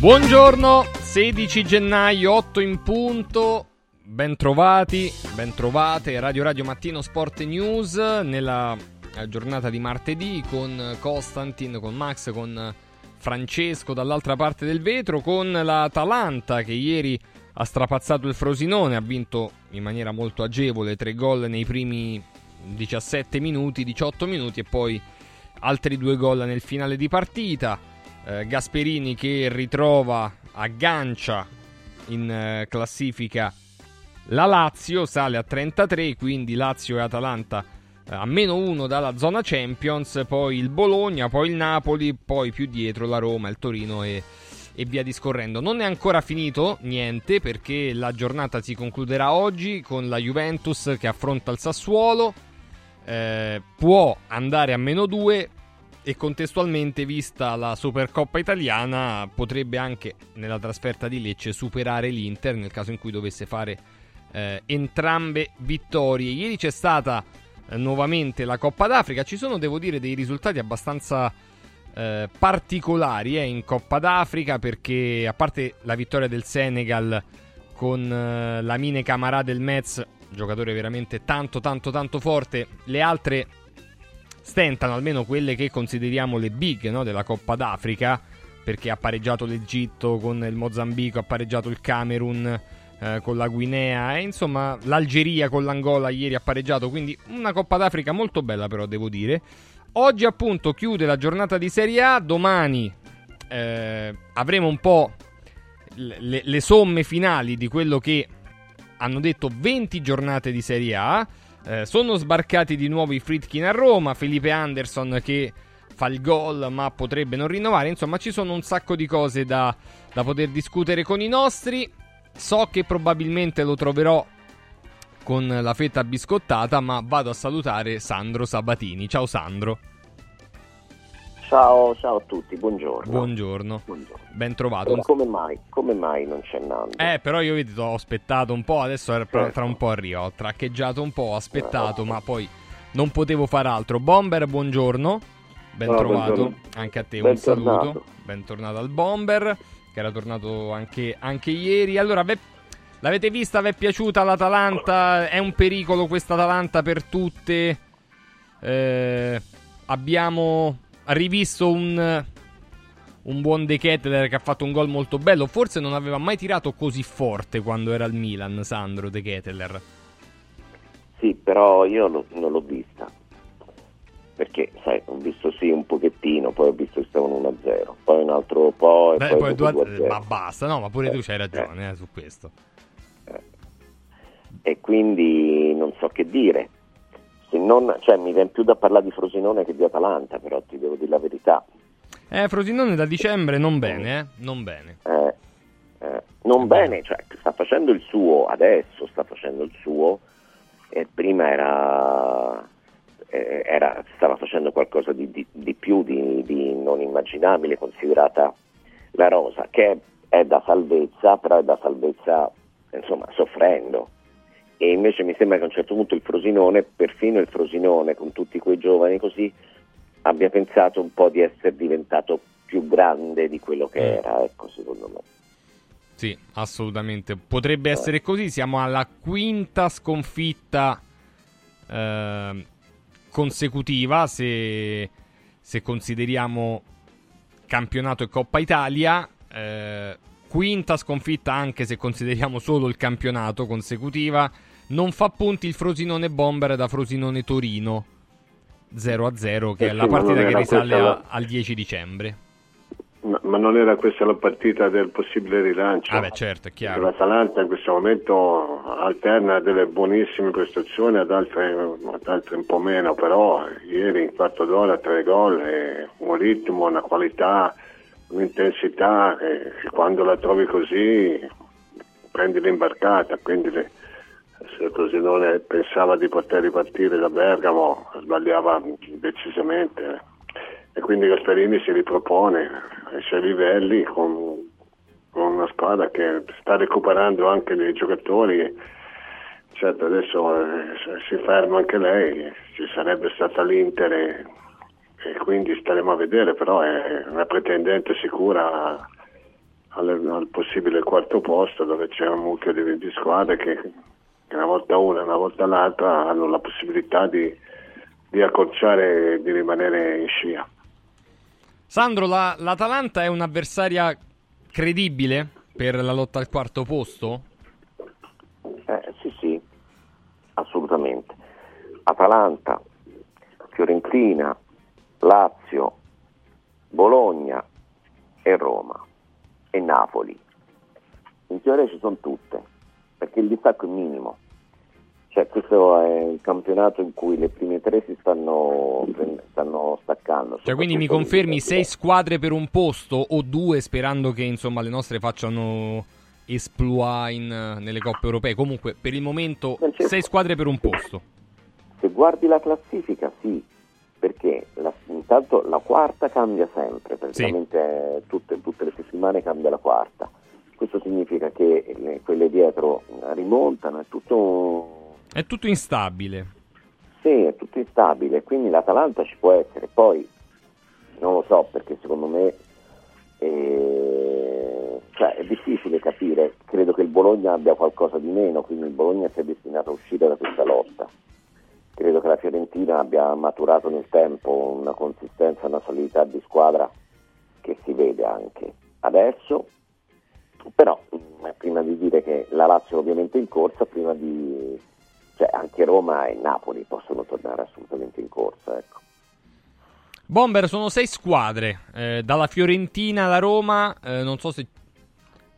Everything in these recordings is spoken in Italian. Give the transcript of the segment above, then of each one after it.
Buongiorno, 16 gennaio, 8 in punto. Bentrovati, bentrovate. Radio Radio Mattino Sport News nella giornata di martedì con Constantin, con Max, con Francesco dall'altra parte del vetro, con l'Atalanta che ieri ha strapazzato il Frosinone, ha vinto in maniera molto agevole, tre gol nei primi 17 minuti, 18 minuti e poi altri due gol nel finale di partita eh, Gasperini che ritrova, aggancia in eh, classifica la Lazio, sale a 33, quindi Lazio e Atalanta eh, a meno uno dalla zona Champions, poi il Bologna, poi il Napoli, poi più dietro la Roma, il Torino e, e via discorrendo. Non è ancora finito niente perché la giornata si concluderà oggi con la Juventus che affronta il Sassuolo. Eh, può andare a meno 2, e contestualmente vista la Supercoppa italiana potrebbe anche nella trasferta di Lecce superare l'Inter nel caso in cui dovesse fare eh, entrambe vittorie. Ieri c'è stata eh, nuovamente la Coppa d'Africa, ci sono devo dire dei risultati abbastanza eh, particolari eh, in Coppa d'Africa perché a parte la vittoria del Senegal con eh, la Mine Camarà del Metz, giocatore veramente tanto tanto tanto forte, le altre stentano almeno quelle che consideriamo le big no, della Coppa d'Africa, perché ha pareggiato l'Egitto con il Mozambico, ha pareggiato il Camerun eh, con la Guinea e insomma l'Algeria con l'Angola ieri ha pareggiato, quindi una Coppa d'Africa molto bella però devo dire. Oggi appunto chiude la giornata di Serie A, domani eh, avremo un po' le, le somme finali di quello che hanno detto 20 giornate di Serie A. Eh, sono sbarcati di nuovo i Fritkin a Roma, Felipe Anderson che fa il gol ma potrebbe non rinnovare, insomma ci sono un sacco di cose da, da poter discutere con i nostri. So che probabilmente lo troverò con la fetta biscottata, ma vado a salutare Sandro Sabatini. Ciao Sandro. Ciao, ciao a tutti, buongiorno. Buongiorno. buongiorno. Ben trovato. come mai? Come mai non c'è Nando? Eh, però io vedi, ho aspettato un po', adesso certo. tra un po' arrivo. Ho traccheggiato un po', ho aspettato, eh, ma poi non potevo fare altro. Bomber, buongiorno. Ben no, trovato buongiorno. anche a te. Un saluto. Bentornato al Bomber, che era tornato anche, anche ieri. Allora, beh, l'avete vista? Vi è piaciuta l'Atalanta? È un pericolo questa Atalanta per tutte? Eh, abbiamo rivisto un, un buon De Ketteler che ha fatto un gol molto bello. Forse non aveva mai tirato così forte quando era al Milan, Sandro De Ketteler. Sì, però io no, non l'ho vista. Perché, sai, ho visto sì un pochettino, poi ho visto che stavano 1-0, poi un altro po' e Beh, poi, poi 2-0. Ma basta, no, ma pure eh, tu c'hai ragione eh. Eh, su questo. Eh. E quindi non so che dire non, cioè, mi viene più da parlare di Frosinone che di Atalanta, però ti devo dire la verità. Eh, Frosinone da dicembre non bene, eh? Non bene. Eh, eh, non bene, cioè, sta facendo il suo, adesso sta facendo il suo, e prima era, eh, era stava facendo qualcosa di, di, di più, di, di, non immaginabile, considerata la rosa, che è da salvezza, però è da salvezza, insomma, soffrendo e invece mi sembra che a un certo punto il Frosinone, perfino il Frosinone con tutti quei giovani così, abbia pensato un po' di essere diventato più grande di quello che mm. era, ecco secondo me. Sì, assolutamente. Potrebbe eh. essere così, siamo alla quinta sconfitta eh, consecutiva se, se, consideriamo campionato e Coppa Italia. Eh, quinta sconfitta anche se consideriamo solo il campionato consecutiva non fa punti il Frosinone Bomber da Frosinone Torino. 0 a 0 che eh è la partita che risale la... al 10 dicembre. Ma, ma, non era questa la partita del possibile rilancio? Ah beh certo è chiaro. l'Atalanta in questo momento alterna delle buonissime prestazioni ad altre, ad altre un po' meno però ieri in quarto d'ora tre gol un ritmo, una qualità un'intensità che quando la trovi così prendi l'imbarcata quindi le, se Frosinone pensava di poter ripartire da Bergamo sbagliava decisamente. E quindi Gasperini si ripropone ai suoi livelli con, con una squadra che sta recuperando anche dei giocatori. Certo adesso eh, si ferma anche lei ci sarebbe stata l'Inter e, e quindi staremo a vedere però è una pretendente sicura al, al, possibile quarto posto dove c'è un mucchio di 20 squadre che, volta una una volta l'altra hanno la possibilità di, di accorciare e di rimanere in scia. Sandro, la, l'Atalanta è un'avversaria credibile per la lotta al quarto posto? Eh, sì, sì, assolutamente. Atalanta, Fiorentina, Lazio, Bologna e Roma e Napoli. In teoria ci sono tutte, perché il distacco è minimo. Cioè, questo è un campionato in cui le prime tre si stanno, stanno staccando. Cioè, quindi mi confermi sei squadre per un posto o due sperando che insomma, le nostre facciano esploit in, nelle coppe europee? Comunque, per il momento, sei squadre per un posto. Se guardi la classifica, sì, perché la, intanto la quarta cambia sempre, praticamente sì. tutte, tutte le settimane cambia la quarta. Questo significa che le, quelle dietro rimontano, è tutto è tutto instabile. Sì, è tutto instabile, quindi l'Atalanta ci può essere. Poi non lo so perché secondo me eh, cioè, è difficile capire. Credo che il Bologna abbia qualcosa di meno, quindi il Bologna sia destinato a uscire da questa lotta. Credo che la Fiorentina abbia maturato nel tempo una consistenza, una solidità di squadra che si vede anche adesso. Però prima di dire che la Lazio ovviamente è in corsa, prima di cioè anche Roma e Napoli possono tornare assolutamente in corsa. Ecco. Bomber sono sei squadre, eh, dalla Fiorentina alla Roma, eh, non so se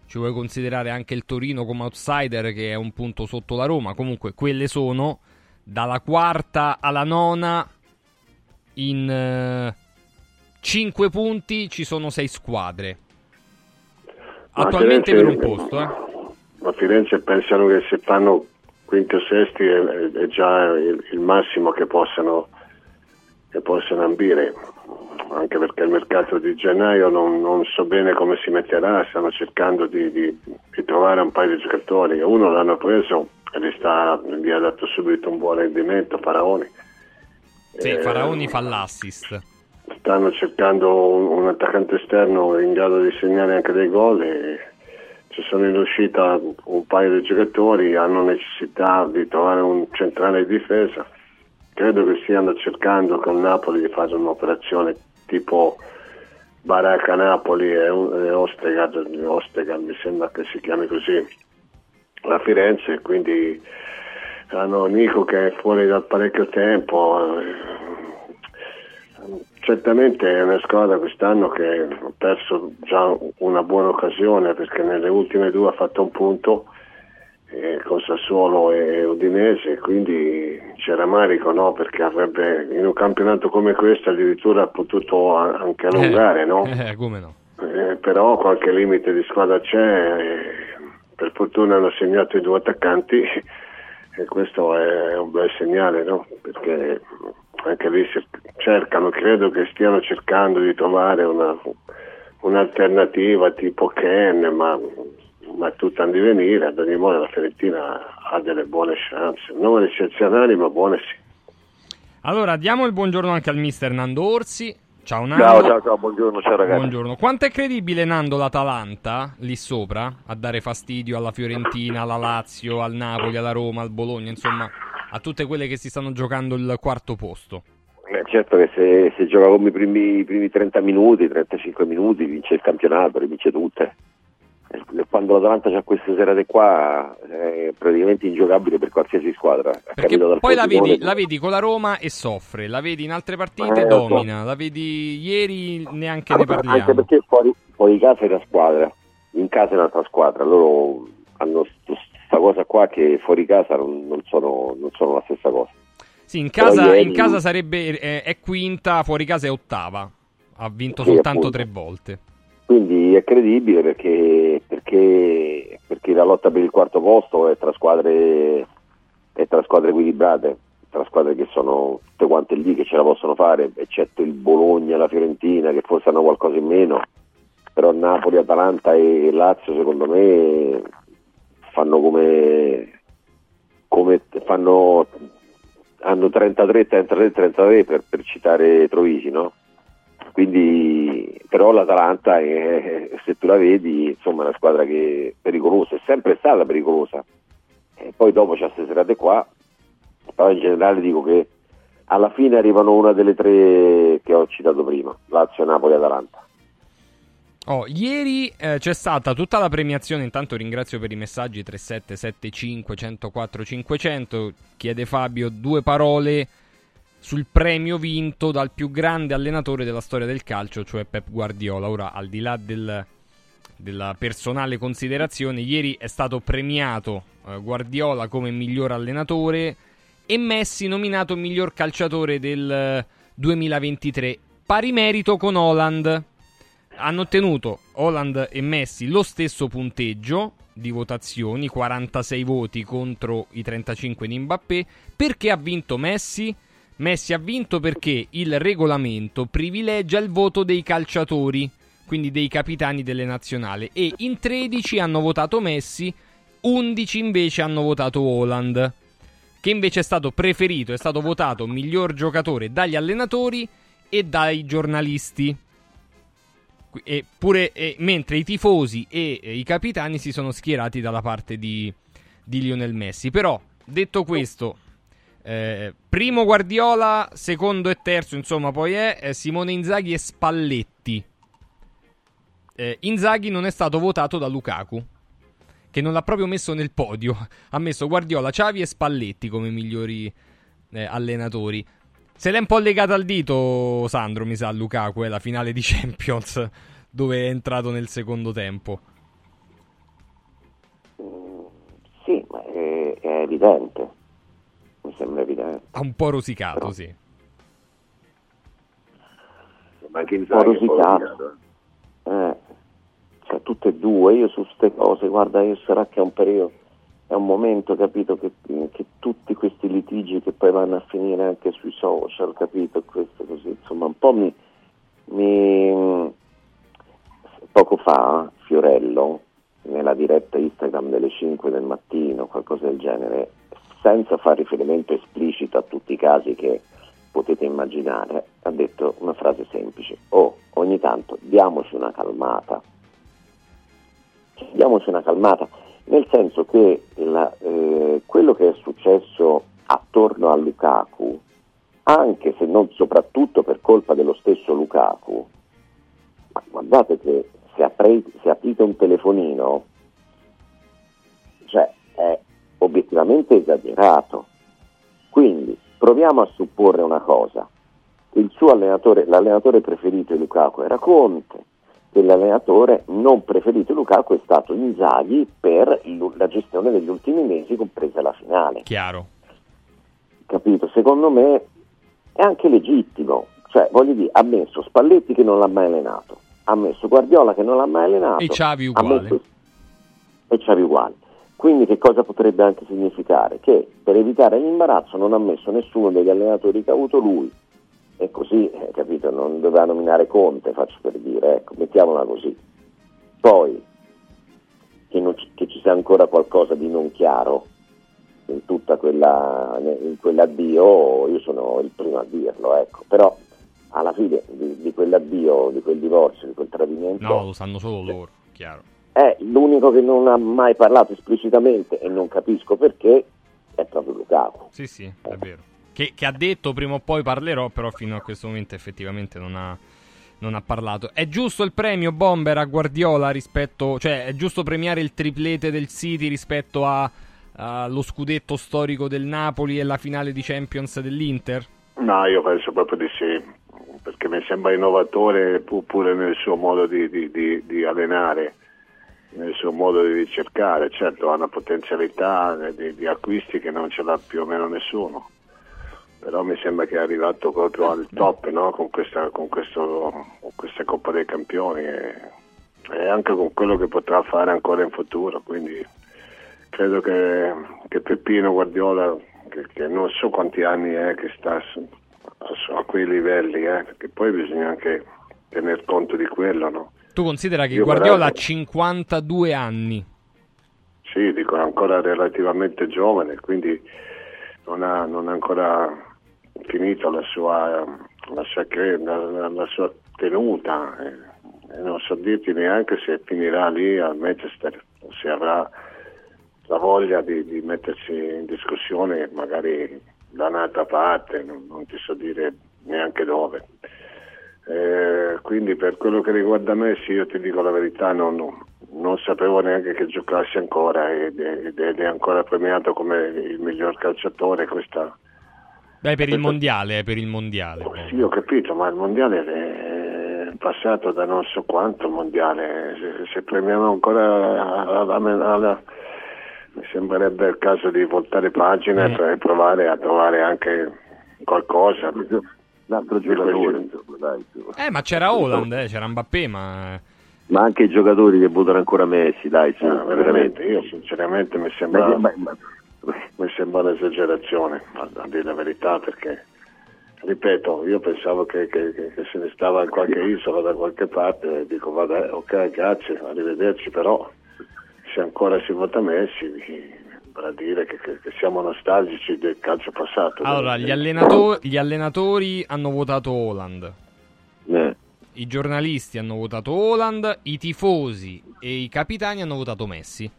ci vuoi considerare anche il Torino come outsider che è un punto sotto la Roma, comunque quelle sono dalla quarta alla nona in eh, 5 punti ci sono sei squadre. Attualmente Firenze, per un posto. Eh. Ma Firenze pensano che se fanno quinti o sesti è, è già il, il, massimo che possano, che possano ambire, anche perché il mercato di gennaio non, non, so bene come si metterà, stanno cercando di, di, di, trovare un paio di giocatori, uno l'hanno preso e gli, sta, gli ha dato subito un buon rendimento, Faraoni. Sì, eh, Faraoni fa l'assist. Stanno cercando un, un attaccante esterno in grado di segnare anche dei gol e ci sono in uscita un paio di giocatori, hanno necessità di trovare un centrale di difesa. Credo che stiano cercando con Napoli di fare un'operazione tipo Baracca Napoli e, Ostega, Ostega, mi sembra che si chiami così, la Firenze, quindi hanno Nico che è fuori da parecchio tempo, Certamente è una squadra quest'anno che ha perso già una buona occasione perché nelle ultime due ha fatto un punto eh, con Sassuolo e Udinese, quindi c'era Marico no? perché avrebbe in un campionato come questo addirittura potuto anche allungare, no? Eh, come no? Eh, però qualche limite di squadra c'è, per fortuna hanno segnato i due attaccanti e questo è un bel segnale, no? perché anche lì cercano, credo che stiano cercando di trovare una, un'alternativa tipo Ken, ma, ma tutto a divenire, ad ogni modo la Fiorentina ha delle buone chance, non eccezionali ma buone sì. Allora diamo il buongiorno anche al mister Nando Orsi. Ciao Nando. Ciao, ciao, ciao, buongiorno, ciao ragazzi. Buongiorno. Quanto è credibile Nando l'Atalanta lì sopra a dare fastidio alla Fiorentina, alla Lazio, al Napoli, alla Roma, al Bologna, insomma, a tutte quelle che si stanno giocando il quarto posto? Eh, certo che se, se gioca come i primi, i primi 30 minuti, 35 minuti, vince il campionato, le vince tutte. Eh, quando l'Atalanta c'ha queste serate qua è praticamente ingiocabile per qualsiasi squadra. Perché poi la vedi, la vedi, con la Roma e soffre, la vedi in altre partite e eh, domina, so. la vedi ieri neanche ne parliamo. Anche perché fuori, fuori casa è una squadra, in casa è un'altra squadra, loro hanno questa cosa qua che fuori casa non, non, sono, non sono, la stessa cosa. Sì, in casa, ieri... in casa sarebbe, è, è, quinta, fuori casa è ottava, ha vinto sì, soltanto appunto. tre volte. Quindi è credibile perché, perché, perché, la lotta per il quarto posto è tra squadre, è tra squadre equilibrate, tra squadre che sono tutte quante lì che ce la possono fare, eccetto il Bologna, la Fiorentina che forse hanno qualcosa in meno, però Napoli, Atalanta e Lazio secondo me fanno come, come fanno, hanno 33, 33, 33 per, per citare Trovisi, no? Quindi però l'Atalanta è, se tu la vedi insomma è una squadra che è pericolosa, è sempre stata pericolosa. E poi dopo c'è queste serate qua. Però in generale dico che alla fine arrivano una delle tre che ho citato prima Lazio, Napoli e Atalanta Oh, ieri eh, c'è stata tutta la premiazione, intanto ringrazio per i messaggi 3775 104 500, chiede Fabio due parole sul premio vinto dal più grande allenatore della storia del calcio, cioè Pep Guardiola. Ora, al di là del, della personale considerazione, ieri è stato premiato eh, Guardiola come miglior allenatore e Messi nominato miglior calciatore del 2023, pari merito con Holland hanno ottenuto Holland e Messi lo stesso punteggio di votazioni, 46 voti contro i 35 di Mbappé. Perché ha vinto Messi? Messi ha vinto perché il regolamento privilegia il voto dei calciatori, quindi dei capitani delle nazionali, e in 13 hanno votato Messi, 11 invece hanno votato Holland, che invece è stato preferito, è stato votato miglior giocatore dagli allenatori e dai giornalisti. E pure, e, mentre i tifosi e, e, i capitani si sono schierati dalla parte di, di Lionel Messi. Però, detto questo, eh, primo Guardiola, secondo e terzo, insomma, poi è eh, Simone Inzaghi e Spalletti. Eh, Inzaghi non è stato votato da Lukaku, che non l'ha proprio messo nel podio. Ha messo Guardiola, Xavi e Spalletti come migliori eh, allenatori. Se l'è un po' legata al dito, Sandro, mi sa, Lukaku, è la finale di Champions, dove è entrato nel secondo tempo. Mm, sì, ma è, è, evidente. Mi sembra evidente. Ha un po' rosicato, Però... sì. Ma anche in un po' rosicato. Eh, cioè, tutte e due. Io su queste cose, guarda, io sarà che è un periodo è un momento, capito, che, che, tutti questi litigi che poi vanno a finire anche sui social, capito, questo così, insomma, un po' mi, mi poco fa Fiorello nella diretta Instagram delle 5 del mattino, qualcosa del genere, senza fare riferimento esplicito a tutti i casi che potete immaginare, ha detto una frase semplice, oh, ogni tanto diamoci una calmata, diamoci una calmata nel senso che la, eh, quello che è successo attorno a Lukaku, anche se non soprattutto per colpa dello stesso Lukaku, guardate che se, apre, se aprite un telefonino, cioè è obiettivamente esagerato. Quindi proviamo a supporre una cosa, suo allenatore, l'allenatore preferito di Lukaku era Conte, dell'allenatore non preferito Lukaku è stato Inzaghi per la gestione degli ultimi mesi, compresa la finale. Chiaro. Capito? Secondo me è anche legittimo, cioè voglio dire, ha messo Spalletti che non l'ha mai allenato, ha messo Guardiola che non l'ha mai allenato, e Xavi uguale. Messo... E Xavi uguale. Quindi che cosa potrebbe anche significare? Che per evitare l'imbarazzo non ha messo nessuno degli allenatori che ha avuto lui, e così, eh, capito, non doveva nominare Conte, faccio per dire, ecco, mettiamola così. Poi, che, ci, che ci sia ancora qualcosa di non chiaro in tutta quella, in quell'addio, io sono il primo a dirlo, ecco, però alla fine di, di quell'addio, di quel divorzio, di quel tradimento... No, lo sanno solo loro, chiaro. È l'unico che non ha mai parlato esplicitamente e non capisco perché è proprio Lukaku. Sì, sì, è vero che, che, ha detto prima o poi parlerò, però fino a questo momento effettivamente non ha, non ha parlato. È giusto il premio Bomber a Guardiola rispetto, cioè è giusto premiare il triplete del City rispetto allo scudetto storico del Napoli e la finale di Champions dell'Inter? No, io penso proprio di sì, perché mi sembra innovatore pure nel suo modo di, di, di, di allenare nel suo modo di ricercare, certo ha una potenzialità di, di, acquisti che non ce l'ha più o meno nessuno però mi sembra che è arrivato proprio al top no? con, questa, con, questo, con, questa Coppa dei Campioni e, e, anche con quello che potrà fare ancora in futuro. Quindi credo che, che Peppino Guardiola, che, che, non so quanti anni è che sta a, a, quei livelli, eh, perché poi bisogna anche tener conto di quello. No? Tu considera che Io Guardiola ha 52 anni. Sì, dico, è ancora relativamente giovane, quindi non ha, non ha ancora finito la sua, la sua, la, la sua tenuta, eh, non so dirti neanche se finirà lì al Manchester o se avrà la voglia di, di mettersi in discussione magari da un'altra parte, non, non ti so dire neanche dove. Eh, quindi per quello che riguarda me, sì, io ti dico la verità, non, non sapevo neanche che giocassi ancora ed, ed, è ancora premiato come il miglior calciatore questa... Beh, per il mondiale, per il mondiale. Sì, ho capito, ma il mondiale è passato da non so quanto mondiale, se, se premiamo ancora alla, alla, alla, mi sembrerebbe il caso di voltare pagina mm. e provare a trovare anche qualcosa l'altro giocatore. Insomma, dai, Eh, ma c'era Holland, eh, c'era Mbappé, ma... Ma anche i giocatori che votano ancora Messi, dai, sì, no, veramente. Io sinceramente mi sembra, ma, ma, ma... mi sembra un'esagerazione, a, a dire la verità, perché ripeto, io pensavo che, che, che, se ne stava in qualche isola da qualche parte e dico vabbè, ok, grazie, arrivederci, però se ancora si vota Messi per dire che, che, siamo nostalgici del calcio passato. Allora, gli, allenato- gli allenatori hanno votato Holland. Eh. I giornalisti hanno votato Holland, i tifosi e i capitani hanno votato Messi.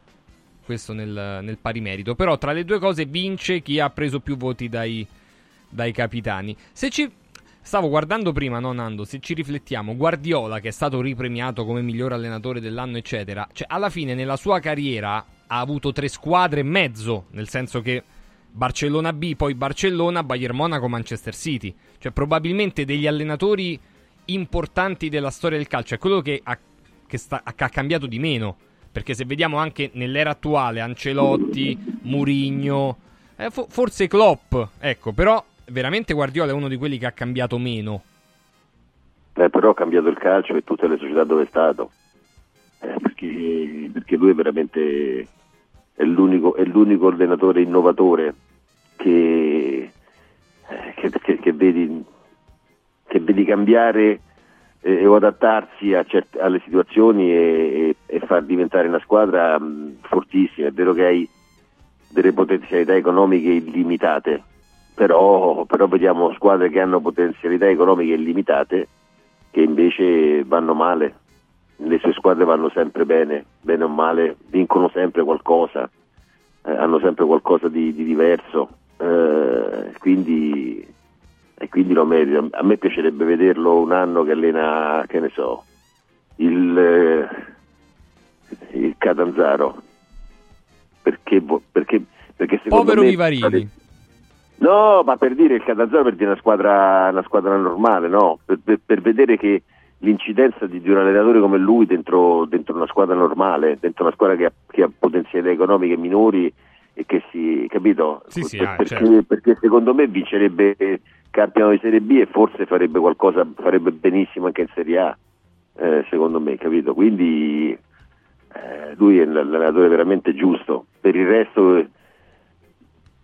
Questo nel, nel pari merito. Però tra le due cose vince chi ha preso più voti dai, dai capitani. Se ci, Stavo guardando prima, no Nando, se ci riflettiamo, Guardiola che è stato ripremiato come miglior allenatore dell'anno, eccetera, cioè alla fine nella sua carriera ha avuto tre squadre e mezzo, nel senso che Barcellona B, poi Barcellona, Bayern Monaco, Manchester City. Cioè probabilmente degli allenatori importanti della storia del calcio, è quello che ha, che sta, ha cambiato di meno. Perché se vediamo anche nell'era attuale, Ancelotti, Murigno, eh, fo- forse Klopp, ecco, però veramente Guardiola è uno di quelli che ha cambiato meno. Beh, però ha cambiato il calcio e tutte le società dove è stato. Eh, perché, perché, lui è veramente è l'unico, è l'unico allenatore innovatore che, eh, che, che, che vedi, vedi, cambiare eh, o adattarsi certe, alle situazioni e, e, e, far diventare una squadra mh, fortissima. È vero che hai delle potenzialità economiche illimitate, però, però vediamo squadre che hanno potenzialità economiche illimitate che invece vanno male, le sue squadre vanno sempre bene, bene o male, vincono sempre qualcosa, eh, hanno sempre qualcosa di, di diverso, eh, quindi, e quindi lo merita. A me piacerebbe vederlo un anno che allena, che ne so, il, eh, il Catanzaro, perché, perché, perché secondo Povero me... Vivarini No, ma per dire il Catanzaro per dire una squadra, una squadra normale, no? Per, per, per vedere che l'incidenza di, di, un allenatore come lui dentro, dentro, una squadra normale, dentro una squadra che ha, che ha potenzialità economiche minori e che si, capito? Sì, sì, ah, perché, certo. perché, secondo me vincerebbe campionato di Serie B e forse farebbe qualcosa, farebbe benissimo anche in Serie A, eh, secondo me, capito? Quindi eh, lui è l'allenatore veramente giusto. Per il resto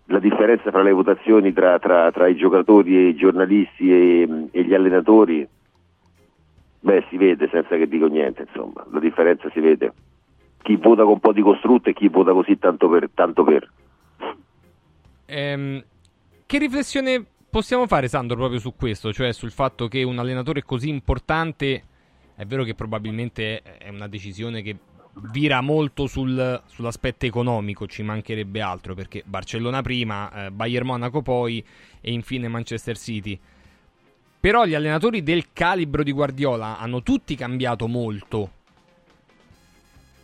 la differenza tra le votazioni tra, tra, tra i giocatori e i giornalisti e, e, gli allenatori, beh si vede senza che dico niente, insomma, la differenza si vede. Chi vota con un po' di costrutto e chi vota così tanto per. Tanto per. Ehm, che riflessione possiamo fare, Sandro, proprio su questo? Cioè sul fatto che un allenatore così importante, è vero che probabilmente è una decisione che vira molto sul, sull'aspetto economico, ci mancherebbe altro perché Barcellona prima, eh, Bayern Monaco poi e infine Manchester City. Però gli allenatori del calibro di Guardiola hanno tutti cambiato molto.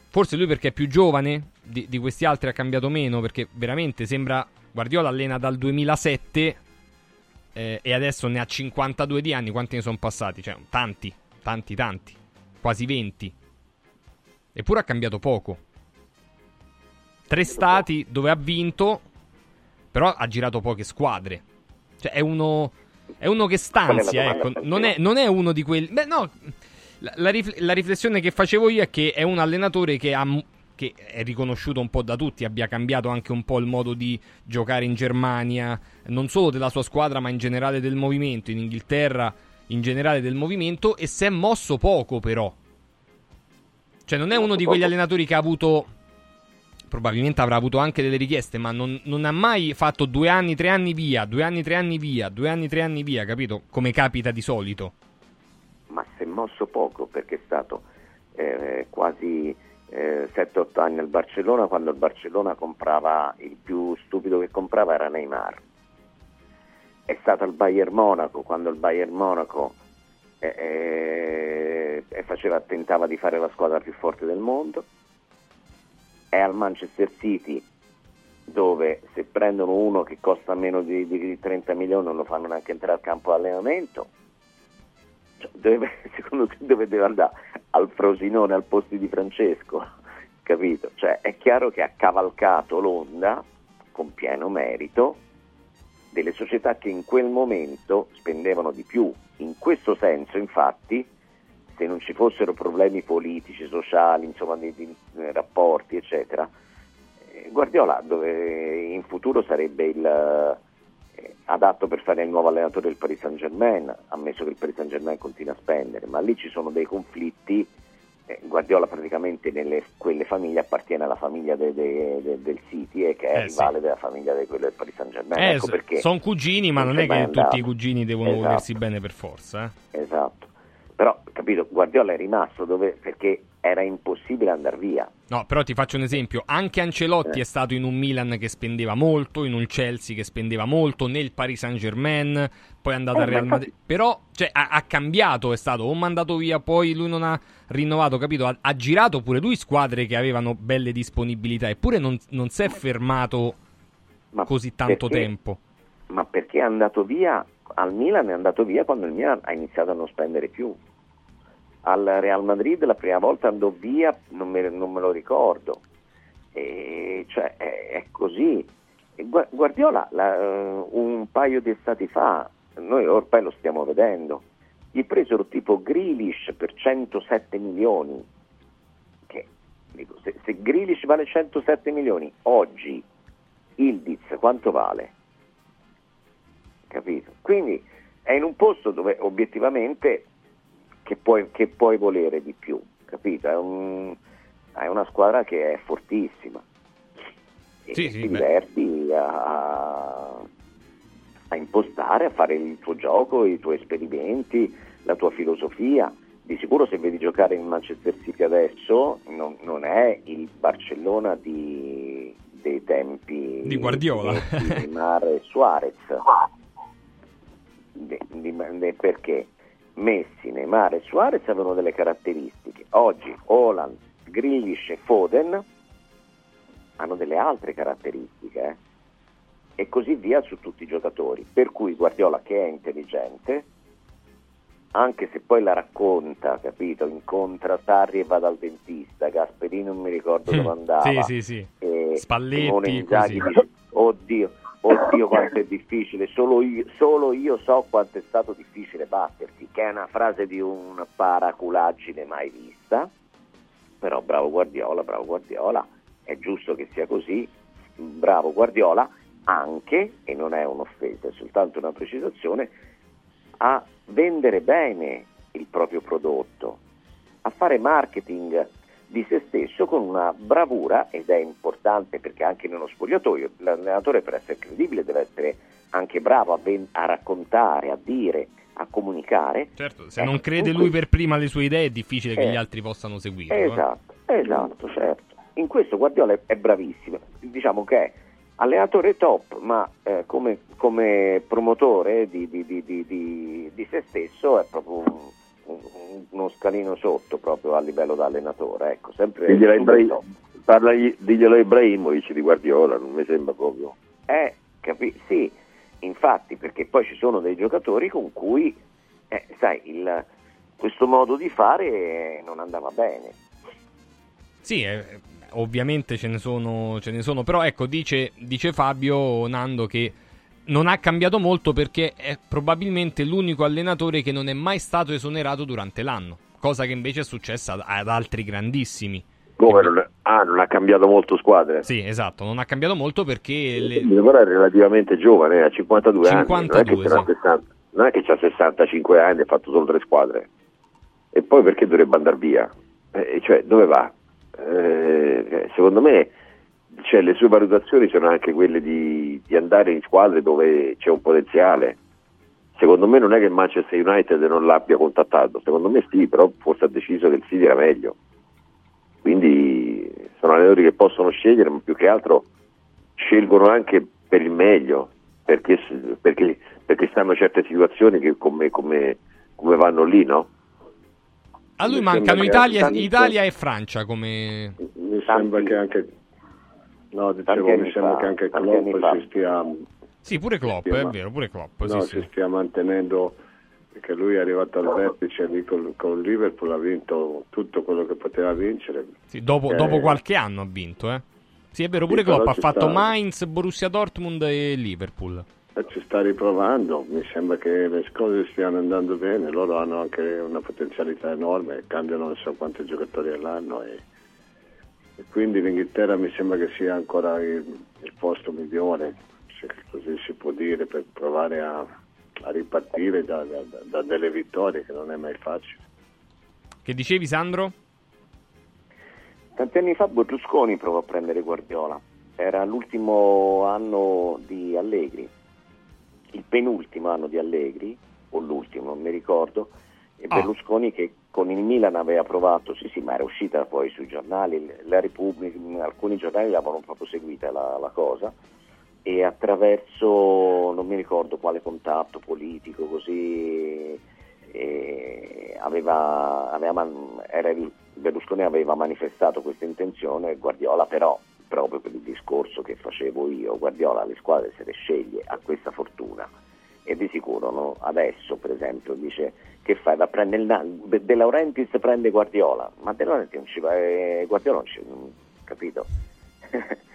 Forse lui perché è più giovane, di, di questi altri ha cambiato meno, perché veramente sembra Guardiola allena dal 2007 eh, e adesso ne ha 52 di anni, quanti ne sono passati? Cioè, tanti, tanti, tanti, quasi 20. Eppure ha cambiato poco. Tre stati dove ha vinto, però ha girato poche squadre. Cioè, è uno, è uno che stanzia, ecco. Non è, non è, uno di quelli... Beh, no, la, la, rif- la, riflessione che facevo io è che è un allenatore che, ha, che è riconosciuto un po' da tutti, abbia cambiato anche un po' il modo di giocare in Germania, non solo della sua squadra, ma in generale del movimento, in Inghilterra, in generale del movimento, e si è mosso poco però cioè, non è uno di quegli allenatori che ha avuto. Probabilmente avrà avuto anche delle richieste, ma non, non, ha mai fatto due anni, tre anni via, due anni, tre anni via, due anni, tre anni via, capito? Come capita di solito. ma si è mosso poco perché è stato eh, quasi eh, 7-8 anni al Barcellona quando il Barcellona comprava, il più stupido che comprava era Neymar. È stato al Bayern Monaco quando il Bayern Monaco eh, eh, faceva, tentava di fare la squadra più forte del mondo. È al Manchester City dove se prendono uno che costa meno di, di 30 milioni non lo fanno neanche entrare al campo allenamento. Cioè, secondo te dove deve andare? Al Frosinone al posto di Francesco, capito? Cioè, è chiaro che ha cavalcato l'onda con pieno merito delle società che in quel momento spendevano di più. In questo senso, infatti, se non ci fossero problemi politici, sociali, insomma, di, di rapporti, eccetera, Guardiola dove in futuro sarebbe il, eh, adatto per fare il nuovo allenatore del Paris Saint Germain, ammesso che il Paris Saint Germain continua a spendere, ma lì ci sono dei conflitti. Eh, Guardiola praticamente nelle quelle famiglie appartiene alla famiglia de, de, de, del City e che è eh, rivale sì. della famiglia di quello del Paris Saint Germain. Eh, ecco sono cugini, ma non è che tutti i cugini devono esatto. volersi bene per forza. Eh. Esatto. Però, capito, Guardiola è rimasto dove, perché era impossibile andare via. No, però ti faccio un esempio, anche Ancelotti eh. è stato in un Milan che spendeva molto, in un Chelsea che spendeva molto, nel Paris Saint Germain, poi è andato eh, al Real Madrid, però cioè, ha, ha, cambiato, è stato o mandato via, poi lui non ha rinnovato, capito? Ha, ha girato pure lui squadre che avevano belle disponibilità, eppure non, non si è fermato ma così tanto perché, tempo. Ma perché è andato via, al Milan è andato via quando il Milan ha iniziato a non spendere più al Real Madrid la prima volta andò via, non me, non me lo ricordo. E, cioè, è, è, così. Guardiola la, uh, un paio di estati fa, noi ormai lo stiamo vedendo, gli presero tipo Grealish per 107 milioni. Che, dico, se, se Grealish vale 107 milioni, oggi Ildiz quanto vale? Capito? Quindi è in un posto dove obiettivamente che puoi, che puoi volere di più, capito? È, un, è, una squadra che è fortissima e sì, sì, ti diverti a, a, impostare, a fare il tuo gioco, i tuoi esperimenti, la tua filosofia. Di sicuro se vedi giocare in Manchester City adesso non, non è il Barcellona di, dei tempi di Guardiola di Neymar e Suarez. De, di, de, perché? Messi, Neymar e Suarez avevano delle caratteristiche. Oggi Holland, Grealish e Foden hanno delle altre caratteristiche eh? e così via su tutti i giocatori. Per cui Guardiola che è intelligente, anche se poi la racconta, capito, incontra Sarri e va dal dentista, Gasperini non mi ricordo dove andava. Sì, sì, sì. Spalletti, Inzaghi oddio, oddio quanto è difficile, solo io, solo io, so quanto è stato difficile batterti, che è una frase di un paraculaggine mai vista, però bravo Guardiola, bravo Guardiola, è giusto che sia così, bravo Guardiola, anche, e non è un'offesa, è soltanto una precisazione, a vendere bene il proprio prodotto, a fare marketing di se stesso con una bravura ed è importante perché anche nello spogliatoio l'allenatore per essere credibile deve essere anche bravo a, ven- a raccontare, a dire, a comunicare. Certo, se eh, non crede lui per prima le sue idee è difficile eh, che gli altri possano seguire. Esatto, eh? esatto, certo. In questo Guardiola è, bravissimo, diciamo che è allenatore top, ma eh, come, come, promotore di, di, di, di, se stesso è proprio uno scalino sotto proprio a livello da allenatore, ecco, sempre diglielo, parla, diglielo a Ibrahimovic di Guardiola, non mi sembra proprio. Eh, capi- sì, infatti, perché poi ci sono dei giocatori con cui, eh, sai, il, questo modo di fare non andava bene. Sì, eh, ovviamente ce ne, sono, ce ne sono, però ecco, dice, dice Fabio Nando che non ha cambiato molto perché è probabilmente l'unico allenatore che non è mai stato esonerato durante l'anno, cosa che invece è successa ad altri grandissimi. Come non, è, ah, non ha cambiato molto squadre? Sì, esatto, non ha cambiato molto perché... Le... Però è relativamente giovane, ha 52, 52 anni, non è, sì. 60, non è che ha 65 anni e ha fatto solo tre squadre. E poi perché dovrebbe andare via? Eh, cioè, dove va? Eh, secondo me cioè, le sue valutazioni sono anche quelle di, di, andare in squadre dove c'è un potenziale. secondo me non è che Manchester United non l'abbia contattato, secondo me sì, però forse ha deciso che il City era meglio. Quindi sono allenatori che possono scegliere, ma più che altro scelgono anche per il meglio, perché, perché, perché stanno certe situazioni che come, come, come vanno lì, no? A lui mancano Italia, Italia, e Francia come... Mi sembra che anche... No, dicevo, mi sembra fa, che anche Klopp si stia... Sì, pure Klopp, è vero, pure Klopp. No, sì, si sì. stia mantenendo perché lui è arrivato al vertice lì con, con Liverpool, ha vinto tutto quello che poteva vincere. Sì, dopo, eh, dopo, qualche anno ha vinto, eh. Sì, è vero, pure sì, Klopp ha fatto sta... Mainz, Borussia Dortmund e Liverpool. E ci sta riprovando, mi sembra che le cose stiano andando bene, loro hanno anche una potenzialità enorme, cambiano non so quanti giocatori all'anno e, e quindi l'Inghilterra mi sembra che sia ancora il, il posto migliore, se così si può dire, per provare a a ripartire da, da, da, delle vittorie che non è mai facile. Che dicevi Sandro? Tanti anni fa Berlusconi provò a prendere Guardiola, era l'ultimo anno di Allegri, il penultimo anno di Allegri, o l'ultimo, non mi ricordo, e ah. Berlusconi che con il Milan aveva provato, sì sì, ma era uscita poi sui giornali, la Repubblica, alcuni giornali l'avevano proprio seguita la, la cosa, e attraverso non mi ricordo quale contatto politico così aveva, aveva, era, Berlusconi aveva manifestato questa intenzione Guardiola però proprio per il discorso che facevo io Guardiola le squadre se le sceglie ha questa fortuna e di sicuro no? adesso per esempio dice che fai? Da prendere il De Laurentiis prende Guardiola. Ma De Laurentiis non ci va eh, Guardiola non ci capito?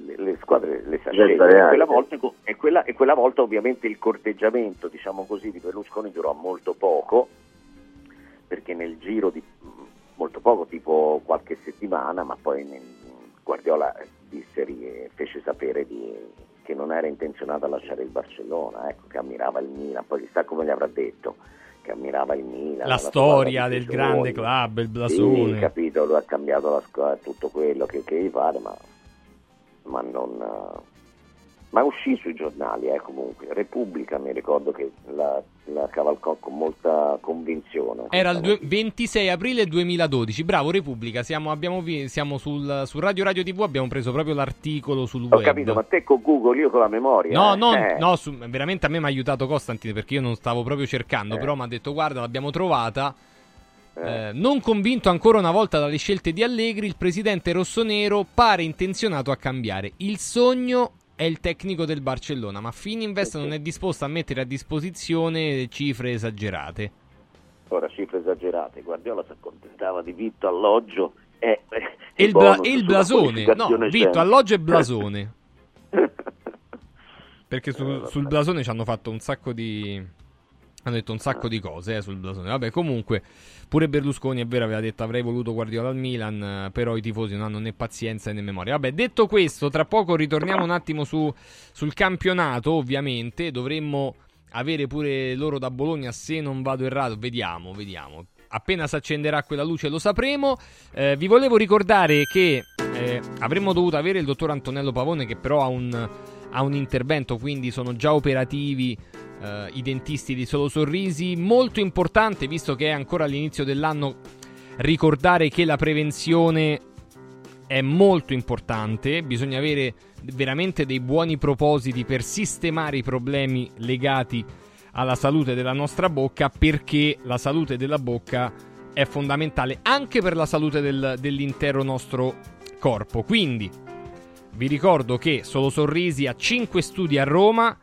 Le squadre le sa scegliere. E quella, volta, e, quella, quella volta ovviamente il corteggiamento diciamo così, di Berlusconi durò molto poco, perché nel giro di molto poco, tipo qualche settimana, ma poi Guardiola disse, fece sapere di, che non era intenzionato a lasciare il Barcellona, ecco, che ammirava il Milan, poi chissà come gli avrà detto che ammirava il Milan. La, storia del grande club, il blasone. Sì, capito, lui ha cambiato la squadra, tutto quello che, che gli pare, ma ma non... Ma uscì sui giornali, eh, comunque. Repubblica mi ricordo che la, la cavalcò con molta convinzione. Era il due, 26 aprile 2012. Bravo Repubblica, siamo, abbiamo, siamo sul, su Radio Radio TV, abbiamo preso proprio l'articolo sul Ho web. Ho capito, ma te con Google, io con la memoria. No, eh. no, eh. no su, veramente a me mi ha aiutato Costantine perché io non stavo proprio cercando, eh. però mi ha detto guarda l'abbiamo trovata. Eh, non convinto ancora una volta dalle scelte di Allegri, il presidente rossonero pare intenzionato a cambiare. Il sogno è il tecnico del Barcellona, ma Fininvest non è disposto a mettere a disposizione cifre esagerate. Ora, cifre esagerate. Guardiola si accontentava di vitto, alloggio e, e il, bla- il blasone. No, vitto, alloggio e blasone. Perché su, eh, sul blasone ci hanno fatto un sacco di hanno detto un sacco di cose eh, sul blasone. Vabbè, comunque, pure Berlusconi è vero, aveva detto avrei voluto Guardiola al Milan, però i tifosi non hanno né pazienza né memoria. Vabbè, detto questo, tra poco ritorniamo un attimo su, sul campionato, ovviamente. Dovremmo avere pure loro da Bologna, se non vado errato. Vediamo, vediamo. Appena si accenderà quella luce lo sapremo. Eh, vi volevo ricordare che eh, avremmo dovuto avere il dottor Antonello Pavone, che però ha un, ha un intervento, quindi sono già operativi Uh, i dentisti di Solo Sorrisi. Molto importante, visto che è ancora all'inizio dell'anno, ricordare che la prevenzione è molto importante. Bisogna avere veramente dei buoni propositi per sistemare i problemi legati alla salute della nostra bocca, perché la salute della bocca è fondamentale anche per la salute del, dell'intero nostro corpo. Quindi vi ricordo che Solo Sorrisi ha 5 studi a Roma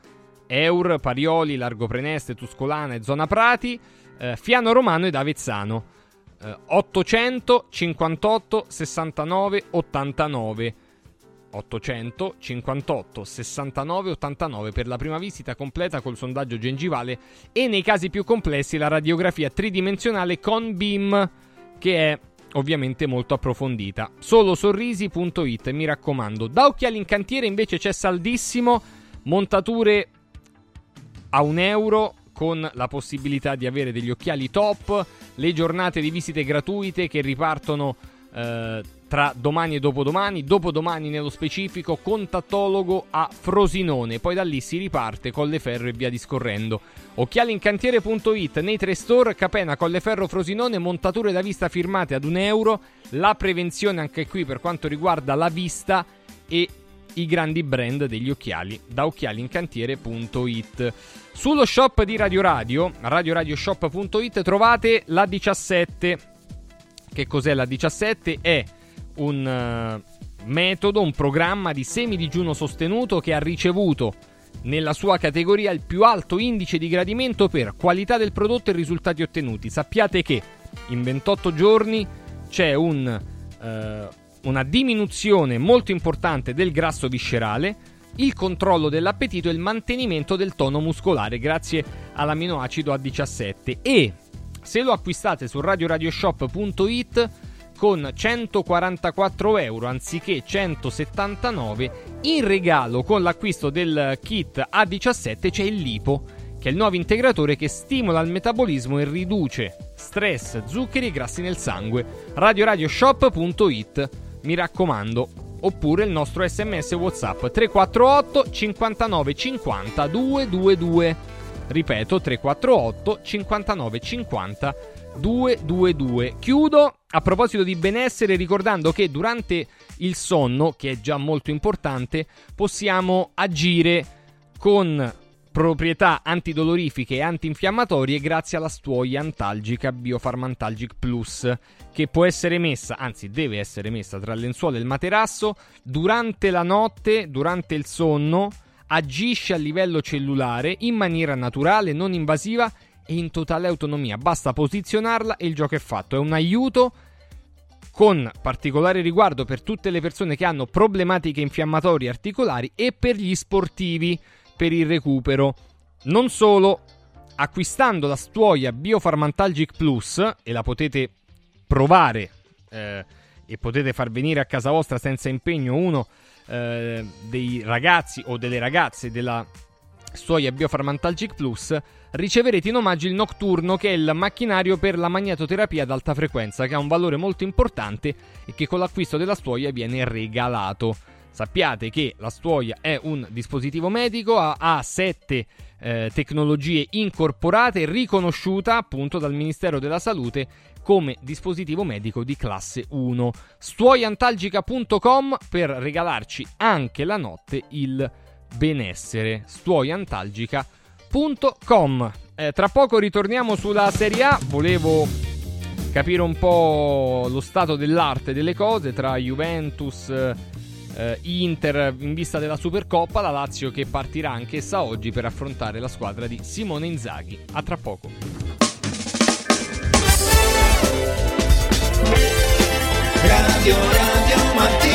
Eur, Parioli, Largo Preneste, Tuscolana e Zona Prati, eh, Fiano Romano ed Avezzano. Eh, 858 69 89 858 69 89 per la prima visita completa col sondaggio gengivale e nei casi più complessi la radiografia tridimensionale con BIM che è ovviamente molto approfondita. Solo sorrisi.it, mi raccomando. Da occhiali in cantiere invece c'è saldissimo, montature a un euro con la possibilità di avere degli occhiali top, le giornate di visite gratuite che ripartono eh, tra domani e dopodomani, dopodomani nello specifico, contattologo a Frosinone. Poi da lì si riparte Colleferro e via discorrendo. Occhialincantiere.it nei tre store, Capena, Colleferro, Frosinone, montature da vista firmate ad un euro, la prevenzione anche qui per quanto riguarda la vista e i grandi brand degli occhiali da occhialincantiere.it. Sullo shop di Radio Radio, radioradioshop.it, trovate la 17. Che cos'è la 17? È un uh, metodo, un programma di semi digiuno sostenuto che ha ricevuto nella sua categoria il più alto indice di gradimento per qualità del prodotto e risultati ottenuti. Sappiate che in 28 giorni c'è un, uh, una diminuzione molto importante del grasso viscerale, il controllo dell'appetito e il mantenimento del tono muscolare grazie all'aminoacido A17 e se lo acquistate su radioradioshop.it con 144 euro anziché 179 in regalo con l'acquisto del kit A17 c'è il lipo che è il nuovo integratore che stimola il metabolismo e riduce stress, zuccheri e grassi nel sangue. Radioradioshop.it mi raccomando. Oppure il nostro sms whatsapp 348 59 50 222 ripeto 348 59 50 222 chiudo. A proposito di benessere, ricordando che durante il sonno, che è già molto importante, possiamo agire con proprietà antidolorifiche e antinfiammatorie grazie alla stuoia antalgica Biofarmantalgic Plus, che può essere messa, anzi deve essere messa tra le lenzuola e il materasso durante la notte, durante il sonno, agisce a livello cellulare in maniera naturale, non invasiva e in totale autonomia. Basta posizionarla e il gioco è fatto. È un aiuto con particolare riguardo per tutte le persone che hanno problematiche infiammatorie articolari e per gli sportivi per il recupero. Non solo, acquistando la stuoia Biofarmantalgic Plus e la potete provare eh, e potete far venire a casa vostra senza impegno uno eh, dei ragazzi o delle ragazze della stuoia Biofarmantalgic Plus riceverete in omaggio il Nocturno, che è il macchinario per la magnetoterapia ad alta frequenza, che ha un valore molto importante e che con l'acquisto della stuoia viene regalato. Sappiate che la stuoia è un dispositivo medico, ha, ha sette eh, tecnologie incorporate riconosciuta appunto dal Ministero della Salute come dispositivo medico di classe 1. Stuoiantalgica.com per regalarci anche la notte il benessere. Stuoiantalgica.com. Eh, tra poco ritorniamo sulla Serie A. Volevo capire un po' lo stato dell'arte delle cose tra Juventus, eh, Inter in vista della Supercoppa, la Lazio che partirà anch'essa oggi per affrontare la squadra di Simone Inzaghi. A tra poco. Radio Radio Mattino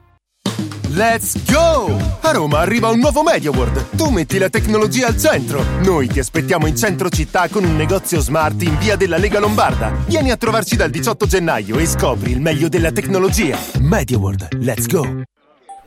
Let's go! A Roma arriva un nuovo MediaWorld. Tu metti la tecnologia al centro. Noi ti aspettiamo in centro città con un negozio smart in via della Lega Lombarda. Vieni a trovarci dal 18 gennaio e scopri il meglio della tecnologia. MediaWorld, let's go!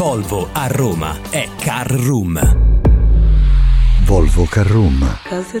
Volvo a Roma è Car Room. Volvo Carrum. Cause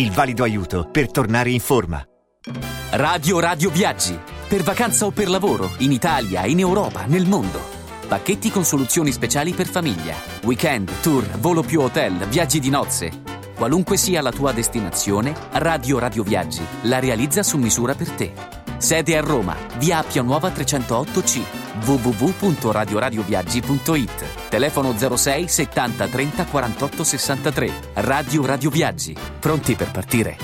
il valido aiuto per tornare in forma. Radio Radio Viaggi. Per vacanza o per lavoro, in Italia, in Europa, nel mondo. Pacchetti con soluzioni speciali per famiglia. Weekend, tour, volo più hotel, viaggi di nozze. Qualunque sia la tua destinazione, Radio Radio Viaggi la realizza su misura per te. Sede a Roma, via Appia Nuova 308C, www.radioradioviaggi.it. Telefono 06 70 30 48 63. Radio Radio Viaggi. Pronti per partire?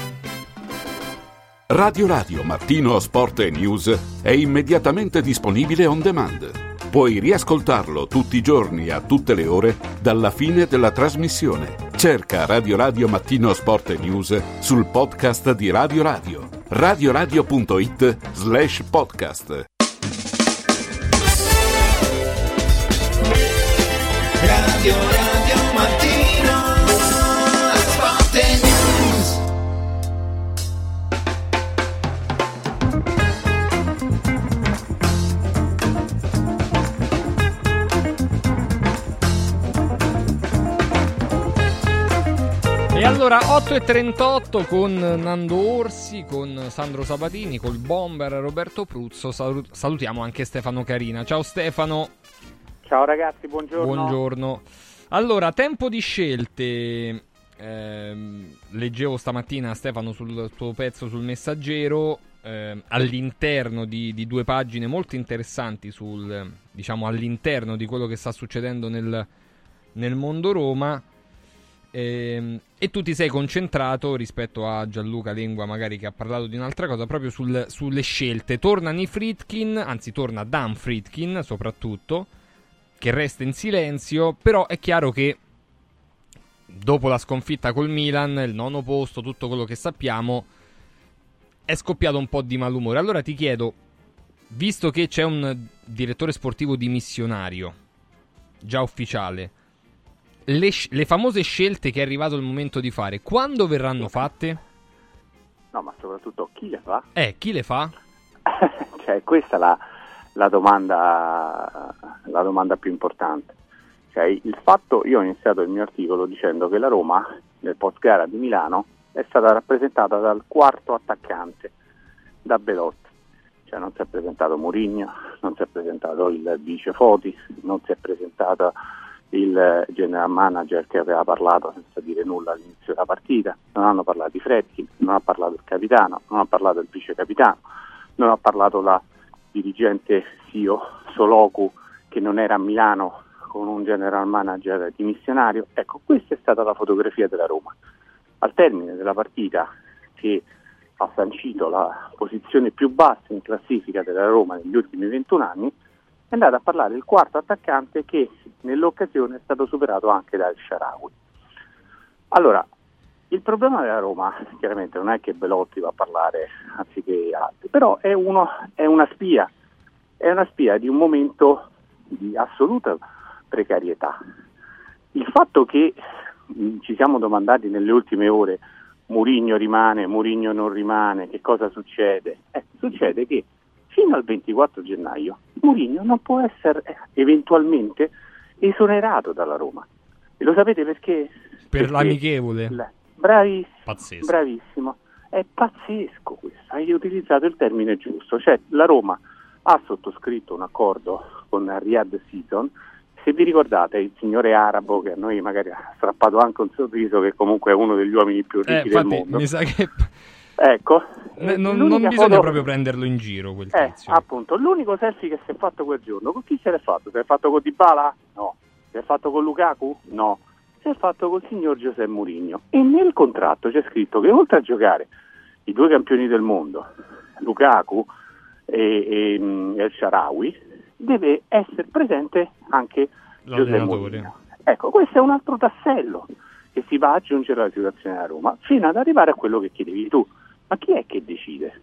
Radio Radio Mattino Sport e News è immediatamente disponibile on demand. Puoi riascoltarlo tutti i giorni a tutte le ore dalla fine della trasmissione. Cerca Radio Radio Mattino Sport e News sul podcast di Radio Radio. radioradio.it slash podcast. Radio allora 8.38 con Nando Orsi, con Sandro Sabatini, col bomber Roberto Pruzzo. Salu- salutiamo anche Stefano Carina. Ciao Stefano. Ciao ragazzi, buongiorno. Buongiorno. Allora, tempo di scelte. Ehm, leggevo stamattina Stefano sul tuo pezzo sul messaggero ehm, all'interno di, di due pagine molto interessanti sul, diciamo, all'interno di quello che sta succedendo nel, nel mondo Roma ehm, e tu ti sei concentrato rispetto a Gianluca Lengua magari che ha parlato di un'altra cosa proprio sul- sulle scelte torna Nifritkin anzi torna Dan Fritkin soprattutto che resta in silenzio però è chiaro che dopo la sconfitta col Milan, il nono posto, tutto quello che sappiamo, è scoppiato un po' di malumore. Allora ti chiedo, visto che c'è un direttore sportivo dimissionario, già ufficiale, le, le famose scelte che è arrivato il momento di fare, quando verranno fatte? No, ma soprattutto chi le fa? Eh, chi le fa? cioè, questa è la, la domanda, la domanda più importante. Cioè, il fatto, io ho iniziato il mio articolo dicendo che la Roma nel post gara di Milano è stata rappresentata dal quarto attaccante, da Belotti. Cioè non si è presentato Mourinho, non si è presentato il vice Foti, non si è presentato il general manager che aveva parlato senza dire nulla all'inizio della partita, non hanno parlato i Fredkin, non ha parlato il capitano, non ha parlato il vice capitano, non ha parlato la dirigente CEO Soloku che non era a Milano con un general manager dimissionario. Ecco, questa è stata la fotografia della Roma. Al termine della partita che ha sancito la posizione più bassa in classifica della Roma negli ultimi 21 anni, è andato a parlare il quarto attaccante che nell'occasione è stato superato anche dal Sharawi. Allora, il problema della Roma, chiaramente non è che Belotti va a parlare anziché altri, però è, uno, è una spia, è una spia di un momento di assoluta precarietà. Il fatto che mh, ci siamo domandati nelle ultime ore Murigno rimane, Murigno non rimane, che cosa succede? Eh, succede che fino al 24 gennaio Murigno non può essere eh, eventualmente esonerato dalla Roma. E lo sapete perché? Per Perché l'amichevole. la- Bravissimo, Pazzesco. bravissimo. È pazzesco questo, hai utilizzato il termine giusto. Cioè, la Roma ha sottoscritto un accordo con Riyadh Season. Se vi ricordate, il signore arabo che a noi magari ha strappato anche un sorriso, che comunque è uno degli uomini più Eh, ricchi del infatti, mondo. mi sa che Ecco, non, non bisogna foto- proprio prenderlo in giro quel eh, tizio. appunto, l'unico selfie che si è fatto quel giorno, con chi se l'è fatto? Si è fatto con Dybala? No. Si è fatto con Lukaku? No. Si è fatto col signor Giuseppe Mourinho. E nel contratto c'è scritto che oltre a giocare i due campioni del mondo, Lukaku e, e, mm, El Sharawi, deve essere presente anche Giuseppe. Mourinho. Ecco, questo è un altro tassello che si va ad aggiungere alla situazione della Roma, fino ad arrivare a quello che chiedevi tu. Ma chi è che decide?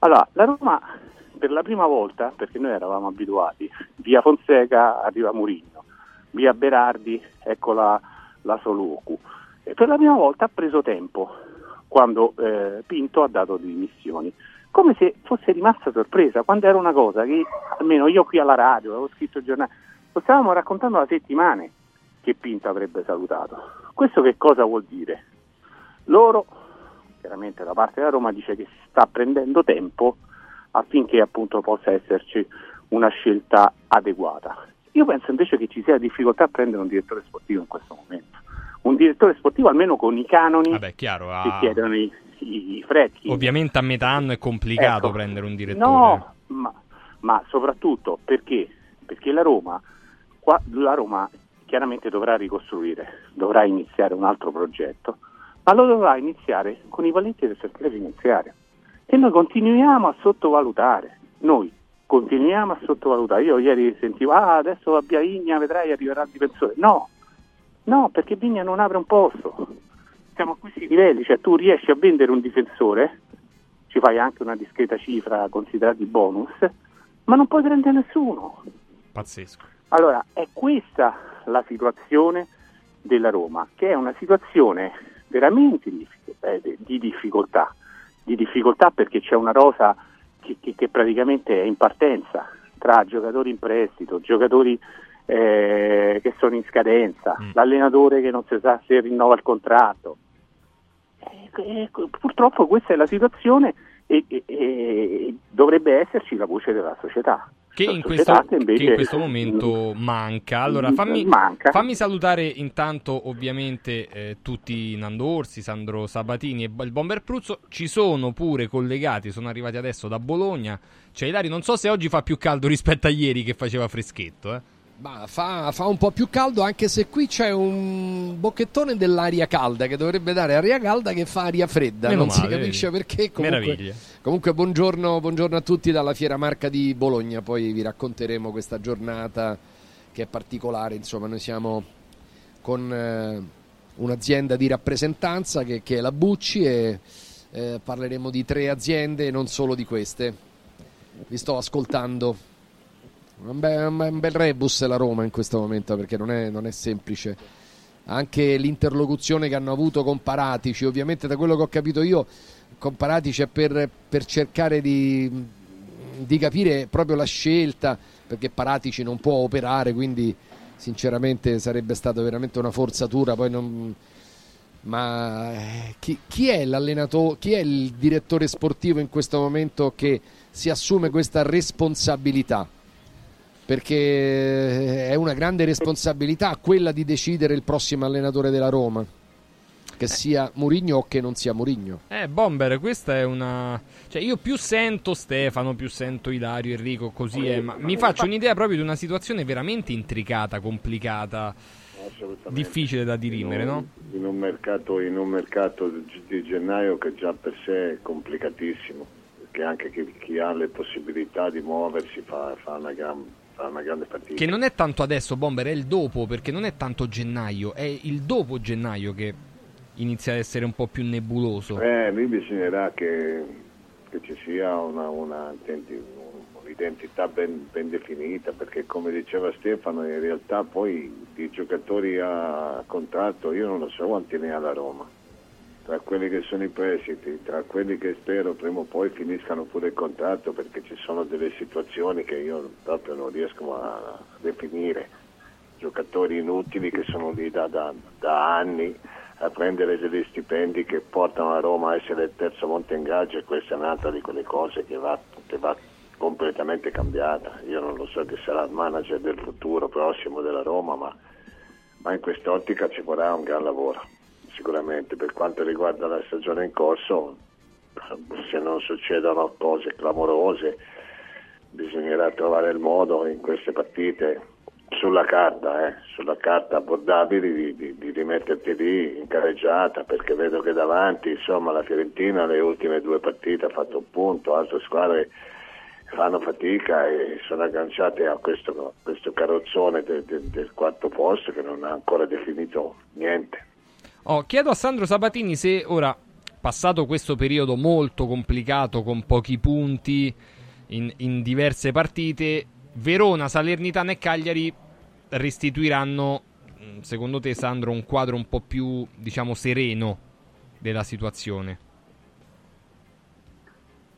Allora, la Roma per la prima volta, perché noi eravamo abituati, via Fonseca arriva Murigno, via Berardi ecco la, la Soluku. E per la prima volta ha preso tempo quando eh, Pinto ha dato dimissioni, come se fosse rimasta sorpresa, quando era una cosa che almeno io qui alla radio, avevo scritto il giornale, lo stavamo raccontando da settimane che Pinto avrebbe salutato. Questo che cosa vuol dire? Loro, chiaramente da parte della Roma, dice che si sta prendendo tempo affinché appunto possa esserci una scelta adeguata. Io penso invece che ci sia difficoltà a prendere un direttore sportivo in questo momento. Un direttore sportivo almeno con i canoni Vabbè, chiaro. che ah, chiedono i, i, i Fredkin. ovviamente a metà anno è complicato Ecco. prendere un direttore. No, ma, ma soprattutto perché? Perché la Roma, qua, la Roma chiaramente dovrà ricostruire, dovrà iniziare un altro progetto, lo dovrà iniziare con i paletti del settore finanziario, che noi continuiamo a sottovalutare. Noi continuiamo a sottovalutare. Io ieri sentivo, ah, adesso va via Igna, vedrai, arriverà il difensore. No, no, perché Vigna non apre un posto. Siamo a questi livelli, cioè tu riesci a vendere un difensore, ci fai anche una discreta cifra considerati bonus, ma non puoi prendere nessuno. Pazzesco. Allora, è questa la situazione della Roma, che è una situazione veramente di, eh, di difficoltà, di difficoltà perché c'è una rosa che, che- che praticamente è in partenza tra giocatori in prestito, giocatori eh, che sono in scadenza, l'allenatore che non si sa se rinnova il contratto. Eh, eh, purtroppo questa è la situazione e, e- e dovrebbe esserci la voce della società. Che in, società questo, invece- che in questo momento manca. Allora, fammi, Manca. fammi salutare intanto, ovviamente, eh, tutti Nando Orsi, Sandro Sabatini e il Bomber Pruzzo. Ci sono pure collegati, sono arrivati adesso da Bologna. C'è Ilario, non so se oggi fa più caldo rispetto a ieri che faceva freschetto. Eh. Ma fa, fa un po' più caldo anche se qui c'è un bocchettone dell'aria calda che dovrebbe dare aria calda che fa aria fredda. Meno non si male, capisce vedi. perché. Comunque, Meraviglia. comunque buongiorno, buongiorno a tutti dalla Fiera Marca di Bologna. Poi vi racconteremo questa giornata che è particolare. Insomma, noi siamo con eh, un'azienda di rappresentanza che, che è la Bucci e eh, parleremo di tre aziende e non solo di queste. Vi sto ascoltando. Un bel, un bel rebus la Roma in questo momento perché non è, non è semplice. Anche l'interlocuzione che hanno avuto con Paratici, ovviamente da quello che ho capito io, con Paratici è per, per cercare di, di capire proprio la scelta, perché Paratici non può operare, quindi sinceramente sarebbe stata veramente una forzatura. Non, ma eh, chi, chi è l'allenatore, chi è il direttore sportivo in questo momento che si assume questa responsabilità? Perché è una grande responsabilità quella di decidere il prossimo allenatore della Roma, che sia Murigno o che non sia Murigno. Eh, Bomber, questa è una. Cioè, io più sento Stefano, più sento Ilario, Enrico, così è. Ma mi faccio un'idea proprio di una situazione veramente intricata, complicata, difficile da dirimere, in un, no? In un, mercato, in un mercato di- gennaio che già per sé è complicatissimo, perché anche chi, chi ha le possibilità di muoversi fa, fa una, gran- fa una grande fatica. Che non è tanto adesso, Bomber, è il dopo, perché non è tanto gennaio, è il dopo gennaio che inizia ad essere un po' più nebuloso. Eh, lì bisognerà che, che ci sia una, una un'identità ben, ben definita, perché come diceva Stefano, in realtà poi i giocatori a contratto, io non lo so quanti ne ha la Roma, tra quelli che sono i prestiti, tra quelli che spero prima o poi finiscano pure il contratto, perché ci sono delle situazioni che io proprio non riesco a definire, giocatori inutili che sono lì da, da- da anni a prendere degli stipendi che portano la Roma a essere il terzo monte ingaggio e questa è un'altra di quelle cose che va, che va completamente cambiata. Io non lo so che sarà il manager del futuro prossimo della Roma, ma, ma in quest'ottica ci vorrà un gran lavoro, sicuramente. Per quanto riguarda la stagione in corso, se non succedono cose clamorose, bisognerà trovare il modo in queste partite sulla carta, eh, sulla carta abbordabili di, di, di rimetterti lì in careggiata perché vedo che davanti insomma la Fiorentina le ultime due partite ha fatto un punto, altre squadre fanno fatica e sono agganciate a questo, questo carrozzone del, del- del quarto posto che non ha ancora definito niente. Oh, chiedo a Sandro Sabatini se ora, passato questo periodo molto complicato con pochi punti in, in diverse partite, Verona, Salernitana e Cagliari restituiranno, mh, secondo te Sandro, un quadro un po' più, diciamo, sereno della situazione?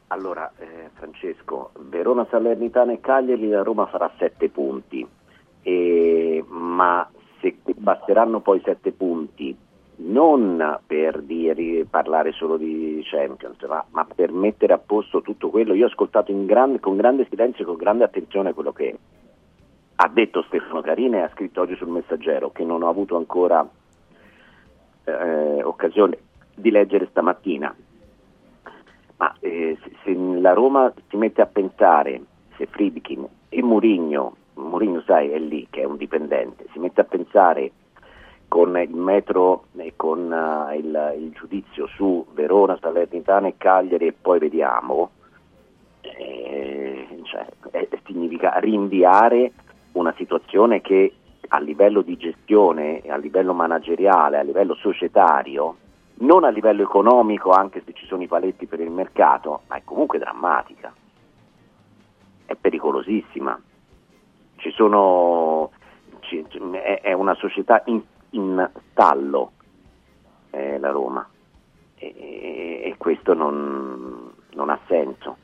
Allora, eh, Francesco, Verona, Salernitana e Cagliari, la Roma farà sette punti, E- ma se basteranno poi sette punti non per dire- parlare solo di Champions, ma, ma per mettere a posto tutto quello. Io ho ascoltato grande- con grande silenzio e con grande attenzione quello che ha detto Stefano Carina e ha scritto oggi sul Messaggero, che non ho avuto ancora eh, occasione di leggere stamattina. Ma eh, se, se la Roma si mette a pensare, se Friedkin e Mourinho, Mourinho sai è lì che è un dipendente, si mette a pensare con il metro e con eh, il, il giudizio su Verona, Salernitana e Cagliari e poi vediamo, eh, cioè, eh, significa rinviare una situazione che a livello di gestione, a livello manageriale, a livello societario, non a livello economico, anche se ci sono i paletti per il mercato, ma è comunque drammatica. È pericolosissima. Sono, è una società in, in stallo, eh, la Roma, e, e- questo non, non ha senso.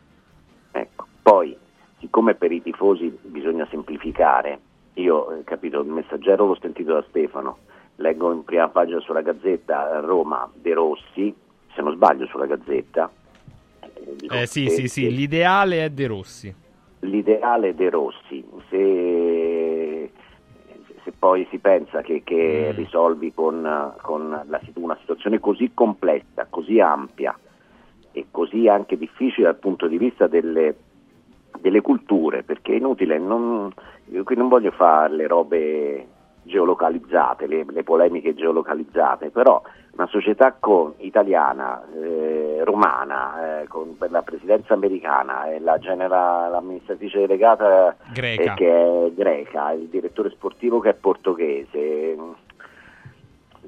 Ecco. Poi, siccome per i tifosi bisogna semplificare, io eh, capito, il messaggero l'ho sentito da Stefano, leggo in prima pagina sulla Gazzetta Roma De Rossi, se non sbaglio sulla Gazzetta. eh, Eh sì, sì, sì, che l'ideale è De Rossi. l'ideale De Rossi, se poi si pensa che, che Mm. risolvi con, con la una situazione così complessa, così ampia e così anche difficile dal punto di vista delle, delle culture, perché è inutile, non, io qui non voglio fare le robe geolocalizzate, le, le polemiche geolocalizzate, però una società con, italiana, eh, romana, eh, con la presidenza americana, e la genera- l'amministratrice delegata Greca. eh, che è greca, il direttore sportivo che è portoghese.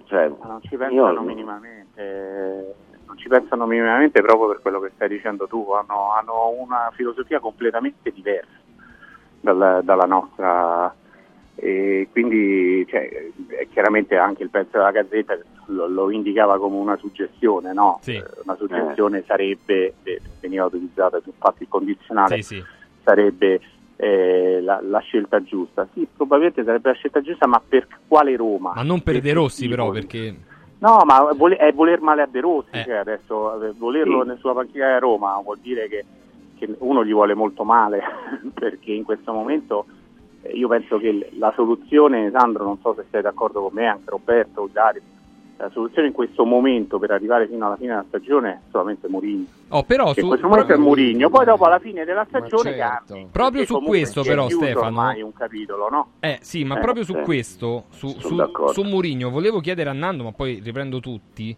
Cioè, non ci io- pensano minimamente, non ci pensano minimamente proprio per quello che stai dicendo tu, hanno, hanno una filosofia completamente diversa dal- dalla nostra e quindi cioè, eh, chiaramente anche il pezzo della Gazzetta lo, lo indicava come una suggestione, no? Sì. Eh, Una suggestione sarebbe, eh, veniva utilizzata infatti il condizionale, Sì, sì. sarebbe eh, la, la scelta giusta. Sì, probabilmente sarebbe la scelta giusta, ma per quale Roma? Ma non per De Rossi, però, perché... No, ma vole- è voler male a De Rossi, Eh. cioè adesso eh, volerlo Sì. nella sua panchina di Roma vuol dire che, che uno gli vuole molto male, perché in questo momento io penso che la soluzione, Sandro, non so se sei d'accordo con me, anche Roberto, Dario, la soluzione in questo momento per arrivare fino alla fine della stagione è solamente Mourinho. Oh, però su- in questo momento è Mourinho, poi dopo alla fine della stagione certo. cambia. Proprio su questo però, Stefano- ormai un capitolo, no? Eh sì, ma Eh, proprio su sì. questo, su, su, su Mourinho, volevo chiedere a Nando, ma poi riprendo tutti.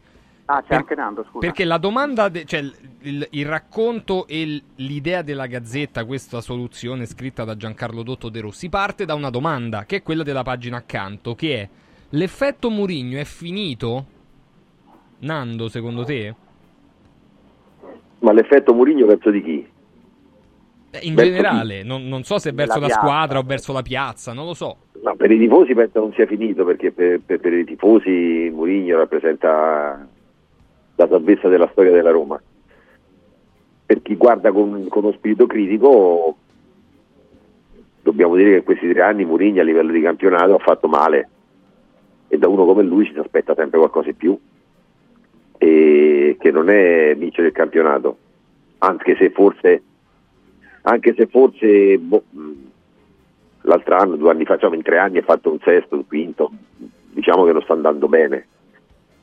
Ah, c'è Per- anche Nando, scusa. Perché la domanda, de- cioè il, il- il racconto e l'idea della Gazzetta, questa soluzione scritta da Giancarlo Dotto De Rossi, parte da una domanda, che è quella della pagina accanto, che è l'effetto Mourinho è finito? Nando, secondo te? Ma l'effetto Murigno penso di chi? In Verso generale, non, non so se verso la squadra o verso la piazza, non lo so. No, per i tifosi penso non sia finito perché per, per- per i tifosi Mourinho rappresenta la salvezza della storia della Roma. Per chi guarda con, con uno spirito critico dobbiamo dire che in questi tre anni Mourinho a livello di campionato ha fatto male e da uno come lui ci si aspetta sempre qualcosa in più e che non è vincere il campionato anche se forse anche se forse boh, l'altro anno, due anni fa, cioè in tre anni ha fatto un sesto, un quinto, diciamo che non sta andando bene.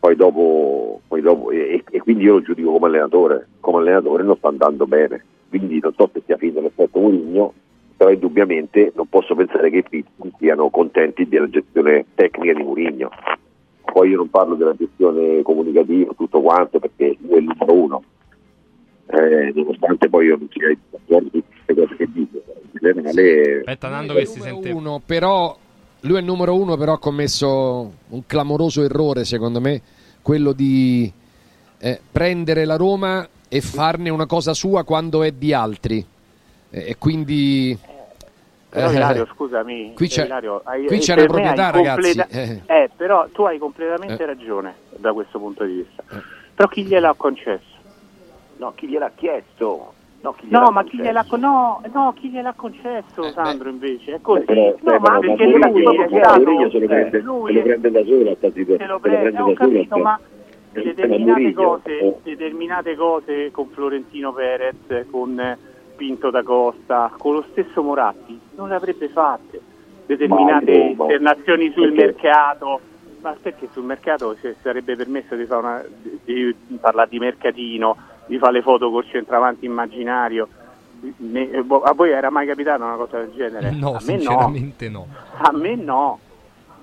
Poi dopo, poi dopo e, e quindi io lo giudico come allenatore, come allenatore non sta andando bene. Quindi non so se sia finito l'effetto Mourinho, però indubbiamente non posso pensare che i Fritz siano contenti della gestione tecnica di Mourinho. Poi io non parlo della gestione comunicativa, tutto quanto, perché lui è il numero uno. Eh, nonostante poi io non sia d'accordo su queste cose che dico, in generale Aspetta, Nando, che si sente. uno, però lui è il numero uno, però ha commesso un clamoroso errore, secondo me, quello di eh, prendere la Roma e farne una cosa sua quando è di altri. Eh, E quindi... Però eh, Ilario, scusami, qui c'è- Ilario, hai- qui eh, c'è una proprietà, ragazzi, completa- eh. eh, però tu hai completamente Eh. ragione da questo punto di vista. Però chi gliel'ha concesso? No, chi gliel'ha chiesto? No, chi No, ma chi con- no, no, chi gliel'ha concesso, Sandro, invece? È così. Però, no, ma perché Mourinho- lui è stato... se lo prende, lui se lo prende da solo a sta situazione, se lo se lo prende, ho da solo capito, a- ma Eh, determinate cose, eh. determinate cose con Florentino Perez, con eh, Pinto da Costa, con lo stesso Moratti, non le avrebbe fatte. Determinate Ma internazioni sul perché- mercato, ma perché sul mercato si sarebbe permesso di, fare una, di, di parlare di mercatino, di fare le foto col centravanti immaginario? Eh, boh, a voi era mai capitata una cosa del genere? No, a me no. sinceramente no. A me no.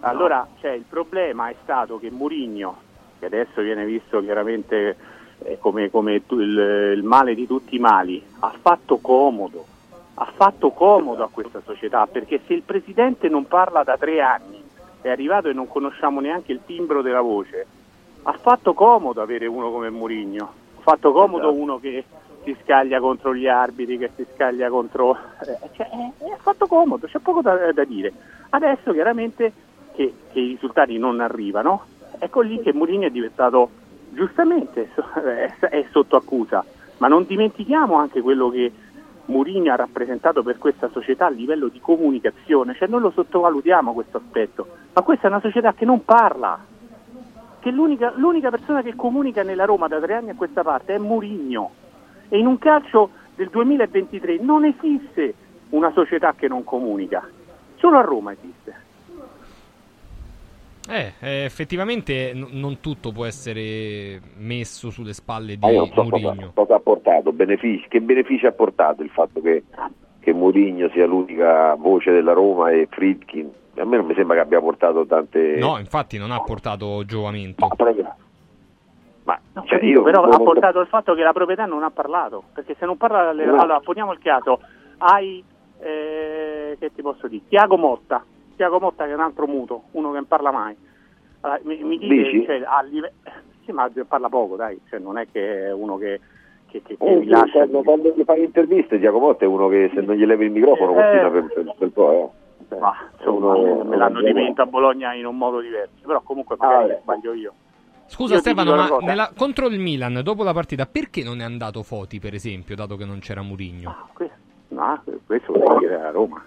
Allora, cioè, il problema è stato che Murigno, che adesso viene visto chiaramente eh, come, come tu- il, il male di tutti i mali, ha fatto comodo, ha fatto comodo a questa società, perché se il presidente non parla da tre anni, è arrivato e non conosciamo neanche il timbro della voce, ha fatto comodo avere uno come Murigno, fatto comodo uno che si scaglia contro gli arbitri, che si scaglia contro... eh, cioè, eh, ha fatto comodo, c'è poco da, da dire. Adesso chiaramente che, che i risultati non arrivano, ecco lì che Mourinho è diventato giustamente è, è sotto accusa, ma non dimentichiamo anche quello che Mourinho ha rappresentato per questa società a livello di comunicazione, cioè non lo sottovalutiamo questo aspetto, ma questa è una società che non parla, che l'unica, l'unica persona che comunica nella Roma da tre anni a questa parte è Mourinho e in un calcio del 2023 non esiste una società che non comunica, solo a Roma esiste. Eh, eh, effettivamente n- non tutto può essere messo sulle spalle di io non so cosa, Mourinho. cosa ha portato, benefici, che benefici ha portato il fatto che, che Mourinho sia l'unica voce della Roma e Friedkin. A me non mi sembra che abbia portato tante... No, infatti non ha portato giovamento. Ma No, cioè, capito, io però ha portato il fatto che la proprietà non ha parlato, perché se non parla alle- No. allora poniamo il caso, hai eh, che ti posso dire, Tiago Motta, Tiago Motta che è un altro muto, uno che non parla mai. Allora, mi, mi dite, Dici? cioè, a live- sì, ma parla poco, dai, cioè, non è che è uno che, che, che, che Eh, rilascia quando, quando gli fai interviste Giacomotti è uno che se non gli levi il microfono Eh. continua per, per, per po'. Eh. Ma insomma, Uno- me l'hanno dipinto a Bologna in un modo diverso, però comunque magari Ah, eh. sbaglio io. Scusa Io Stefano, ma nella- contro il Milan, dopo la partita, perché non è andato Foti, per esempio, dato che non c'era Mourinho? No, questo vuol dire a Roma.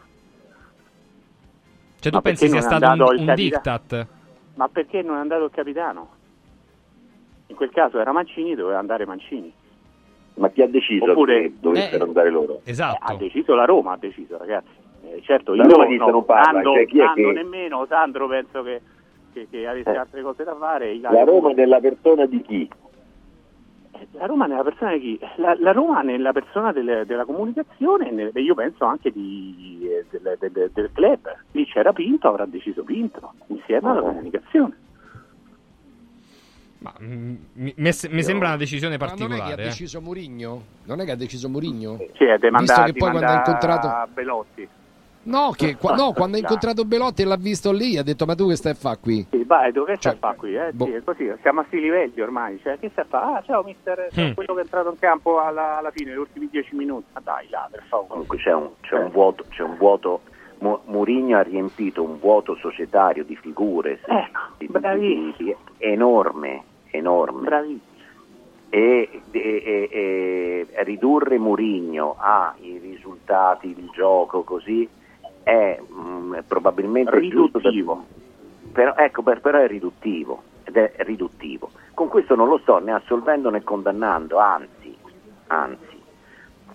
Cioè tu Ma pensi perché sia stato un, un capita- diktat? Ma perché non è andato il capitano? In quel caso era Mancini, doveva andare Mancini. Ma chi ha deciso Oppure- che dovessero eh, andare loro? Esatto. Ha deciso la Roma, ha deciso ragazzi. Eh, certo, La io Roma no, non parla, Sandro, cioè, chi è Sandro che- nemmeno, Sandro penso che, che, che avesse Eh. altre cose da fare. Ilario- La Roma nella persona di chi? La Roma nella persona di chi? La, la Roma nella persona del- della comunicazione, nel- e io penso anche di, eh, del, del- del club. Lì c'era Pinto, avrà deciso Pinto, insieme alla Ah. comunicazione. Ma, mm, mi, mi- sembra una decisione Ma non è che ha particolare. eh. deciso Murigno? Non è che ha deciso Murigno? Sì, è Visto demandati che poi quando ha incontrato Belotti. No, che, qua- no, quando ha incontrato Belotti e l'ha visto lì, ha detto "Ma tu che stai a fare qui?". Sì, vai, dove sta Cioè, a fa qui? Eh? boh. Sì, è così, siamo a sti livelli ormai. Cioè, che sta a fa? Ah, ciao mister, Mm. quello che è entrato in campo alla, alla fine, negli ultimi dieci minuti. Ma dai, là, per favore. Comunque c'è un, c'è un vuoto, c'è un vuoto. Mourinho ha riempito un vuoto societario di figure Eh, di- di- bravissimo. di- enorme, enorme. Bravissimo. E, e- e- e ridurre Mourinho ai risultati, il gioco così è mm, probabilmente Riduttivo. però, ecco, per- però è riduttivo, ed è riduttivo. Con questo non lo sto né assolvendo né condannando, anzi, anzi.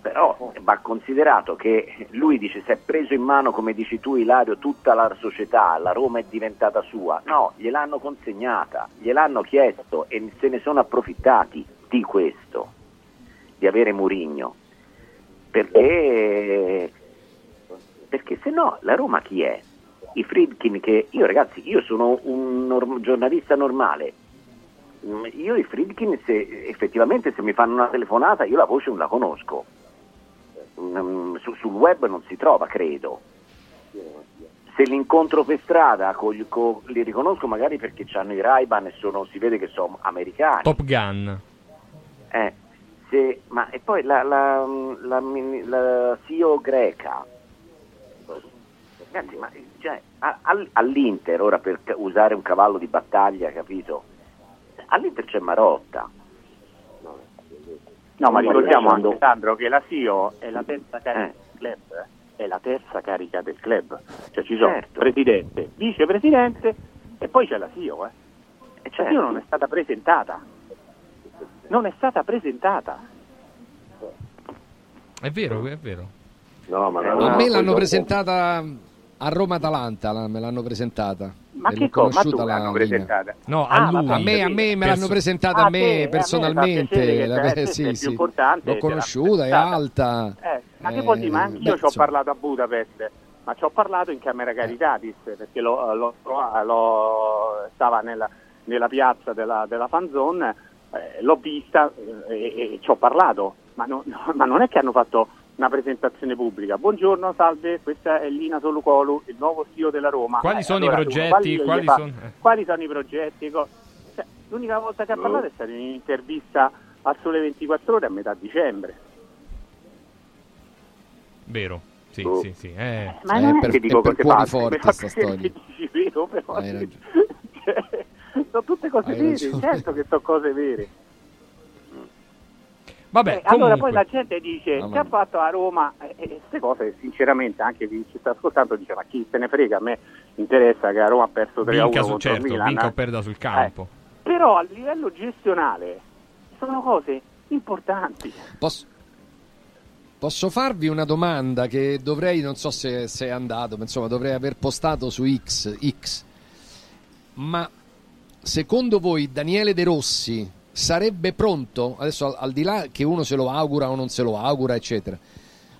Però va considerato che lui dice si è preso in mano, come dici tu Ilario, tutta la società, la Roma è diventata sua. No, gliel'hanno consegnata, gliel'hanno chiesto e se ne sono approfittati di questo, di avere Murigno. Perché, perché se no la Roma chi è? I Friedkin che io ragazzi, io sono un norm- giornalista normale. Mm, Io i Friedkin se effettivamente se mi fanno una telefonata io la voce non la conosco. Mm, su- sul web non si trova, credo. Se li incontro per strada con con- li riconosco magari perché hanno i Ray-Ban e sono- si vede che sono americani. Top Gun. Eh, se- ma e poi la, la, la la CEO greca, ragazzi, ma cioè, a- al- all'Inter, ora per usare un cavallo di battaglia, capito? All'Inter c'è Marotta. No, ma ricordiamo quando- anche Sandro che la CEO è la terza carica Eh. del club. eh. È la terza carica del club. Cioè ci sono Certo. presidente, vicepresidente e poi c'è la CEO. Eh. E La certo. CEO non è stata presentata. Non è stata presentata. È vero, è vero. No, ma A no, me l'hanno presentata a Roma-Atalanta, la- me l'hanno presentata. Ma E che cosa? Ma conosciuta tu la l'hanno linea. presentata? No, Ah, a lui. A me, a me me l'hanno presentata Ah, a me te, a me personalmente. piacere che la- te- eh, sì, sì. L'ho conosciuta, è presentata. alta. Eh, ma che Eh, vuol dire? Ma anch'io ci ho parlato a Budapest, ma ci ho parlato in Camera Caritatis perché l'ho- l'ho- l'ho- stava nella, nella piazza della, della fanzone, eh, l'ho vista eh, e, e ci ho parlato, ma, no- no- ma non è che hanno fatto una presentazione pubblica. Buongiorno, salve, questa è Lina Solucolu, il nuovo CEO della Roma. Quali Eh, sono i allora, progetti? gli Quali fa- sono- eh. quali sono i progetti? Co- cioè, l'unica volta che ha parlato è stata in un'intervista al Sole 24 Ore a metà dicembre. Vero. Sì, Boh. sì, sì. Eh. Ma Eh, non è per- che dico è per cose cuori forti mi fa sta piacere storia. dici vero, però Hai ragione. cioè, sono tutte cose Hai vere, ragione. certo che sono cose vere. Vabbè, Eh, allora poi la gente dice Mamma che ha fatto a Roma e queste cose sinceramente anche chi ci sta ascoltando dice ma chi se ne frega a me interessa che a Roma ha perso 3 a 1 Vinca, su, contro certo, Milan vinca o eh. perda sul campo. però a livello gestionale sono cose importanti Posso, posso farvi una domanda che dovrei, non so se, se è andato, ma insomma dovrei aver postato su X, X. Ma secondo voi Daniele De Rossi sarebbe pronto, adesso al, al di là che uno se lo augura o non se lo augura, eccetera,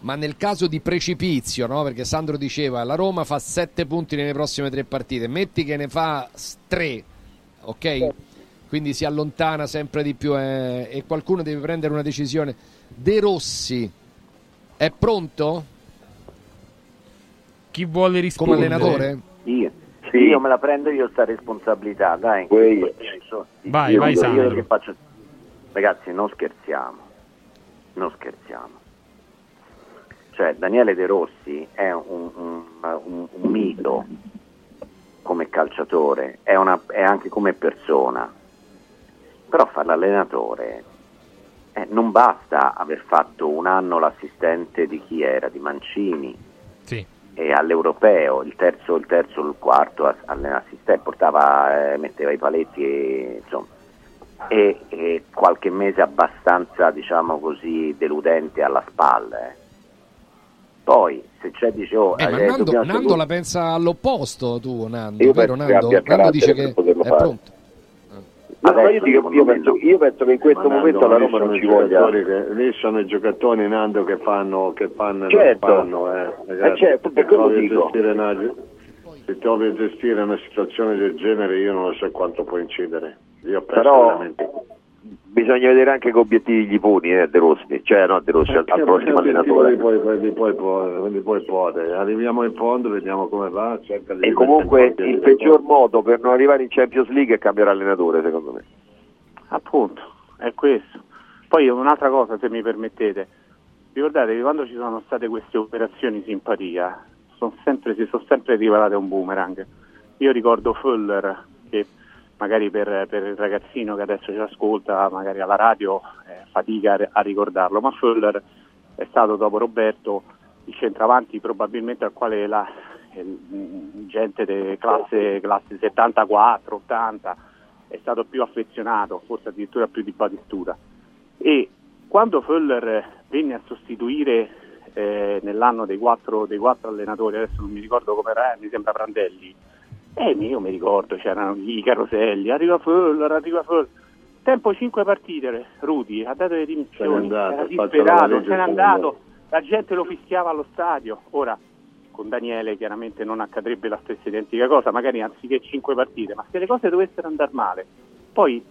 ma nel caso di precipizio, no? perché Sandro diceva la Roma fa 7 punti nelle prossime tre partite, metti che ne fa 3, ok? Quindi si allontana sempre di più eh, e qualcuno deve prendere una decisione. De Rossi è pronto Chi vuole come rispondere? allenatore? Io, Sì. io me la prendo io sta responsabilità, dai. senso. Vai, Io- vai, io- io faccio- Ragazzi, non scherziamo, non scherziamo. Cioè, Daniele De Rossi è un, un- un- un mito come calciatore, è, una- è anche come persona. Però fare l'allenatore eh, non basta aver fatto un anno l'assistente di chi era, di Mancini, all'europeo, il terzo, il terzo, il quarto ass- all'assistente, portava, eh, metteva i paletti e insomma. E, e qualche mese abbastanza, diciamo così, deludente alla spalla. eh. Poi, se c'è, dice, oh, Eh, ma eh, Nando, Nando la pensa all'opposto tu, Nando, Io vero che Nando? Nando dice che poterlo è pronto. No, ma io, dico, io, penso, io penso che in questo Ma momento Nando, la Roma non ci voglia. Che, lì sono i giocatori, Nando, che fanno, che fanno, Certo. fanno eh. Eh, certo, per quello dico. gestire una- se trovi a gestire una situazione del genere io non lo so quanto può incidere. Io penso Però- veramente. Bisogna vedere anche che obiettivi gli poni eh, De Rossi, cioè no De Rossi al, al prossimo allenatore. Poi, poi, poi, poi, poi pode. Arriviamo in fondo, vediamo come va. cerca di E comunque il peggior modo per non arrivare in Champions League è cambiare allenatore, secondo me. Appunto, è questo. Poi un'altra cosa, se mi permettete, ricordate che quando ci sono state queste operazioni simpatia, sono sempre, si sono sempre rivelate un boomerang. Io ricordo Fuller, magari per, per il ragazzino che adesso ci ascolta, magari alla radio, eh, fatica a, ricordarlo, ma Fuller è stato dopo Roberto il centravanti probabilmente al quale la eh, gente de classe, classe 74, 80 è stato più affezionato, forse addirittura più di Batistuta. E quando Föller venne a sostituire eh, nell'anno dei quattro, dei quattro allenatori, adesso non mi ricordo come era, mi sembra Prandelli, eh, io mi ricordo, c'erano i caroselli, arriva Föller, arriva Föller. Tempo 5 partite, Rudy, ha dato le dimissioni, era disperato, se n'è andato, la gente lo fischiava allo stadio. Ora, con Daniele chiaramente non accadrebbe la stessa identica cosa, magari anziché 5 partite, ma se le cose dovessero andare male, poi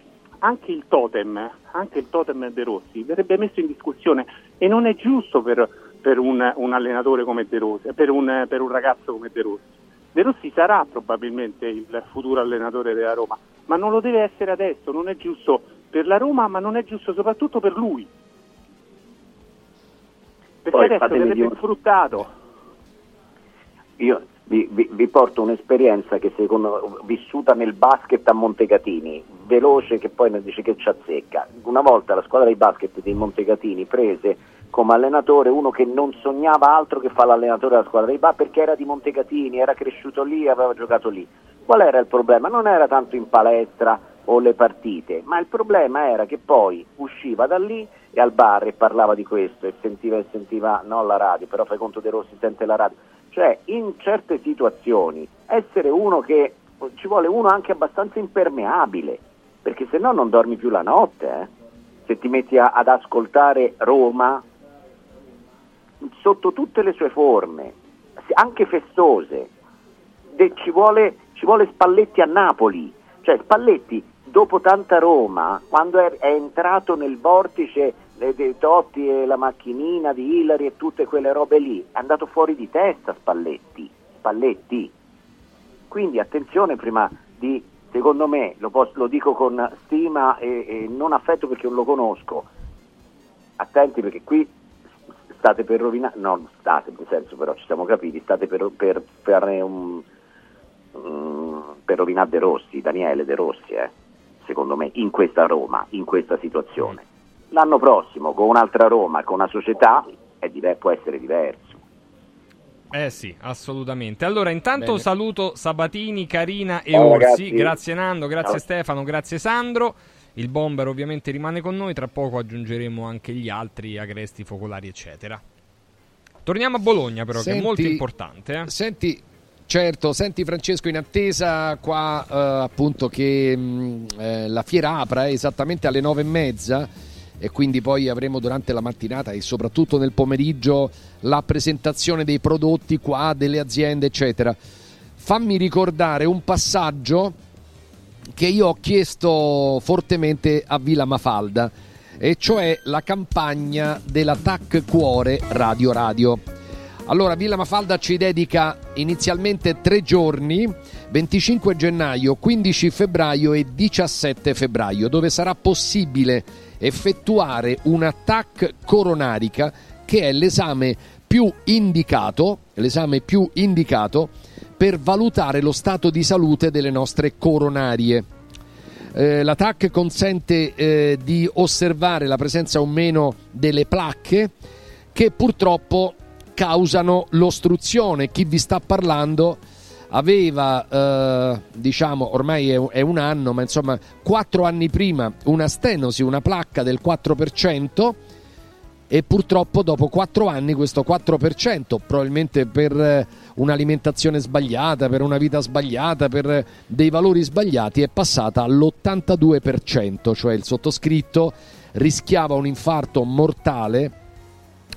anche il totem, anche il totem De Rossi verrebbe messo in discussione e non è giusto per, per un, un allenatore come De Rossi, per un, per un ragazzo come De Rossi. De Rossi sarà probabilmente il futuro allenatore della Roma, ma non lo deve essere adesso, non è giusto per la Roma, ma non è giusto soprattutto per lui. Perché Poi adesso verrebbe dire- sfruttato. Io vi, vi- vi porto un'esperienza che secondo vissuta nel basket a Montecatini, veloce che poi dice che ci azzecca. Una volta la squadra di basket di Montecatini prese come allenatore uno che non sognava altro che fare l'allenatore della squadra di basket perché era di Montecatini, era cresciuto lì, aveva giocato lì. Qual era il problema? Non era tanto in palestra o le partite, ma il problema era che poi usciva da lì e al bar e parlava di questo e sentiva e sentiva no la radio, però fai conto De Rossi sente la radio. Cioè, in certe situazioni essere uno che ci vuole uno anche abbastanza impermeabile, perché se no non dormi più la notte, eh. Se ti metti a- ad ascoltare Roma sotto tutte le sue forme, anche festose, ci, vuole, ci vuole Spalletti a Napoli, cioè Spalletti dopo tanta Roma, quando è, è entrato nel vortice dei Totti e la macchinina di Ilari e tutte quelle robe lì, è andato fuori di testa Spalletti, Spalletti. Quindi attenzione prima di, secondo me, lo, pos- lo dico con stima e, e non affetto perché non lo conosco, attenti perché qui state per rovinare, no, state, nel senso però ci siamo capiti, state per, per fare un, mm, per rovinare De Rossi, Daniele De Rossi, eh, secondo me, in questa Roma, in questa situazione. L'anno prossimo, con un'altra Roma, con una società, è diver- può essere diverso. Eh sì, assolutamente. Allora, intanto Bene. saluto Sabatini, Carina e Ciao, Orsi. ragazzi. Grazie Nando, grazie Ciao. Stefano, grazie Sandro. Il bomber ovviamente rimane con noi, tra poco aggiungeremo anche gli altri, Agresti, Focolari, eccetera. Torniamo a Bologna però, che Senti- è molto importante. eh. Senti, certo, senti Francesco, in attesa qua eh, appunto che mh, eh, la fiera apra esattamente alle nove e mezza e quindi poi avremo durante la mattinata e soprattutto nel pomeriggio la presentazione dei prodotti qua, delle aziende, eccetera. Fammi ricordare un passaggio che io ho chiesto fortemente a Villa Mafalda, e cioè la campagna della TAC Cuore Radio Radio. Allora, Villa Mafalda ci dedica inizialmente tre giorni, 25 gennaio, 15 febbraio e 17 febbraio, dove sarà possibile effettuare una TAC coronarica che è l'esame più indicato, l'esame più indicato per valutare lo stato di salute delle nostre coronarie. Eh, la consente eh, di osservare la presenza o meno delle placche che purtroppo causano l'ostruzione. Chi vi sta parlando aveva, eh, diciamo, ormai è, è un anno, ma insomma, quattro anni prima una stenosi, una placca del 4% e purtroppo dopo quattro anni questo 4%, probabilmente per eh, un'alimentazione sbagliata, per una vita sbagliata, per eh, dei valori sbagliati, è passata all'82%, cioè il sottoscritto rischiava un infarto mortale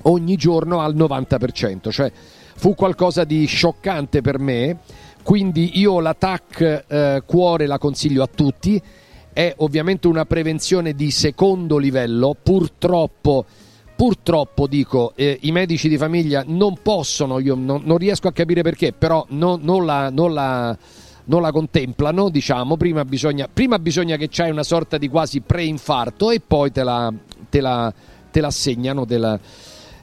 ogni giorno al 90%, cioè fu qualcosa di scioccante per me, quindi io la TAC eh, cuore la consiglio a tutti. È ovviamente una prevenzione di secondo livello, purtroppo purtroppo dico eh, i medici di famiglia non possono, io non, non riesco a capire perché, però no- non, la, non, la, non la contemplano, diciamo, prima bisogna, prima bisogna che c'hai una sorta di quasi pre-infarto e poi te la, te la, te assegnano, te la,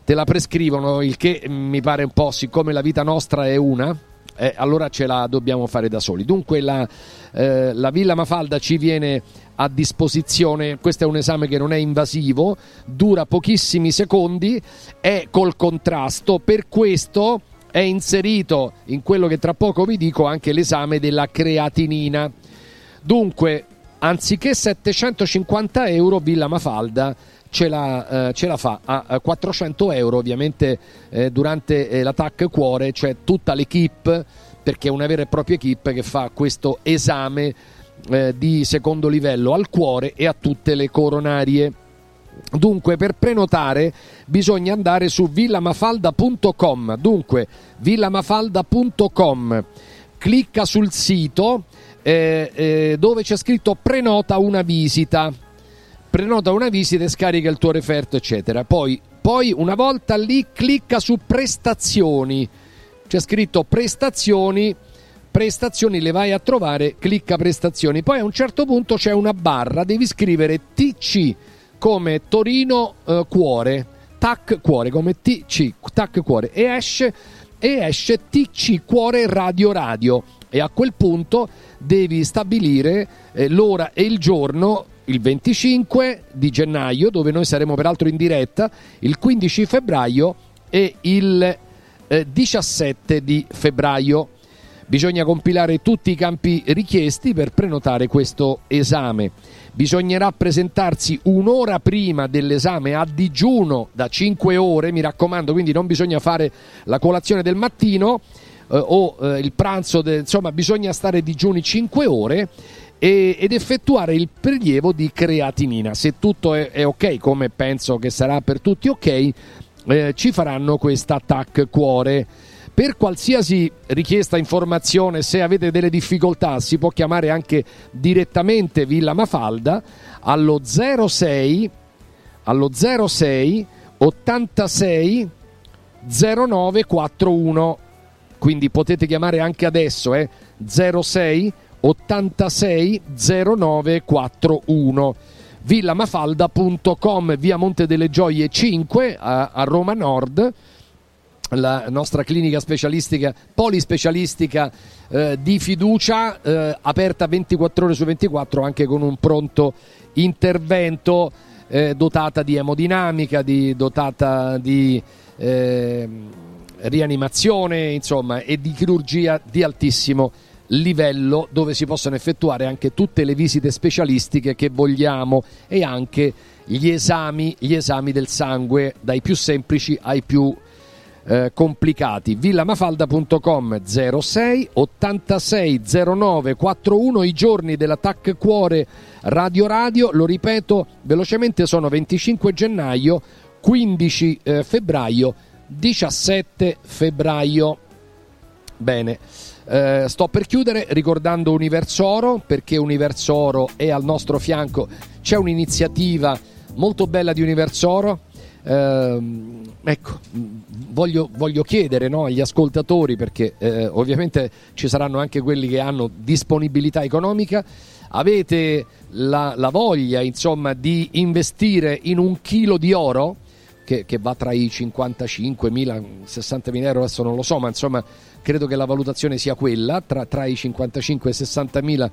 te la prescrivono, il che mi pare un po', siccome la vita nostra è una, eh, allora ce la dobbiamo fare da soli. Dunque la, eh, la Villa Mafalda ci viene a disposizione, questo è un esame che non è invasivo, dura pochissimi secondi, è col contrasto, per questo è inserito in quello che tra poco vi dico anche l'esame della creatinina. Dunque, anziché 750 euro, Villa Mafalda ce la, eh, ce la fa a, a 400 euro, ovviamente eh, durante eh, l'attacco cuore c'è tutta l'equipe, perché è una vera e propria equipe che fa questo esame eh, di secondo livello al cuore e a tutte le coronarie. Dunque, per prenotare bisogna andare su villamafalda.com. Dunque, villamafalda.com. Clicca sul sito eh, eh, dove c'è scritto prenota una visita. Prenota una visita e scarica il tuo referto, eccetera. Poi, poi una volta lì, clicca su prestazioni. C'è scritto prestazioni prestazioni le vai a trovare, clicca prestazioni. Poi a un certo punto c'è una barra, devi scrivere TC come Torino eh, Cuore, TAC Cuore come TC, TAC Cuore e esce, e esce TC Cuore Radio Radio e a quel punto devi stabilire eh, l'ora e il giorno il 25 di gennaio dove noi saremo peraltro in diretta, il 15 febbraio e il eh, 17 di febbraio. Bisogna compilare tutti i campi richiesti per prenotare questo esame. Bisognerà presentarsi un'ora prima dell'esame a digiuno da 5 ore, mi raccomando, quindi non bisogna fare la colazione del mattino eh, o eh, il pranzo, de... insomma bisogna stare digiuni 5 ore e, ed effettuare il prelievo di creatinina. Se tutto è, è ok, come penso che sarà per tutti ok, eh, ci faranno questa TAC cuore. Per qualsiasi richiesta, informazione, se avete delle difficoltà, si può chiamare anche direttamente Villa Mafalda allo 06 allo 06 86 0941. Quindi potete chiamare anche adesso, eh? 06 86 0941 villamafalda.com via Monte delle Gioie 5 a, a Roma Nord la nostra clinica specialistica, polispecialistica eh, di fiducia, eh, aperta 24 ore su 24 anche con un pronto intervento, eh, dotata di emodinamica, di, dotata di ehm, rianimazione, insomma, e di chirurgia di altissimo livello dove si possono effettuare anche tutte le visite specialistiche che vogliamo e anche gli esami, gli esami del sangue dai più semplici ai più eh, complicati. villamafalda.com 06 86 09 41 i giorni dell'attacco cuore Radio Radio, lo ripeto velocemente sono 25 gennaio, 15 eh, febbraio, 17 febbraio. Bene. Eh, sto per chiudere ricordando Universoro perché Universoro è al nostro fianco. C'è un'iniziativa molto bella di Universoro. Eh, ecco, voglio, voglio chiedere no, agli ascoltatori perché eh, ovviamente ci saranno anche quelli che hanno disponibilità economica. Avete la, la voglia insomma di investire in un chilo di oro? Che, che, va tra i 55.000 e 60.000 euro, adesso non lo so, ma insomma credo che la valutazione sia quella, tra, tra i 55 e i 60.000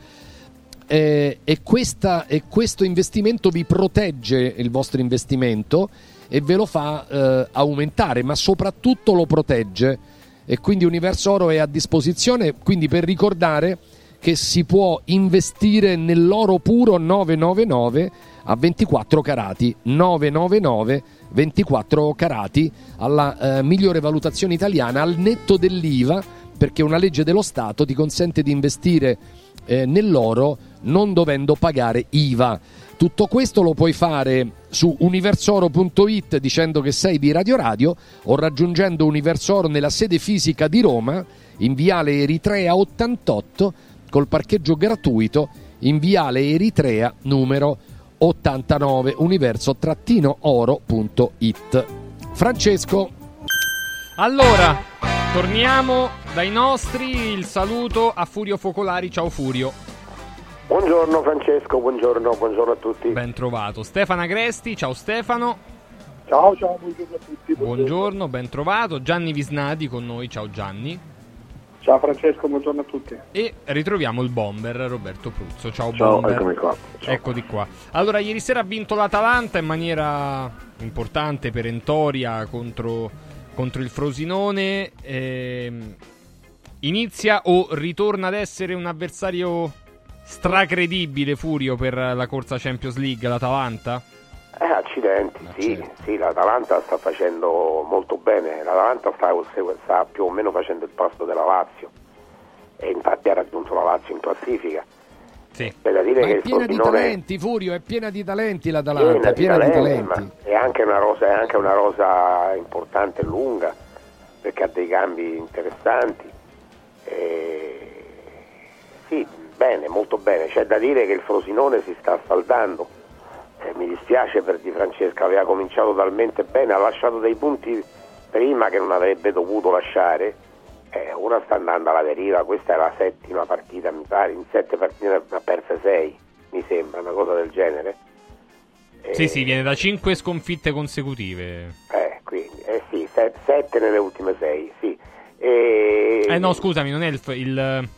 eh, e, questa, e, questo investimento vi protegge il vostro investimento e ve lo fa eh, aumentare, ma soprattutto lo protegge e quindi Universo Oro è a disposizione, quindi per ricordare che si può investire nell'oro puro 999 a 24 carati 999 24 carati alla eh, migliore valutazione italiana al netto dell'IVA perché una legge dello Stato ti consente di investire eh, nell'oro non dovendo pagare IVA. Tutto questo lo puoi fare su universoro.it dicendo che sei di Radio Radio o raggiungendo Universoro nella sede fisica di Roma in Viale Eritrea 88 col parcheggio gratuito in Viale Eritrea numero 89 universo-oro.it. Francesco, Allora, torniamo dai nostri. Il saluto a Furio Focolari. Ciao Furio. Buongiorno Francesco, buongiorno, buongiorno a tutti. Ben trovato. Stefano Agresti. Ciao Stefano. Ciao, ciao, buongiorno a tutti. Buongiorno, ben trovato. Gianni Visnadi con noi. Ciao Gianni. Ciao Francesco, buongiorno a tutti. E ritroviamo il bomber Roberto Pruzzo. Ciao, Ciao, bomber. eccomi qua. Eccoti qua. Allora, ieri sera ha vinto l'Atalanta in maniera importante, perentoria contro, contro il Frosinone. Ehm, inizia o ritorna ad essere un avversario stracredibile, Furio, per la corsa Champions League, l'Atalanta? Eh, accidenti, sì, certo. sì, l'Atalanta sta facendo molto bene, l'Atalanta sta, sta più o meno facendo il passo della Lazio e infatti ha raggiunto la Lazio in classifica. Sì. C'è da dire ma che è piena di talenti, Furio, è piena di talenti l'Atalanta, è piena piena di talenti, talenti. ma è anche una rosa, è anche una rosa importante e lunga perché ha dei cambi interessanti. E... Sì, bene, molto bene. C'è da dire che il Frosinone si sta saldando. Eh, mi dispiace per Di Francesca, aveva cominciato talmente bene, ha lasciato dei punti prima che non avrebbe dovuto lasciare. Eh, ora sta andando alla deriva, questa è la settima partita, mi pare, in sette partite ne ha perse sei, mi sembra, una cosa del genere. Sì, sì, viene da 5 sconfitte consecutive. Eh, quindi, eh sì, se- sette nelle ultime sei, sì. E... Eh no, scusami, non è il... il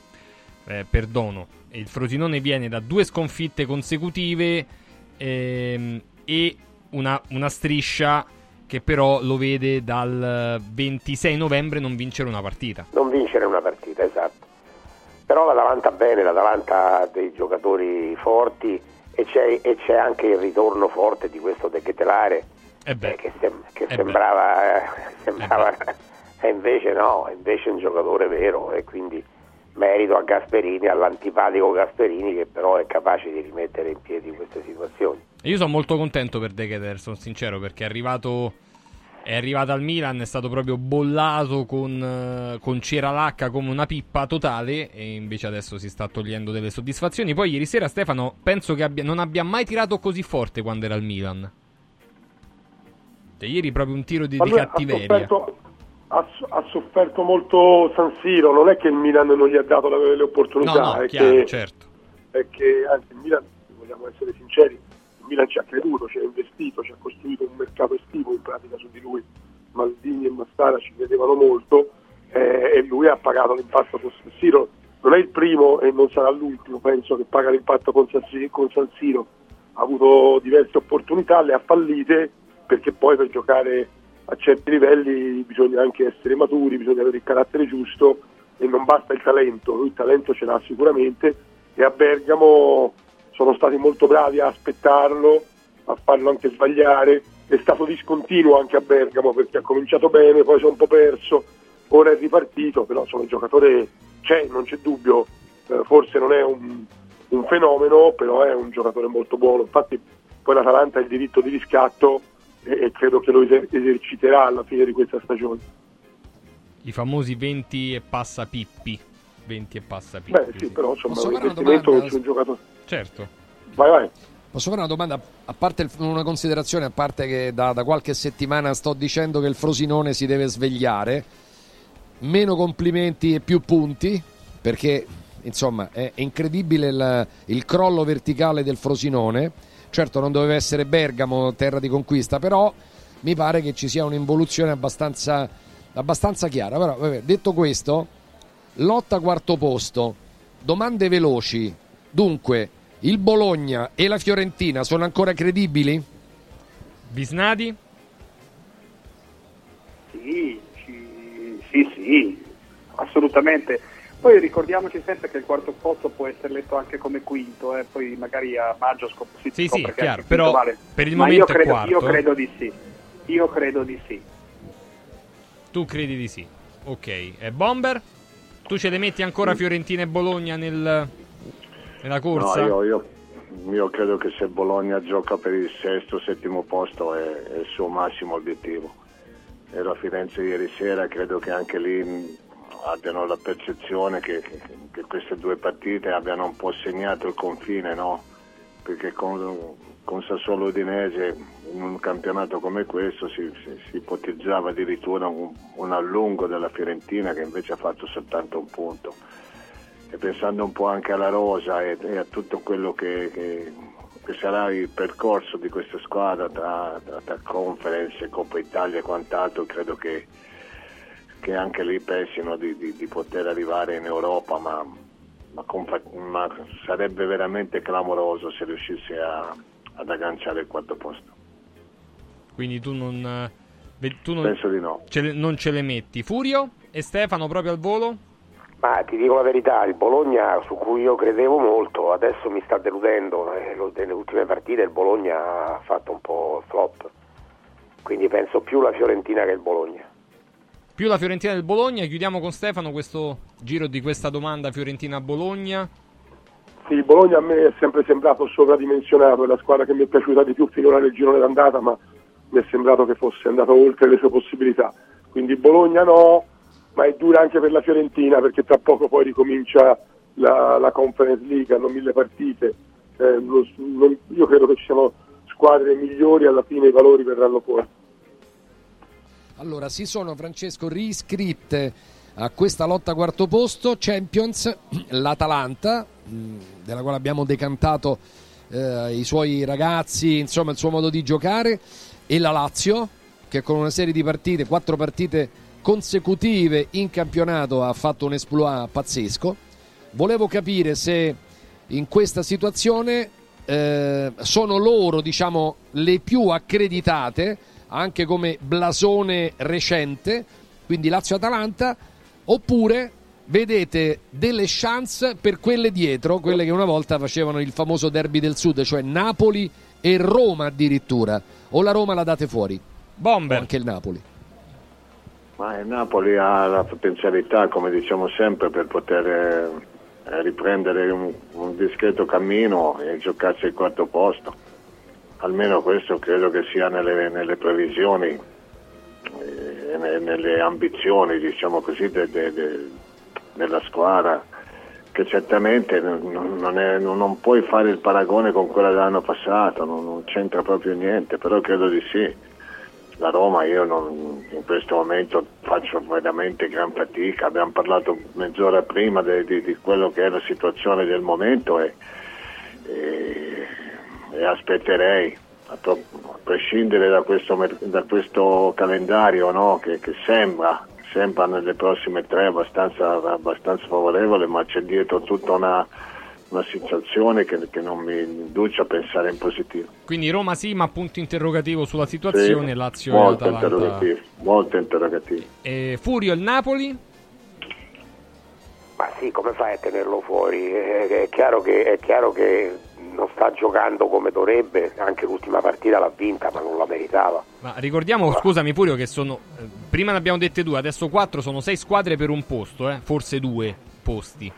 eh, perdono. Il Frosinone viene da due sconfitte consecutive ehm, e una, una striscia che però lo vede dal 26 novembre non vincere una partita. Non vincere una partita, esatto. Però l'Atalanta bene, l'Atalanta ha dei giocatori forti e c'è, e c'è anche il ritorno forte di questo De Ketelare Eh eh, che, sem- che Eh sembrava, eh, sembrava e invece no, invece è un giocatore vero e quindi merito a Gasperini, all'antipatico Gasperini che però è capace di rimettere in piedi queste situazioni. Io sono molto contento per De Keter, sono sincero, perché è arrivato, è arrivato al Milan, è stato proprio bollato con, eh, con cera lacca come una pippa totale e invece adesso si sta togliendo delle soddisfazioni. Poi ieri sera Stefano penso che abbia- non abbia mai tirato così forte quando era al Milan. Cioè, ieri proprio un tiro di, di lui ha cattiveria. sofferto, ha, ha sofferto molto San Siro, non è che il Milan non gli ha dato le, le opportunità, No, no, è, chiaro, che, certo. è che anzi il Milan, se vogliamo essere sinceri, il Milan ci ha creduto, ci ha investito, ci ha costruito un mercato estivo in pratica su di lui. Maldini e Massara ci credevano molto eh, e lui ha pagato l'impatto con San Siro. Non è il primo e non sarà l'ultimo, penso, che paga l'impatto con San Siro. Con San Siro. Ha avuto diverse opportunità, le ha fallite perché poi per giocare a certi livelli bisogna anche essere maturi, bisogna avere il carattere giusto e non basta il talento, lui il talento ce l'ha sicuramente e a Bergamo sono stati molto bravi a aspettarlo, a farlo anche sbagliare, è stato discontinuo anche a Bergamo perché ha cominciato bene, poi si è un po' perso, ora è ripartito, però insomma il giocatore c'è, non c'è dubbio, eh, forse non è un, un fenomeno, però è un giocatore molto buono, infatti poi l'Atalanta ha il diritto di riscatto e, credo che lo eser- eserciterà alla fine di questa stagione. I famosi 20 e passa pippi. 20 e passa pippi. Beh sì, però insomma Posso un fare una investimento domanda? su un giocatore. Certo. Vai, vai. Posso fare una domanda? A parte il- una considerazione, a parte che da, da qualche settimana sto dicendo che il Frosinone si deve svegliare, meno complimenti e più punti, perché insomma è è incredibile il, il crollo verticale del Frosinone. Certo non doveva essere Bergamo, terra di conquista, però mi pare che ci sia un'involuzione abbastanza, abbastanza chiara. Però, vabbè, detto questo, lotta quarto posto, domande veloci. Dunque, il Bologna e la Fiorentina sono ancora credibili? Bisnadi? Sì, sì, sì, assolutamente. Poi ricordiamoci sempre che il quarto posto può essere letto anche come quinto, eh, poi magari a maggio scop- si Sì, scopre sì, che chiaro, però vale. per il Ma momento io è credo, quarto. io credo di sì. Io credo di sì. Tu credi di sì. Ok. E Bomber? Tu ce le metti ancora Fiorentina e Bologna nel, nella corsa? No, io, io- io credo che se Bologna gioca per il sesto, settimo posto è, è il suo massimo obiettivo. Ero a Firenze ieri sera, credo che anche lì abbiano la percezione che, che- queste due partite abbiano un po' segnato il confine, no? Perché con, con Sassuolo Udinese in un campionato come questo si, si- si ipotizzava addirittura un, un allungo della Fiorentina che invece ha fatto soltanto un punto. E pensando un po' anche alla rosa e, e a tutto quello che, che- che sarà il percorso di questa squadra tra, tra- tra conference, Coppa Italia e quant'altro, credo che, che anche lì pensino di, di- di poter arrivare in Europa, ma, ma ma sarebbe veramente clamoroso se riuscisse a- ad agganciare il quarto posto. Quindi tu non. eh, tu non, Penso di no. ce le, non ce le metti. Furio e Stefano proprio al volo? Ma ti dico la verità, il Bologna su cui io credevo molto adesso mi sta deludendo, eh, nelle ultime partite il Bologna ha fatto un po' flop, quindi penso più la Fiorentina che il Bologna. Più la Fiorentina del Bologna. Chiudiamo con Stefano questo giro di questa domanda Fiorentina-Bologna. Sì, il Bologna a me è sempre sembrato sovradimensionato, è la squadra che mi è piaciuta di più finora nel girone d'andata, ma mi è sembrato che fosse andato oltre le sue possibilità. Quindi Bologna no, ma è dura anche per la Fiorentina perché tra poco poi ricomincia la, la Conference League, hanno mille partite. Eh, non- non- io credo che ci siano squadre migliori, alla fine i valori verranno fuori. Allora, si sono, Francesco, riscritte a questa lotta quarto posto Champions, l'Atalanta, mh, della quale abbiamo decantato eh, i suoi ragazzi, insomma il suo modo di giocare, e la Lazio, che con una serie di partite, quattro partite consecutive in campionato ha fatto un esploit pazzesco. Volevo capire se in questa situazione eh, sono loro, diciamo, le più accreditate anche come blasone recente, quindi Lazio-Atalanta, oppure vedete delle chance per quelle dietro, quelle che una volta facevano il famoso derby del sud, cioè Napoli e Roma addirittura, o la Roma la date fuori? Bomber. O anche il Napoli. Ma il Napoli ha la potenzialità, come diciamo sempre, per poter eh, riprendere un, un discreto cammino e giocarsi il quarto posto. Almeno questo credo che sia nelle, nelle previsioni eh, e ne- nelle ambizioni, diciamo così, de- de- de- della squadra, che certamente non, non è- non- puoi fare il paragone con quella dell'anno passato, non, non c'entra proprio niente, però credo di sì. La Roma io in questo momento faccio veramente gran fatica, abbiamo parlato mezz'ora prima de- di, di quello che è la situazione del momento e, e- e aspetterei, a, to- a prescindere da questo, mer- da questo calendario no, che, che sembra, sembra nelle prossime tre abbastanza, abbastanza favorevole, ma c'è dietro tutta una, una situazione che, che non mi induce a pensare in positivo. Quindi Roma sì, ma punto interrogativo sulla situazione. Sì, Lazio molto e Atalanta. interrogativo, molto interrogativo. E Furio il Napoli? Ma sì, come fai a tenerlo fuori? Eh, È chiaro che, è chiaro che non sta giocando come dovrebbe, anche l'ultima partita l'ha vinta, ma non la meritava. Ma ricordiamo, scusami Furio, che sono. eh, prima ne abbiamo dette due, adesso quattro, sono sei squadre per un posto, eh? forse due posti.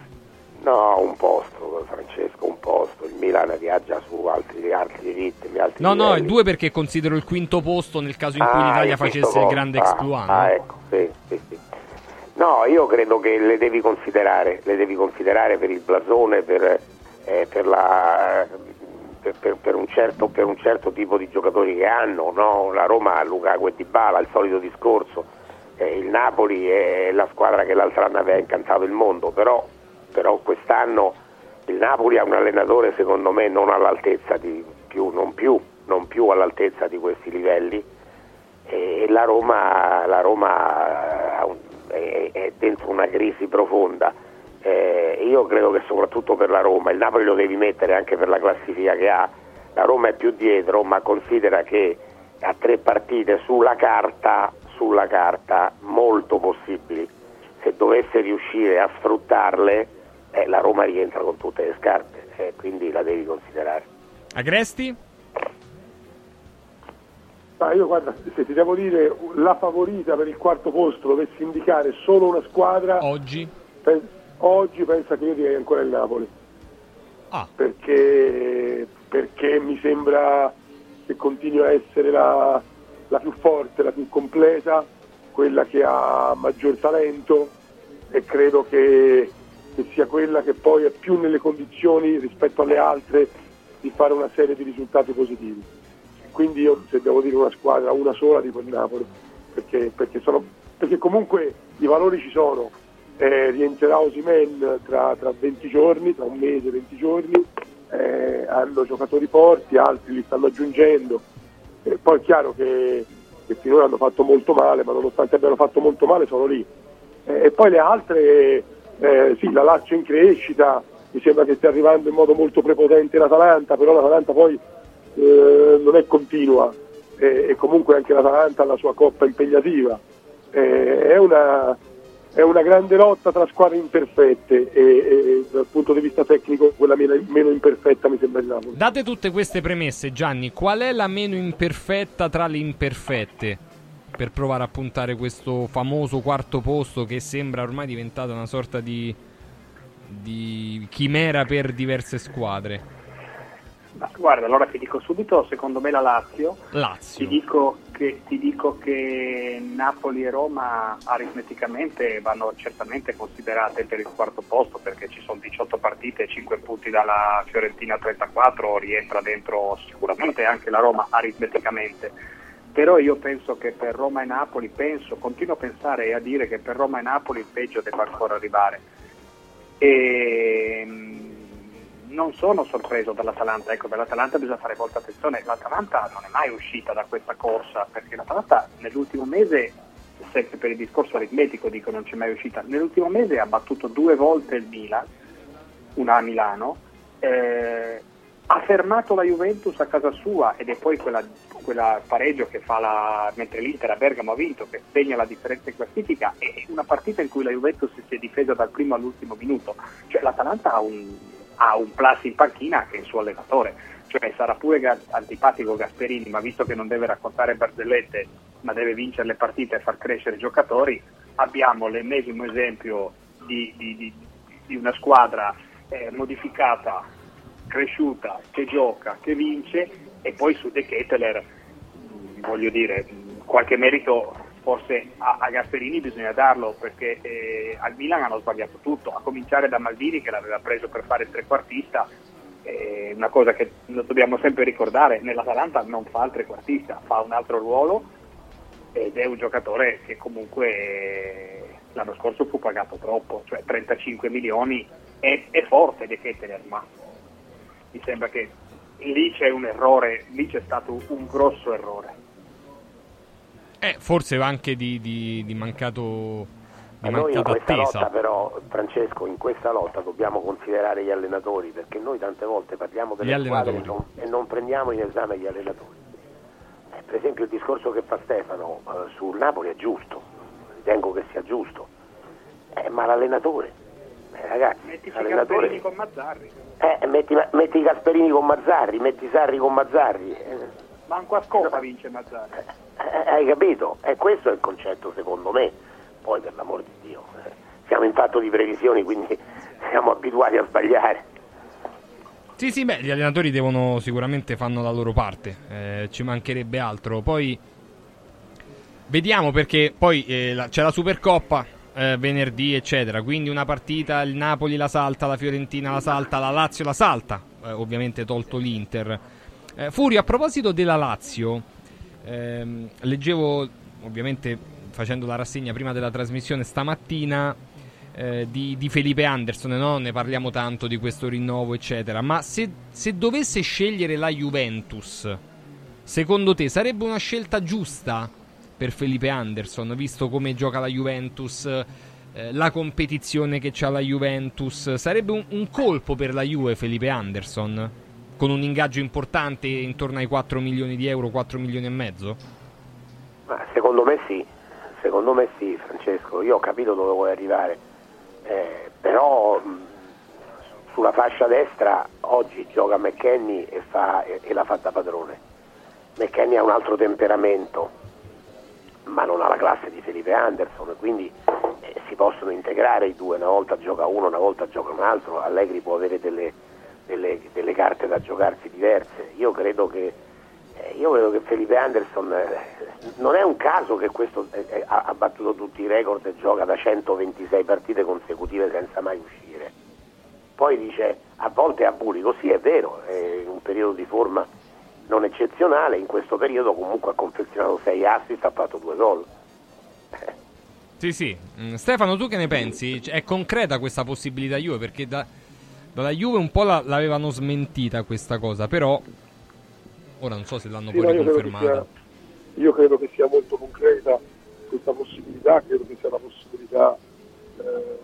No, un posto, Francesco, un posto. Il Milan viaggia su altri, altri ritmi, altri No, no, livelli. è due perché considero il quinto posto nel caso in cui Ah, l'Italia facesse il modo. grande Ah, exploit. no? Ah, ecco, sì, sì, sì. No, io credo che le devi considerare, le devi considerare per il blasone, per, eh, per, la- per- per- un certo, per un certo tipo di giocatori che hanno, no? La Roma Lukaku e Dybala, il solito discorso, Eh, il Napoli è la squadra che l'altro anno aveva incantato il mondo, però, però quest'anno il Napoli ha un allenatore secondo me non all'altezza di più, non più, non più all'altezza di questi livelli e la Roma, la Roma è, è dentro una crisi profonda. Eh, io credo che soprattutto per la Roma, il Napoli lo devi mettere anche per la classifica che ha, la Roma è più dietro, ma considera che ha tre partite sulla carta, sulla carta molto possibili. Se dovesse riuscire a sfruttarle, eh, la Roma rientra con tutte le scarpe, eh, quindi la devi considerare. Agresti? Ma io guarda, se ti devo dire la favorita per il quarto posto dovessi indicare solo una squadra, oggi, oggi pensa che io direi ancora il Napoli. Ah. Perché, perché mi sembra che continui a essere la, la più forte, la più completa, quella che ha maggior talento e credo che, che sia quella che poi è più nelle condizioni rispetto alle altre di fare una serie di risultati positivi. Quindi io se devo dire una squadra, una sola dico il Napoli, perché, perché, sono, perché comunque i valori ci sono. Eh, rientrerà Osimen tra, tra 20 giorni, tra un mese, 20 giorni, eh, hanno giocatori forti, altri li stanno aggiungendo. Eh, poi è chiaro che, che finora hanno fatto molto male, ma nonostante abbiano fatto molto male sono lì. Eh, e poi le altre, eh, sì, la Lazio in crescita, mi sembra che stia arrivando in modo molto prepotente l'Atalanta, però l'Atalanta poi eh, non è continua e, comunque anche l'Atalanta ha la sua coppa impegnativa. È, una, è una grande lotta tra squadre imperfette e, e dal punto di vista tecnico quella meno, meno imperfetta mi sembra il Napoli. Date tutte queste premesse, Gianni, qual è la meno imperfetta tra le imperfette? Per provare a puntare questo famoso quarto posto che sembra ormai diventata una sorta di, di chimera per diverse squadre. Guarda, allora ti dico subito, secondo me la Lazio. Lazio. Ti dico che, ti dico che Napoli e Roma aritmeticamente vanno certamente considerate per il quarto posto perché ci sono 18 partite, 5 punti dalla Fiorentina 34, rientra dentro sicuramente anche la Roma aritmeticamente. Però io penso che per Roma e Napoli, penso, continuo a pensare e a dire che per Roma e Napoli il peggio debba ancora arrivare. E, non sono sorpreso dall'Atalanta, ecco, per l'Atalanta bisogna fare molta attenzione, l'Atalanta non è mai uscita da questa corsa, perché l'Atalanta nell'ultimo mese, sempre per il discorso aritmetico dico non c'è mai uscita, nell'ultimo mese ha battuto due volte il Milan, una a Milano, eh, ha fermato la Juventus a casa sua ed è poi quella, quella pareggio che fa la, mentre l'Inter a Bergamo ha vinto, che segna la differenza in classifica, è una partita in cui la Juventus si è difesa dal primo all'ultimo minuto, cioè l'Atalanta ha un ha un plus in panchina che il suo allenatore. Cioè sarà pure antipatico Gasperini, ma visto che non deve raccontare barzellette, ma deve vincere le partite e far crescere i giocatori, abbiamo l'ennesimo esempio di, di, di, di una squadra eh, modificata, cresciuta, che gioca, che vince e poi su De Ketteler, mh, voglio dire, qualche merito forse a, a Gasperini bisogna darlo perché eh, al Milan hanno sbagliato tutto, a cominciare da Maldini che l'aveva preso per fare il trequartista, eh, una cosa che dobbiamo sempre ricordare, nell'Atalanta non fa il trequartista, fa un altro ruolo ed è un giocatore che comunque eh, l'anno scorso fu pagato troppo, cioè 35 milioni è, è forte De Ketteler, ma mi sembra che lì c'è un errore, lì c'è stato un grosso errore. Eh, forse anche di, di, di mancato, di Ma noi in questa attesa. lotta però, Francesco, in questa lotta dobbiamo considerare gli allenatori, perché noi tante volte parliamo delle squadre e allenatori. non, e non prendiamo in esame gli allenatori. Eh, per esempio il discorso che fa Stefano eh, sul Napoli è giusto, ritengo che sia giusto, Eh, ma l'allenatore, eh, ragazzi, Mettici l'allenatore... Gasperini con Mazzarri, Eh, metti, metti Gasperini con Mazzarri, metti Sarri con Mazzarri, eh, manco a scopa vince Mazzarri. eh, hai capito? E questo è il concetto secondo me, poi per l'amor di Dio, eh, siamo in fatto di previsioni, quindi siamo abituati a sbagliare. Sì, sì, beh, gli allenatori devono sicuramente fanno la loro parte, eh, ci mancherebbe altro. Poi vediamo perché poi eh, la- c'è la Supercoppa eh, venerdì, eccetera. Quindi una partita, il Napoli la salta, la Fiorentina la salta, la Lazio la salta, eh, ovviamente tolto l'Inter. Eh, Furio, a proposito della Lazio, ehm, leggevo ovviamente facendo la rassegna prima della trasmissione stamattina eh, di, di Felipe Anderson, no? ne parliamo tanto di questo rinnovo, eccetera. Ma se, se dovesse scegliere la Juventus, secondo te sarebbe una scelta giusta per Felipe Anderson, visto come gioca la Juventus, eh, la competizione che c'ha la Juventus? Sarebbe un, un colpo per la Juve Felipe Anderson? Con un ingaggio importante intorno ai 4 milioni di euro, 4 milioni e mezzo? Ma secondo me sì, secondo me sì Francesco, io ho capito dove vuoi arrivare, eh, però mh, sulla fascia destra oggi gioca McKenny e, fa, e, e la fa da padrone. McKenny ha un altro temperamento, ma non ha la classe di Felipe Anderson, quindi eh, si possono integrare i due, una volta gioca uno, una volta gioca un altro, Allegri può avere delle, delle- delle carte da giocarsi diverse. Io credo che Eh, io credo che Felipe Anderson eh, non è un caso che questo eh, ha, battuto tutti i record e gioca da 126 partite consecutive senza mai uscire. Poi dice a volte a Burico, sì è vero, è un periodo di forma non eccezionale, in questo periodo comunque ha confezionato 6 assist, ha fatto 2 gol. Sì, sì. Mm, Stefano, tu che ne pensi? Cioè, È concreta questa possibilità Juve? Perché da- dalla Juve un po' la- l'avevano smentita questa cosa, però ora non so se l'hanno Sì, poi no, io, credo che riconfermata. sia, io credo che sia molto concreta questa possibilità, credo che sia una possibilità eh,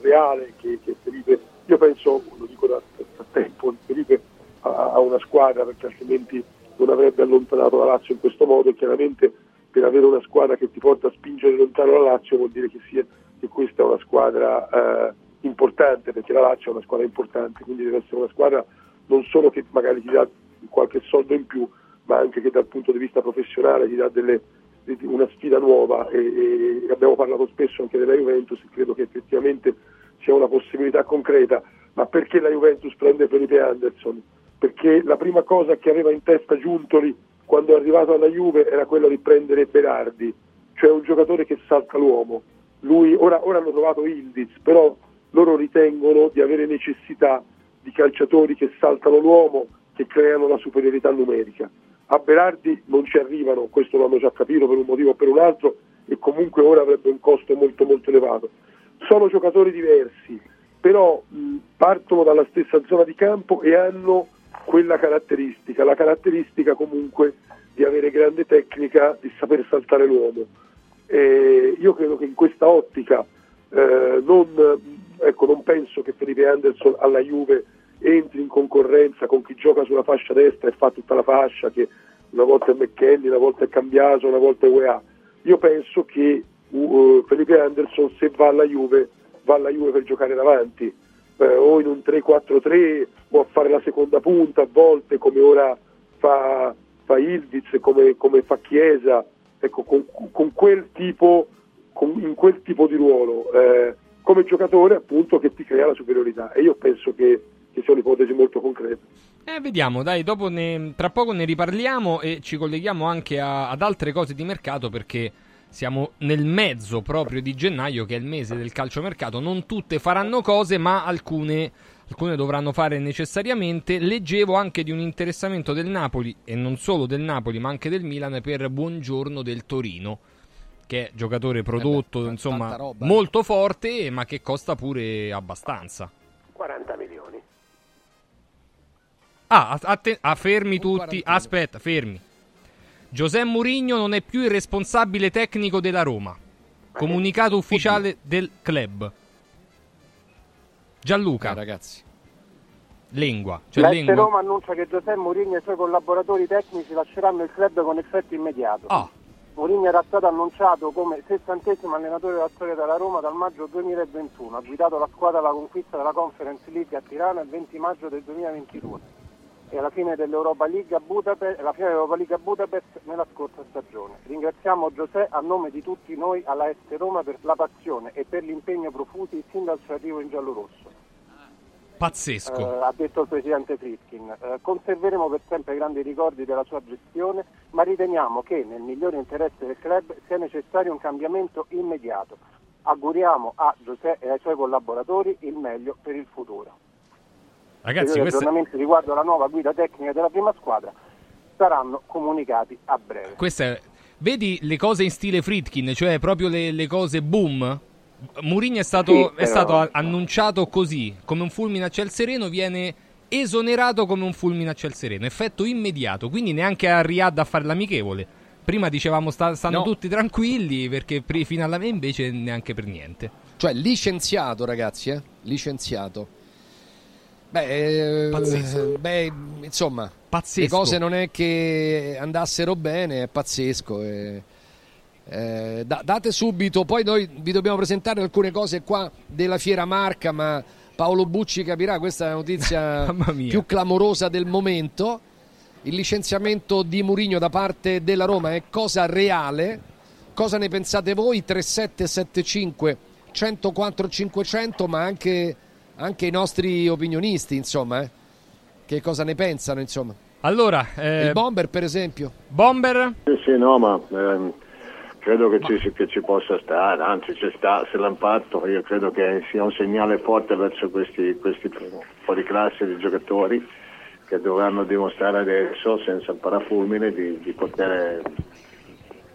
reale che, che Felipe, io penso, lo dico da, da tempo, Felipe ha, ha una squadra perché altrimenti non avrebbe allontanato la Lazio in questo modo e chiaramente per avere una squadra che ti porta a spingere lontano la Lazio vuol dire che, sia, che questa è una squadra eh, importante perché la Lazio è una squadra importante, quindi deve essere una squadra non solo che magari ti dà qualche soldo in più, ma anche che dal punto di vista professionale ti dà delle- una sfida nuova e, e abbiamo parlato spesso anche della Juventus, credo che effettivamente sia una possibilità concreta, ma perché la Juventus prende Felipe Anderson? Perché la prima cosa che aveva in testa Giuntoli quando è arrivato alla Juve era quella di prendere Berardi, cioè un giocatore che salta l'uomo. Lui, ora, ora hanno trovato Ildiz, però loro ritengono di avere necessità di calciatori che saltano l'uomo, che creano la superiorità numerica. A Berardi non ci arrivano, questo lo hanno già capito per un motivo o per un altro, e comunque ora avrebbe un costo molto molto elevato. Sono giocatori diversi, però mh, partono dalla stessa zona di campo e hanno quella caratteristica, la caratteristica comunque di avere grande tecnica, di saper saltare l'uomo. E io credo che in questa ottica eh, non, ecco, non penso che Felipe Anderson alla Juve entri in concorrenza con chi gioca sulla fascia destra e fa tutta la fascia, che una volta è McKenny, una volta è Cambiaso, una volta è UEA. Io penso che uh, Felipe Anderson se va alla Juve, va alla Juve per giocare davanti, eh, o in un 3-4-3 o a fare la seconda punta a volte come ora fa, fa Ildiz, come, come fa Chiesa, ecco, con, con quel tipo, con- in quel tipo di ruolo, eh, come giocatore appunto che ti crea la superiorità e io penso che, che sia un'ipotesi molto concreta. Eh, vediamo, dai, dopo ne- tra poco ne riparliamo e ci colleghiamo anche a- ad altre cose di mercato perché siamo nel mezzo proprio di gennaio che è il mese del calciomercato. Non tutte faranno cose, ma alcune, alcune dovranno fare necessariamente. Leggevo anche di un interessamento del Napoli e non solo del Napoli, ma anche del Milan per Buongiorno del Torino. Che è giocatore prodotto, insomma, tanta roba, eh. molto forte, ma che costa pure abbastanza. 40 milioni. Ah, a- atte- ah, fermi tutti. Aspetta, fermi. Giuseppe Mourinho non è più il responsabile tecnico della Roma. Comunicato ufficiale del club. Gianluca. ragazzi. Lingua. Cioè lingua. Roma annuncia che Giuseppe Mourinho e i suoi collaboratori tecnici lasceranno il club con effetto immediato. Ah. Mourinho era stato annunciato come sessantesimo allenatore della storia della Roma dal maggio 2021, ha guidato la squadra alla conquista della Conference League a Tirana il 20 maggio del 2022 e alla fine dell'Europa League a Budapest, League a Budapest nella scorsa stagione. Ringraziamo Giuseppe a nome di tutti noi alla Este Roma per la passione e per l'impegno profusi sin dal suo arrivo in giallorosso. Pazzesco. Eh, ha detto il presidente Fritkin. Eh, conserveremo per sempre grandi ricordi della sua gestione, ma riteniamo che nel migliore interesse del club sia necessario un cambiamento immediato. Auguriamo a Giuseppe e ai suoi collaboratori il meglio per il futuro. Ragazzi, I questo è- aggiornamenti riguardo alla nuova guida tecnica della prima squadra saranno comunicati a breve. Questa è- Vedi le cose in stile Fritkin, cioè proprio le, le cose boom? Mourinho è stato, Sì, è però- stato a- annunciato così, come un fulmine a ciel sereno, viene esonerato come un fulmine a ciel sereno, effetto immediato, quindi neanche a Riyadh a fare l'amichevole. Prima dicevamo sta- stanno No. tutti tranquilli perché pri- fino alla me invece neanche per niente. Cioè, licenziato, ragazzi, eh? Licenziato. Beh, eh, Pazzesco. beh, insomma, Pazzesco. le cose non è che andassero bene, è pazzesco. eh. Eh, da- date subito, poi noi vi dobbiamo presentare alcune cose qua della Fiera Marca, ma Paolo Bucci capirà, questa è la notizia più clamorosa del momento. Il licenziamento di Murigno da parte della Roma è cosa reale. Cosa ne pensate voi? 3775 104 500, ma anche, anche i nostri opinionisti, insomma. eh. che cosa ne pensano, insomma. Allora, eh, Il bomber, per esempio. Bomber? Sì, sì, no, ma ehm, credo che, Ci, che ci possa stare, anzi ci sta, se l'hanno fatto, io credo che sia un segnale forte verso questi, questi fuori classe di giocatori che dovranno dimostrare adesso, senza parafulmine, di, di poter,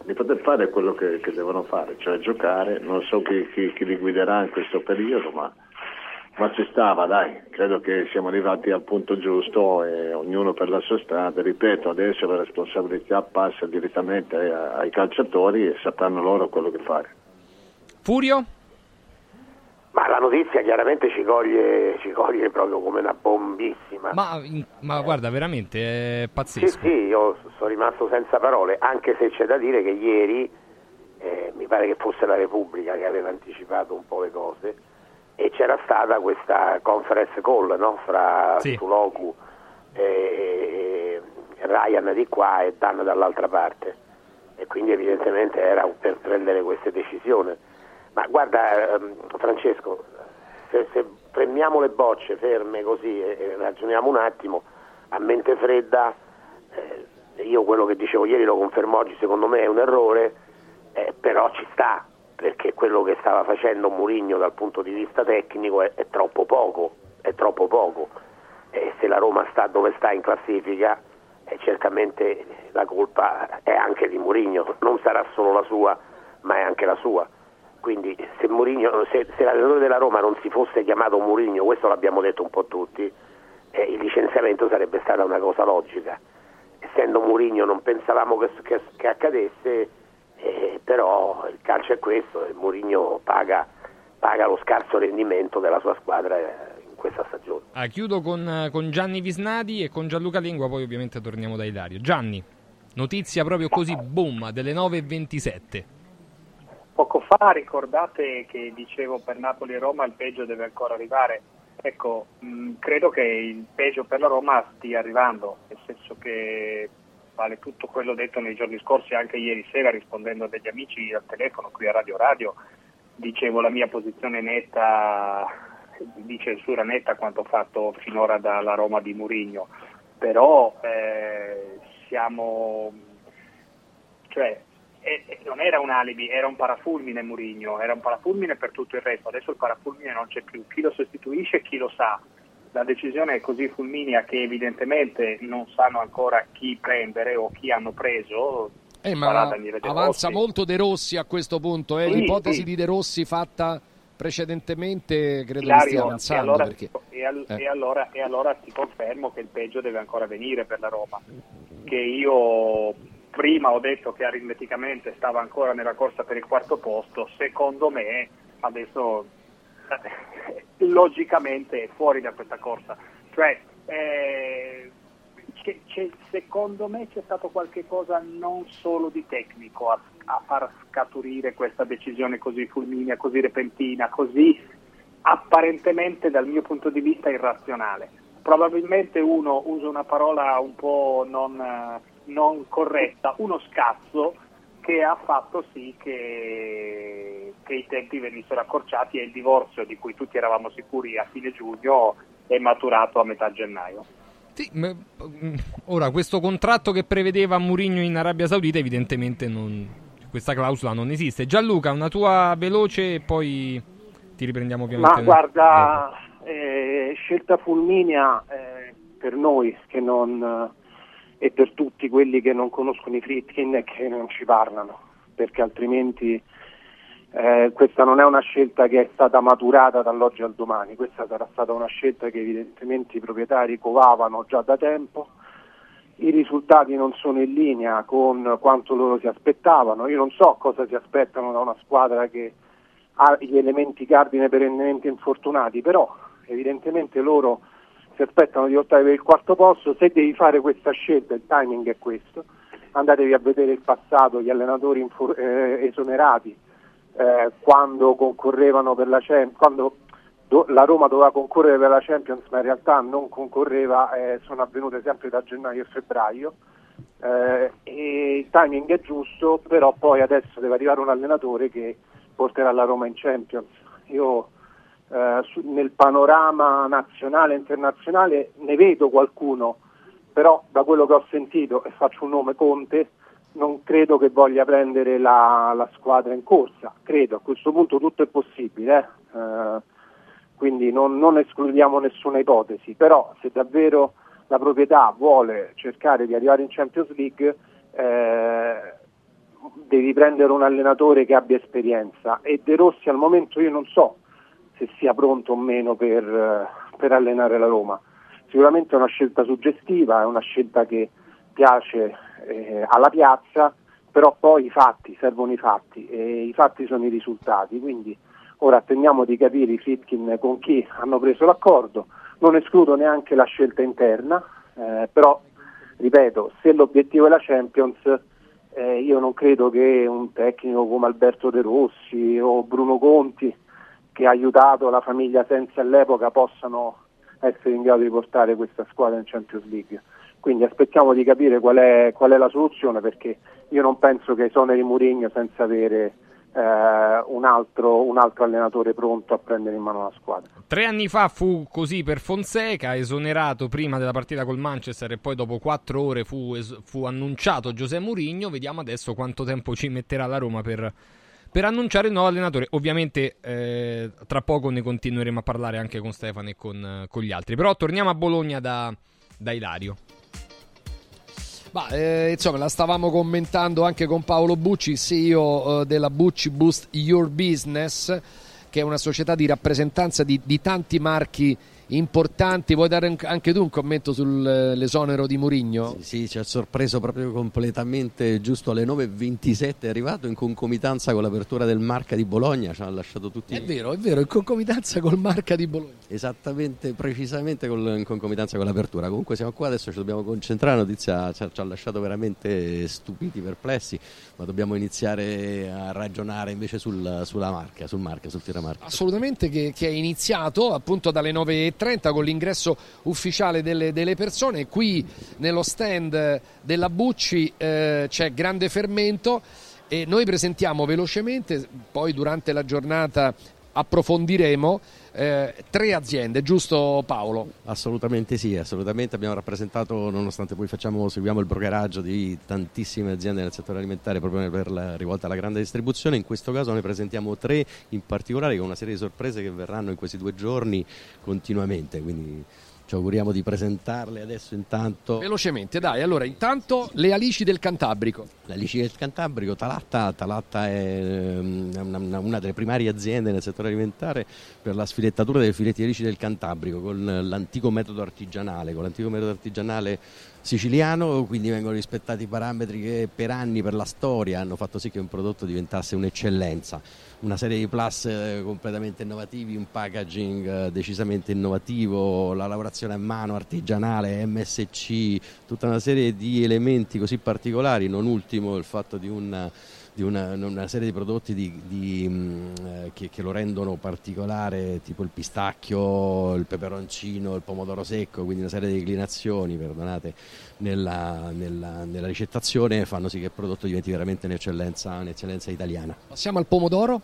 di poter fare quello che, che devono fare, cioè giocare. Non so chi, chi- chi li guiderà in questo periodo, ma, ma ci stava, dai, credo che siamo arrivati al punto giusto e ognuno per la sua strada. Ripeto, adesso la responsabilità passa direttamente ai, ai calciatori e sapranno loro quello che fare. Furio? Ma la notizia chiaramente ci coglie, ci coglie proprio come una bombissima. Ma, in- ma guarda, veramente è Sì, pazzesco. sì, io sono rimasto senza parole, anche se c'è da dire che ieri, eh, mi pare che fosse la Repubblica che aveva anticipato un po' le cose, e c'era stata questa conference call no? fra Sì. Suloku e, Ryan di qua e Dan dall'altra parte. E quindi evidentemente era per prendere queste decisioni. Ma guarda ehm, Francesco, se, se premiamo le bocce ferme così e, e ragioniamo un attimo, a mente fredda, eh, io quello che dicevo ieri lo confermo oggi, secondo me è un errore, eh, però ci sta, perché quello che stava facendo Mourinho dal punto di vista tecnico è, è troppo poco, è troppo poco. E se la Roma sta dove sta in classifica, eh, certamente la colpa è anche di Mourinho, non sarà solo la sua, ma è anche la sua. Quindi se, Mourinho, se, se l'allenatore della Roma non si fosse chiamato Mourinho, questo l'abbiamo detto un po' tutti, eh, il licenziamento sarebbe stata una cosa logica. Essendo Mourinho non pensavamo che, che- che accadesse, eh, però il calcio è questo e Mourinho paga, paga lo scarso rendimento della sua squadra eh, in questa stagione. Ah, chiudo con, eh, con Gianni Visnadi e con Gianluca Lingua, poi ovviamente torniamo da Ilario. Gianni, notizia proprio così, boom, delle 9.27. Poco fa ricordate che dicevo per Napoli e Roma il peggio deve ancora arrivare. Ecco, mh, credo che il peggio per la Roma stia arrivando, nel senso che vale tutto quello detto nei giorni scorsi, anche ieri sera rispondendo a degli amici al telefono qui a Radio Radio, dicevo la mia posizione netta, di censura netta quanto fatto finora dalla Roma di Murigno, però eh, siamo cioè e- e non era un alibi, era un parafulmine Murigno, era un parafulmine per tutto il resto, adesso il parafulmine non c'è più, chi lo sostituisce chi lo sa. La decisione è così fulminea che evidentemente non sanno ancora chi prendere o chi hanno preso. Eh, ma avanza molto De Rossi a questo punto. eh. Sì, L'ipotesi sì. di De Rossi fatta precedentemente credo che Ilario, stia e avanzando. allora, perché... e, al- eh. e allora- e allora ti confermo che il peggio deve ancora venire per la Roma, che io prima ho detto che aritmeticamente stava ancora nella corsa per il quarto posto, secondo me adesso logicamente è fuori da questa corsa. Cioè, eh, c'è- c'è- secondo me c'è stato qualche cosa non solo di tecnico a, a far scaturire questa decisione così fulminea, così repentina, così apparentemente dal mio punto di vista irrazionale. Probabilmente uno usa una parola un po' non, eh, non corretta, uno scazzo che ha fatto sì che, che i tempi venissero accorciati e il divorzio di cui tutti eravamo sicuri a fine giugno è maturato a metà gennaio. Sì, ma- ora questo contratto che prevedeva Mourinho in Arabia Saudita evidentemente non, questa clausola non esiste. Gianluca, una tua veloce e poi ti riprendiamo ovviamente. Ma guarda, eh, scelta fulminea eh, per noi che non, e per tutti quelli che non conoscono i Fritkin e che non ci parlano, perché altrimenti eh, questa non è una scelta che è stata maturata dall'oggi al domani, questa sarà stata una scelta che evidentemente i proprietari covavano già da tempo. I risultati non sono in linea con quanto loro si aspettavano. Io non so cosa si aspettano da una squadra che ha gli elementi cardine perennemente infortunati, però evidentemente loro si aspettano di lottare per il quarto posto, se devi fare questa scelta il timing è questo, andatevi a vedere il passato, gli allenatori infor- eh, esonerati eh, quando concorrevano per la Champions, quando do- la Roma doveva concorrere per la Champions ma in realtà non concorreva, eh, sono avvenute sempre da gennaio e febbraio. Eh, e il timing è giusto, però poi adesso deve arrivare un allenatore che porterà la Roma in Champions. Io eh, su- nel panorama nazionale e internazionale ne vedo qualcuno, però da quello che ho sentito, e faccio un nome Conte, non credo che voglia prendere la, la squadra in corsa, credo, a questo punto tutto è possibile, eh. Eh, quindi non, non escludiamo nessuna ipotesi, però se davvero la proprietà vuole cercare di arrivare in Champions League eh, devi prendere un allenatore che abbia esperienza e De Rossi al momento io non so se sia pronto o meno per, eh, per allenare la Roma. Sicuramente è una scelta suggestiva, è una scelta che piace eh, alla piazza, però poi i fatti, servono i fatti e i fatti sono i risultati, quindi ora attendiamo di capire i Fitkin con chi hanno preso l'accordo, non escludo neanche la scelta interna, eh, però ripeto, se l'obiettivo è la Champions, eh, io non credo che un tecnico come Alberto De Rossi o Bruno Conti, che ha aiutato la famiglia Sensi all'epoca, possano essere in grado di portare questa squadra in Champions League. Quindi aspettiamo di capire qual è, qual è la soluzione perché io non penso che esoneri Mourinho senza avere eh, un, altro, un altro allenatore pronto a prendere in mano la squadra. Tre anni fa fu così per Fonseca, esonerato prima della partita col Manchester e poi dopo quattro ore fu, fu annunciato Giuseppe Mourinho. Vediamo adesso quanto tempo ci metterà la Roma per, per annunciare il nuovo allenatore. Ovviamente eh, tra poco ne continueremo a parlare anche con Stefano e con, eh, con gli altri. Però torniamo a Bologna da, da Ilario. Ma eh, insomma, la stavamo commentando anche con Paolo Bucci, CEO eh, della Bucci Boost Your Business, che è una società di rappresentanza di, di tanti marchi importanti. Vuoi dare anche tu un commento sull'esonero di Murigno? Sì, ci ha sorpreso proprio completamente giusto alle 9.27 è arrivato in concomitanza con l'apertura del Marca di Bologna, ci ha lasciato tutti È vero, è vero, in concomitanza col Marca di Bologna. esattamente, precisamente col- in concomitanza con l'apertura. Comunque siamo qua, adesso ci dobbiamo concentrare, la notizia ci ha, ci ha lasciato veramente stupiti, perplessi, ma dobbiamo iniziare a ragionare invece sul- sulla marca, sul marca, sul tiramarca. Assolutamente che, che è iniziato appunto dalle 9.30 con l'ingresso ufficiale delle, delle persone. Qui nello stand della Bucci eh, c'è grande fermento e noi presentiamo velocemente, poi durante la giornata approfondiremo eh, tre aziende, giusto Paolo? Assolutamente sì, assolutamente abbiamo rappresentato, nonostante poi facciamo, seguiamo il brokeraggio di tantissime aziende nel settore alimentare proprio per la rivolta alla grande distribuzione, in questo caso ne presentiamo tre in particolare con una serie di sorprese che verranno in questi due giorni continuamente, quindi ci auguriamo di presentarle adesso intanto. Velocemente, dai, allora intanto le alici del Cantabrico. Le alici del Cantabrico, Talatta, Talatta è ehm, una, una- delle primarie aziende nel settore alimentare per la sfilettatura dei filetti di alici del Cantabrico con l'antico metodo artigianale, con l'antico metodo artigianale siciliano, quindi vengono rispettati i parametri che per anni, per la storia, hanno fatto sì che un prodotto diventasse un'eccellenza. Una serie di plus eh, completamente innovativi, un packaging eh, decisamente innovativo, la lavorazione a mano artigianale, MSC, tutta una serie di elementi così particolari, non ultimo il fatto di un di una, una serie di prodotti di- di, mh, eh, che, che lo rendono particolare, tipo il pistacchio, il peperoncino, il pomodoro secco, quindi una serie di declinazioni, perdonate, nella, nella- nella ricettazione fanno sì che il prodotto diventi veramente un'eccellenza, un'eccellenza italiana. Passiamo al pomodoro.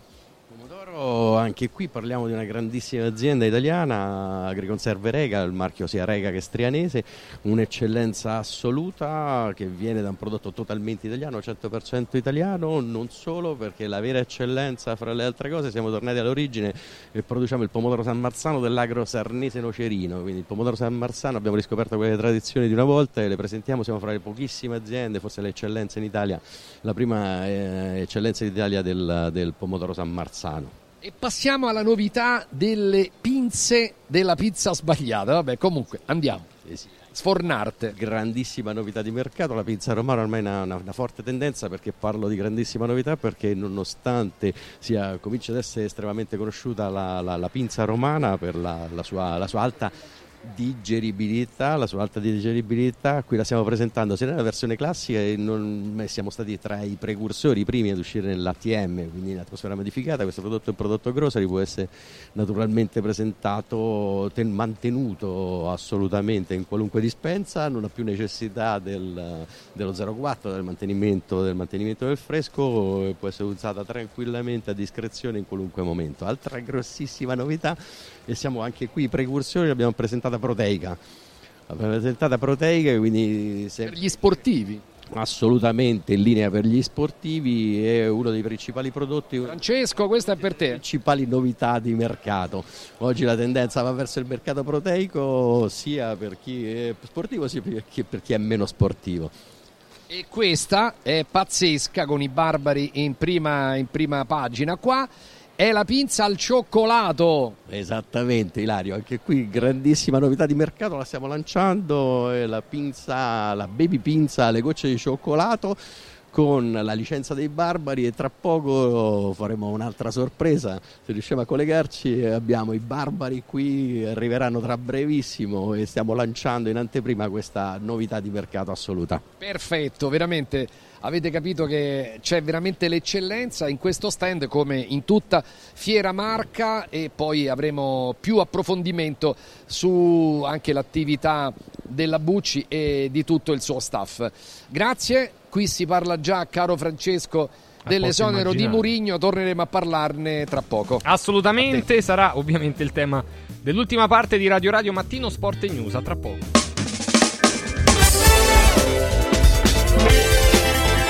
Pomodoro, anche qui parliamo di una grandissima azienda italiana, Agriconserve Rega, il marchio sia Rega che Strianese, un'eccellenza assoluta che viene da un prodotto totalmente italiano, 100% italiano, non solo perché la vera eccellenza fra le altre cose siamo tornati all'origine e produciamo il pomodoro San Marzano dell'agro sarnese nocerino, quindi il pomodoro San Marzano abbiamo riscoperto quelle tradizioni di una volta e le presentiamo, siamo fra le pochissime aziende, forse l'eccellenza in Italia, la prima eh, eccellenza d'Italia del, del pomodoro San Marzano. E passiamo alla novità delle pinze della pizza sbagliata. Vabbè, comunque, andiamo. Sfornarte. Grandissima novità di mercato, la pizza romana ormai è una, una- forte tendenza perché parlo di grandissima novità perché nonostante sia, comincia ad essere estremamente conosciuta la, la- la pizza romana per la, la sua, la sua alta digeribilità, la sua alta digeribilità, qui la stiamo presentando sia nella versione classica e non, siamo stati tra i precursori, i primi ad uscire nell'ATM, quindi in modificata, questo prodotto è un prodotto grosso, può essere naturalmente presentato, ten, mantenuto assolutamente in qualunque dispensa, non ha più necessità del, dello 04, del mantenimento, del mantenimento del fresco, può essere usata tranquillamente a discrezione in qualunque momento. Altra grossissima novità e siamo anche qui precursori, l'abbiamo presentata proteica. L'abbiamo presentata proteica, quindi se... per gli sportivi. Assolutamente in linea per gli sportivi, è uno dei principali prodotti. Francesco, questa è per te. Principali novità di mercato. Oggi la tendenza va verso il mercato proteico sia per chi è sportivo sia per chi, per chi è meno sportivo. E questa è pazzesca con i barbari in prima, in prima pagina qua è la pinza al cioccolato. Esattamente, Ilario, anche qui grandissima novità di mercato, la stiamo lanciando, è la pinza, la baby pinza alle gocce di cioccolato con la licenza dei barbari e tra poco faremo un'altra sorpresa. Se riusciamo a collegarci abbiamo i barbari qui arriveranno tra brevissimo e stiamo lanciando in anteprima questa novità di mercato assoluta. Perfetto veramente avete capito che c'è veramente l'eccellenza in questo stand come in tutta fiera marca e poi avremo più approfondimento su anche l'attività della Bucci e di tutto il suo staff. Grazie, qui si parla già, caro Francesco, dell'esonero di Murigno, torneremo a parlarne tra poco. Assolutamente, sarà ovviamente il tema dell'ultima parte di Radio Radio Mattino Sport e News, a tra poco.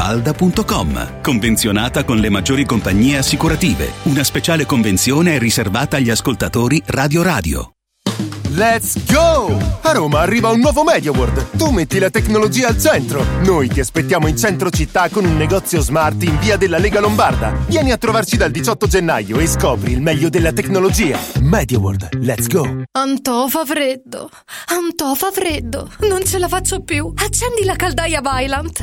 falda.com. Convenzionata con le maggiori compagnie assicurative. Una speciale convenzione è riservata agli ascoltatori Radio Radio. Let's go! A Roma arriva un nuovo MediaWorld. Tu metti la tecnologia al centro. Noi ti aspettiamo in centro città con un negozio smart in via della Lega Lombarda. Vieni a trovarci dal 18 gennaio e scopri il meglio della tecnologia. MediaWorld, let's go! Antò fa freddo. Antò fa freddo. Non ce la faccio più. Accendi la caldaia Vylant.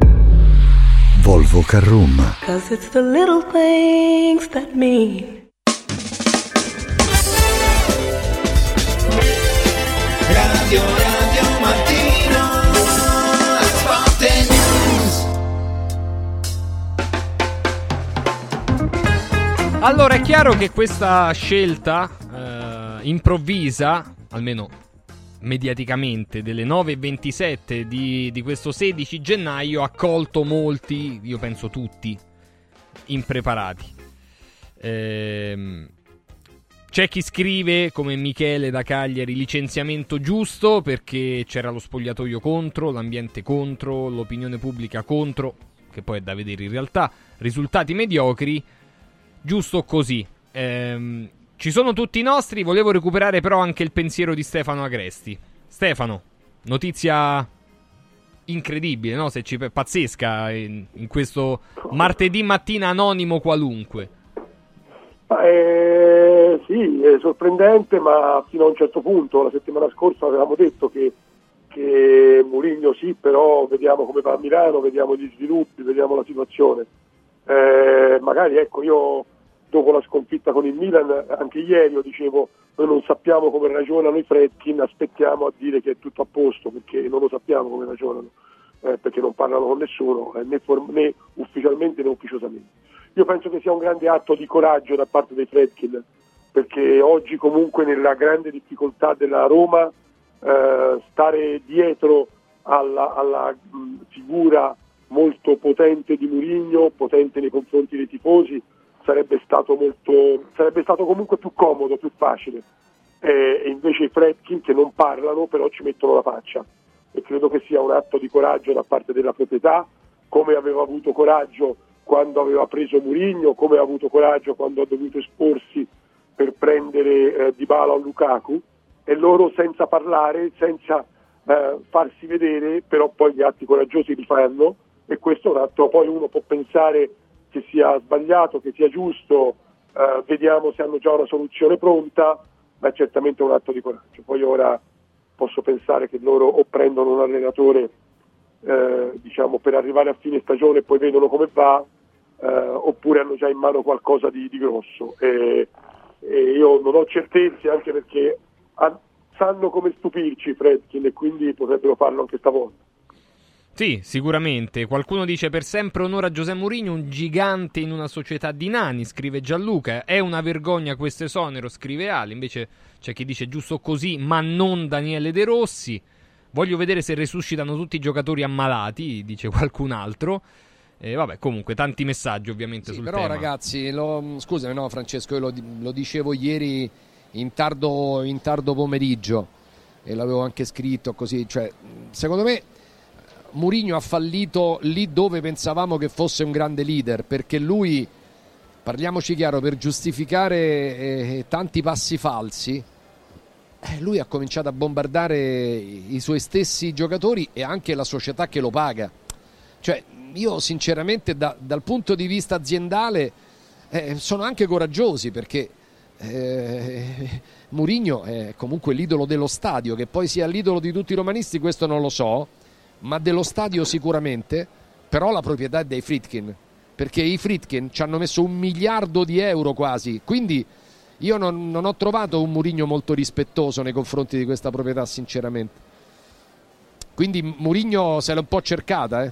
Volvo Carrum. Cause it's the little things that mean. Radio Radio Mattino Sport News Allora è chiaro che questa scelta eh, improvvisa, almeno mediaticamente, delle 9.27 di, di questo 16 gennaio ha colto molti, io penso tutti, impreparati. Ehm, c'è chi scrive, come Michele da Cagliari, licenziamento giusto perché c'era lo spogliatoio contro, l'ambiente contro, l'opinione pubblica contro, che poi è da vedere in realtà, risultati mediocri, giusto così. Ehm, ci sono tutti i nostri, volevo recuperare però anche il pensiero di Stefano Agresti. Stefano, notizia incredibile, no? Se ci, pazzesca in, in questo martedì mattina anonimo qualunque. Eh, sì, è sorprendente, ma fino a un certo punto, la settimana scorsa avevamo detto che, che Mourinho sì, però vediamo come va a Milano, vediamo gli sviluppi, vediamo la situazione. Eh, magari ecco, io dopo la sconfitta con il Milan, anche ieri io dicevo noi non sappiamo come ragionano i Fredkin, aspettiamo a dire che è tutto a posto perché non lo sappiamo come ragionano, eh, perché non parlano con nessuno, eh, né, form- né ufficialmente né ufficiosamente. Io penso che sia un grande atto di coraggio da parte dei Fredkin, perché oggi comunque nella grande difficoltà della Roma eh, stare dietro alla, alla mh, figura molto potente di Murigno, potente nei confronti dei tifosi, sarebbe stato, molto, sarebbe stato comunque più comodo, più facile. E invece i Fredkin che non parlano però ci mettono la faccia. E credo che sia un atto di coraggio da parte della proprietà, come aveva avuto coraggio quando aveva preso Murigno, come ha avuto coraggio quando ha dovuto esporsi per prendere eh, Dybala o Lukaku. E loro senza parlare, senza eh, farsi vedere, però poi gli atti coraggiosi li fanno. E questo è un atto, poi uno può pensare che sia sbagliato, che sia giusto, eh, vediamo se hanno già una soluzione pronta, ma è certamente un atto di coraggio. Poi ora posso pensare che loro o prendono un allenatore eh, diciamo, per arrivare a fine stagione e poi vedono come va, eh, oppure hanno già in mano qualcosa di, di grosso. E, e io non ho certezze anche perché han, sanno come stupirci Fredkin e quindi potrebbero farlo anche stavolta. Sì, sicuramente. Qualcuno dice per sempre onora Giuseppe Mourinho, un gigante in una società di nani, scrive Gianluca. È una vergogna questo esonero, scrive Ali. Invece c'è chi dice giusto così, ma non Daniele De Rossi. Voglio vedere se resuscitano tutti i giocatori ammalati, dice qualcun altro. E vabbè, comunque, tanti messaggi ovviamente Sì, sul però tema. ragazzi, lo, scusami, no Francesco, io lo, lo dicevo ieri in tardo, in tardo pomeriggio e l'avevo anche scritto così, cioè, secondo me Mourinho ha fallito lì dove pensavamo che fosse un grande leader, perché lui, parliamoci chiaro, per giustificare eh, tanti passi falsi, eh, lui ha cominciato a bombardare i suoi stessi giocatori e anche la società che lo paga. Cioè, io sinceramente da- dal punto di vista aziendale eh, sono anche coraggiosi perché eh, Mourinho è comunque l'idolo dello stadio, che poi sia l'idolo di tutti i romanisti questo non lo so, ma dello stadio sicuramente, però la proprietà è dei Fritkin, perché i Fritkin ci hanno messo un miliardo di euro quasi, quindi io non, non ho trovato un Mourinho molto rispettoso nei confronti di questa proprietà sinceramente. Quindi Mourinho se l'è un po' cercata, eh.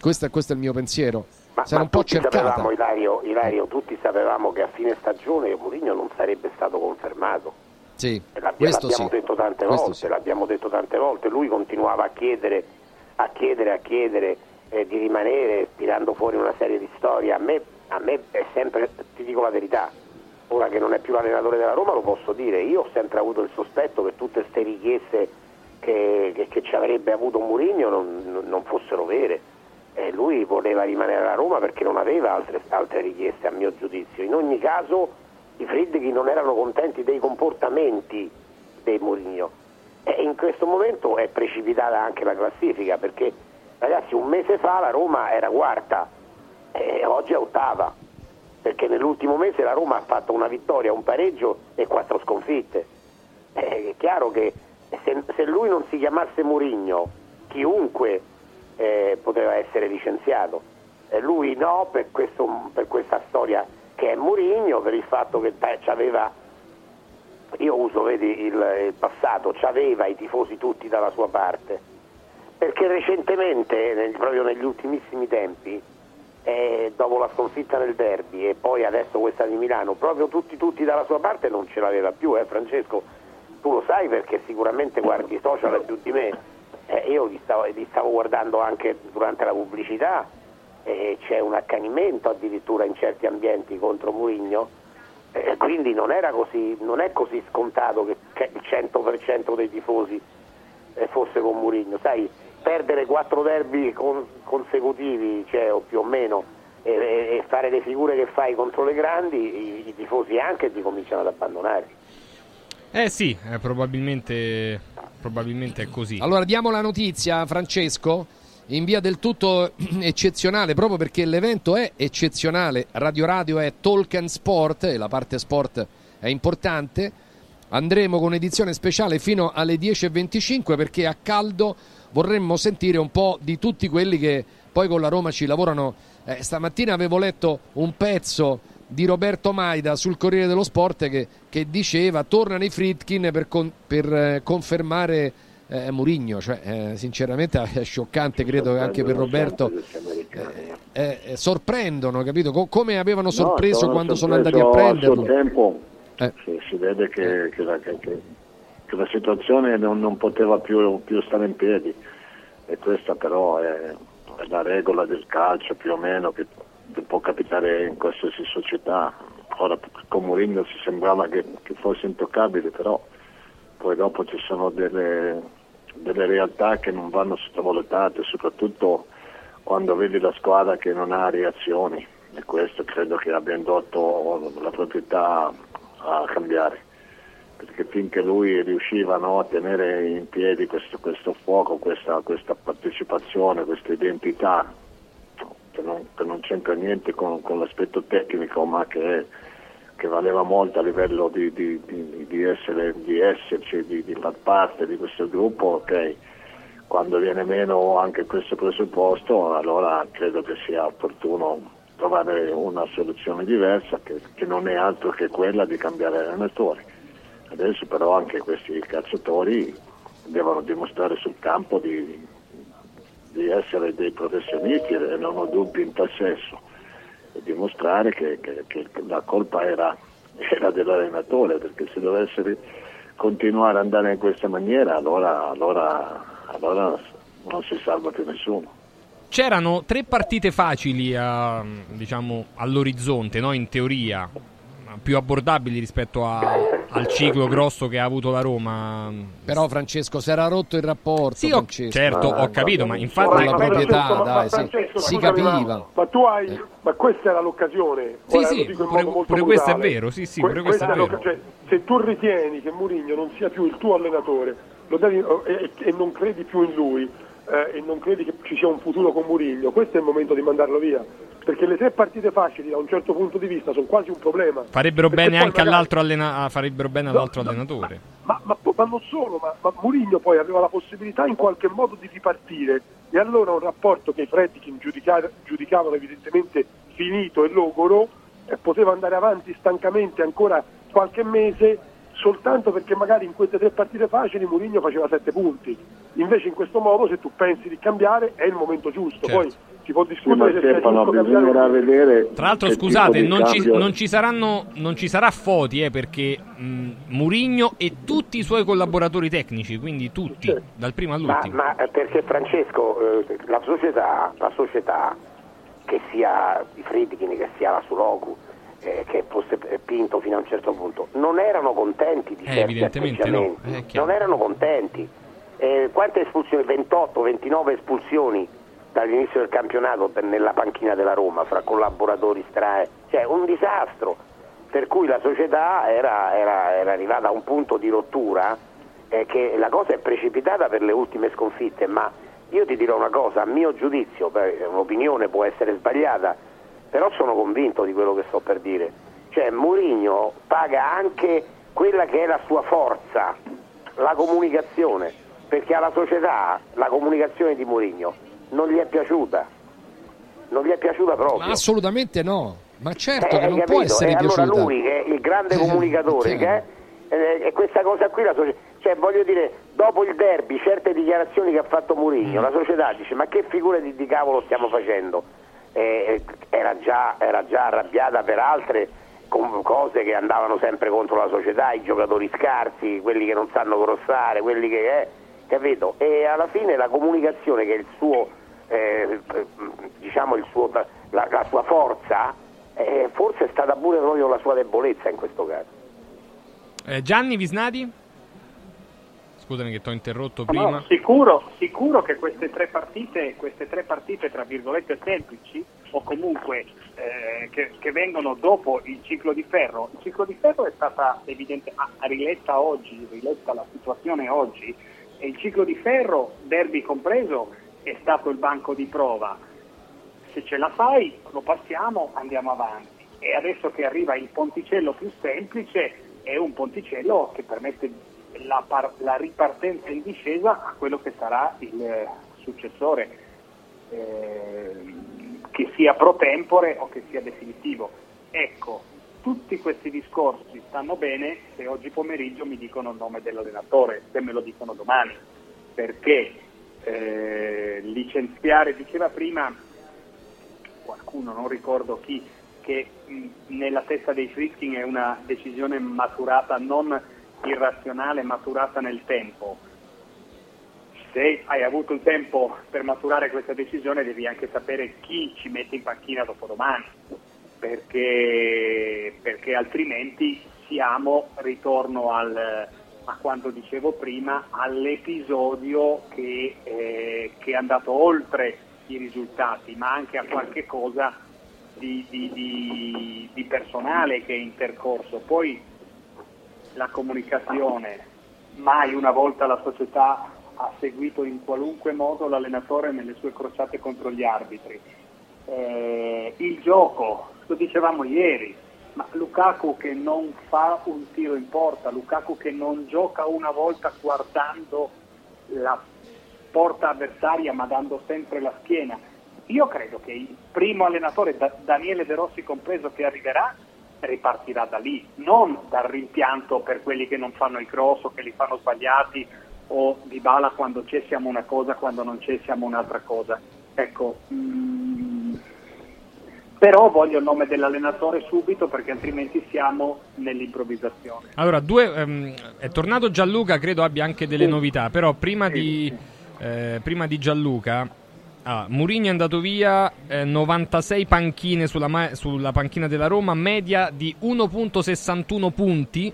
questo, è, questo è il mio pensiero. Ma, ma un po' tutti cercata. sapevamo, Ilario, Ilario, tutti sapevamo che a fine stagione Mourinho non sarebbe stato confermato. Sì, L'abbia- questo l'abbiamo sì. detto tante Questo volte, sì. l'abbiamo detto tante volte, lui continuava a chiedere, a chiedere, a chiedere eh, di rimanere tirando fuori una serie di storie. A me, a me è sempre, ti dico la verità, ora che non è più l'allenatore della Roma lo posso dire, io ho sempre avuto il sospetto che tutte queste richieste che, che- che ci avrebbe avuto Mourinho non, non- fossero vere. E lui voleva rimanere alla Roma perché non aveva altre, altre richieste a mio giudizio. In ogni caso i Friedkin non erano contenti dei comportamenti dei Mourinho e in questo momento è precipitata anche la classifica perché ragazzi un mese fa la Roma era quarta e oggi è ottava perché nell'ultimo mese la Roma ha fatto una vittoria, un pareggio e quattro sconfitte. Eh, È chiaro che se, se lui non si chiamasse Mourinho, chiunque eh, poteva essere licenziato. E lui no per, questo- per questa storia che è Mourinho, per il fatto che beh, c'aveva, io uso vedi, il, il passato, c'aveva i tifosi tutti dalla sua parte. Perché recentemente, nel- proprio negli ultimissimi tempi, eh, dopo la sconfitta nel derby e poi adesso questa di Milano, proprio tutti, tutti dalla sua parte non ce l'aveva più, eh, Francesco? Tu lo sai perché sicuramente guardi i social più di me. Eh, io li stavo, li stavo guardando anche durante la pubblicità e c'è un accanimento addirittura in certi ambienti contro Mourinho. Eh, quindi non, era così, non è così scontato che, che il 100% dei tifosi eh, fosse con Mourinho. Sai, perdere quattro derby con- consecutivi, cioè, o più o meno, e, e- e fare le figure che fai contro le grandi, i, i tifosi anche ti cominciano ad abbandonare. Eh sì, eh, probabilmente, probabilmente è così. Allora diamo la notizia, Francesco, in via del tutto eccezionale, proprio perché l'evento è eccezionale. Radio Radio è Talk and Sport e la parte sport è importante. Andremo con edizione speciale fino alle 10.25 perché a caldo vorremmo sentire un po' di tutti quelli che poi con la Roma ci lavorano. Eh, stamattina avevo letto un pezzo di Roberto Maida sul Corriere dello Sport che, che diceva tornano i Fritkin per, con- per, eh, confermare eh, Murigno, cioè, eh, sinceramente è scioccante, credo che anche per Roberto eh, eh, sorprendono, capito? Co- come avevano sorpreso No, quando sono andati a prenderlo. tempo Eh. si, si vede che, che la, che- che- la situazione non, non poteva più, più stare in piedi e questa però è, è la regola del calcio più o meno che, che può capitare in qualsiasi società. Ora con Mourinho si sembrava che, che fosse intoccabile, però poi dopo ci sono delle, delle realtà che non vanno sottovalutate, soprattutto quando vedi la squadra che non ha reazioni. E questo credo che abbia indotto la proprietà a cambiare. Perché finché lui riusciva no, a tenere in piedi questo, questo fuoco, questa, questa partecipazione, questa identità che non, che non c'entra niente con, con l'aspetto tecnico ma che, che valeva molto a livello di, di- di- di essere, esserci, di, far parte di questo gruppo, ok. Quando viene meno anche questo presupposto, allora credo che sia opportuno trovare una soluzione diversa che, che non è altro che quella di cambiare allenatore. Adesso però anche questi calciatori devono dimostrare sul campo di, di essere dei professionisti e non ho dubbi in tal senso dimostrare che, che- che la colpa era, era dell'allenatore perché se dovesse continuare ad andare in questa maniera allora, allora- allora non si salva più nessuno. C'erano tre partite facili a- diciamo, all'orizzonte, no? in teoria, più abbordabili rispetto a- al ciclo grosso che ha avuto la Roma. Però Francesco si era rotto il rapporto. Sì, ho- Francesco. certo, ho capito, ma infatti... Con la proprietà, ma- dai, ma sì. Francesco, si scusami, capiva. Ma, ma tu hai, ma questa era l'occasione. Sì, Ora sì, pure- pure questo è vero, sì, sì, Que- pure questo è vero. Cioè, se tu ritieni che Mourinho non sia più il tuo allenatore lo devi- e, e non credi più in lui eh, e non credi che ci sia un futuro con Mourinho, questo è il momento di mandarlo via. Perché le tre partite facili da un certo punto di vista sono quasi un problema. Farebbero Perché bene anche magari- all'altro, allena- farebbero bene all'altro allenatore. ma, ma- ma non solo, ma, ma Mourinho poi aveva la possibilità in qualche modo di ripartire e allora un rapporto che i Fredkin giudica- giudicavano evidentemente finito e logoro eh, poteva andare avanti stancamente ancora qualche mese soltanto perché magari in queste tre partite facili Mourinho faceva sette punti. Invece in questo modo se tu pensi di cambiare è il momento giusto. Certo. Poi si può Sì, ma discutere se sia Stefano, bisognerà vedere. Tra l'altro, scusate, non ci, non ci saranno, non ci sarà Foti, eh, perché mh, Murigno e tutti i suoi collaboratori tecnici, quindi tutti, dal primo Ma, all'ultimo. ma, eh, perché Francesco, eh, la società, la società, che sia i Friedkin, che sia la Suloku, eh, che fosse eh, Pinto fino a un certo punto, non erano contenti di Eh, certi evidentemente no, chiaro. non erano contenti. Eh, quante espulsioni? 28, 29 espulsioni dall'inizio del campionato nella panchina della Roma, fra collaboratori strae, cioè un disastro, per cui la società era, era- era arrivata a un punto di rottura eh, che la cosa è precipitata per le ultime sconfitte, ma io ti dirò una cosa, a mio giudizio, beh, un'opinione può essere sbagliata, però sono convinto di quello che sto per dire. Cioè Mourinho paga anche quella che è la sua forza, la comunicazione, perché alla società la comunicazione di Mourinho non gli è piaciuta. Non gli è piaciuta proprio. Ma assolutamente no. Ma certo Eh, che non capito? può essere e allora piaciuta. lui che è il grande Eh, comunicatore è che è, eh, e questa cosa qui la società cioè voglio dire dopo il derby certe dichiarazioni che ha fatto Mourinho Mm. la società dice ma che figure di, di cavolo stiamo facendo Eh, era, già, era già arrabbiata per altre cose che andavano sempre contro la società i giocatori scarsi quelli che non sanno crossare quelli che è capito e alla fine la comunicazione che è il suo eh, diciamo il suo, la, la sua forza eh, forse è stata pure proprio la sua debolezza in questo caso. Eh, Gianni Visnati? Scusami che ti ho interrotto No, prima. sicuro, sicuro che queste tre partite, queste tre partite tra virgolette semplici o comunque eh, che, che vengono dopo il ciclo di ferro, il ciclo di ferro è stata evidente, ah, riletta oggi, riletta la situazione oggi e il ciclo di ferro, derby compreso, è stato il banco di prova. Se ce la fai lo passiamo, andiamo avanti. E adesso che arriva il ponticello più semplice, è un ponticello che permette la, par- la ripartenza in discesa a quello che sarà il eh, successore, eh, che sia pro tempore o che sia definitivo. Ecco, tutti questi discorsi stanno bene se oggi pomeriggio mi dicono il nome dell'allenatore, se me lo dicono domani, perché eh, licenziare, diceva prima qualcuno, non ricordo chi, che mh, nella testa dei Frisking è una decisione maturata non irrazionale, maturata nel tempo. Se hai avuto il tempo per maturare questa decisione devi anche sapere chi ci mette in panchina dopodomani, perché, perché altrimenti siamo, ritorno al, a quanto dicevo prima, all'episodio che, eh, che è andato oltre i risultati, ma anche a qualche cosa di, di- di- di personale che è intercorso. Poi la comunicazione, mai una volta la società ha seguito in qualunque modo l'allenatore nelle sue crociate contro gli arbitri. Eh, il gioco, lo dicevamo ieri, ma Lukaku che non fa un tiro in porta, Lukaku che non gioca una volta guardando la porta avversaria ma dando sempre la schiena. Io credo che il primo allenatore, Da- Daniele De Rossi compreso, che arriverà, ripartirà da lì, non dal rimpianto per quelli che non fanno i cross o che li fanno sbagliati o di bala quando c'è siamo una cosa, quando non c'è siamo un'altra cosa. Ecco, mm, però voglio il nome dell'allenatore subito perché altrimenti siamo nell'improvvisazione. Allora, due, ehm, è tornato Gianluca, credo abbia anche delle novità, però prima di, eh, prima di Gianluca, ah, Mourinho è andato via, eh, 96 panchine sulla, ma- sulla panchina della Roma, media di 1.61 punti,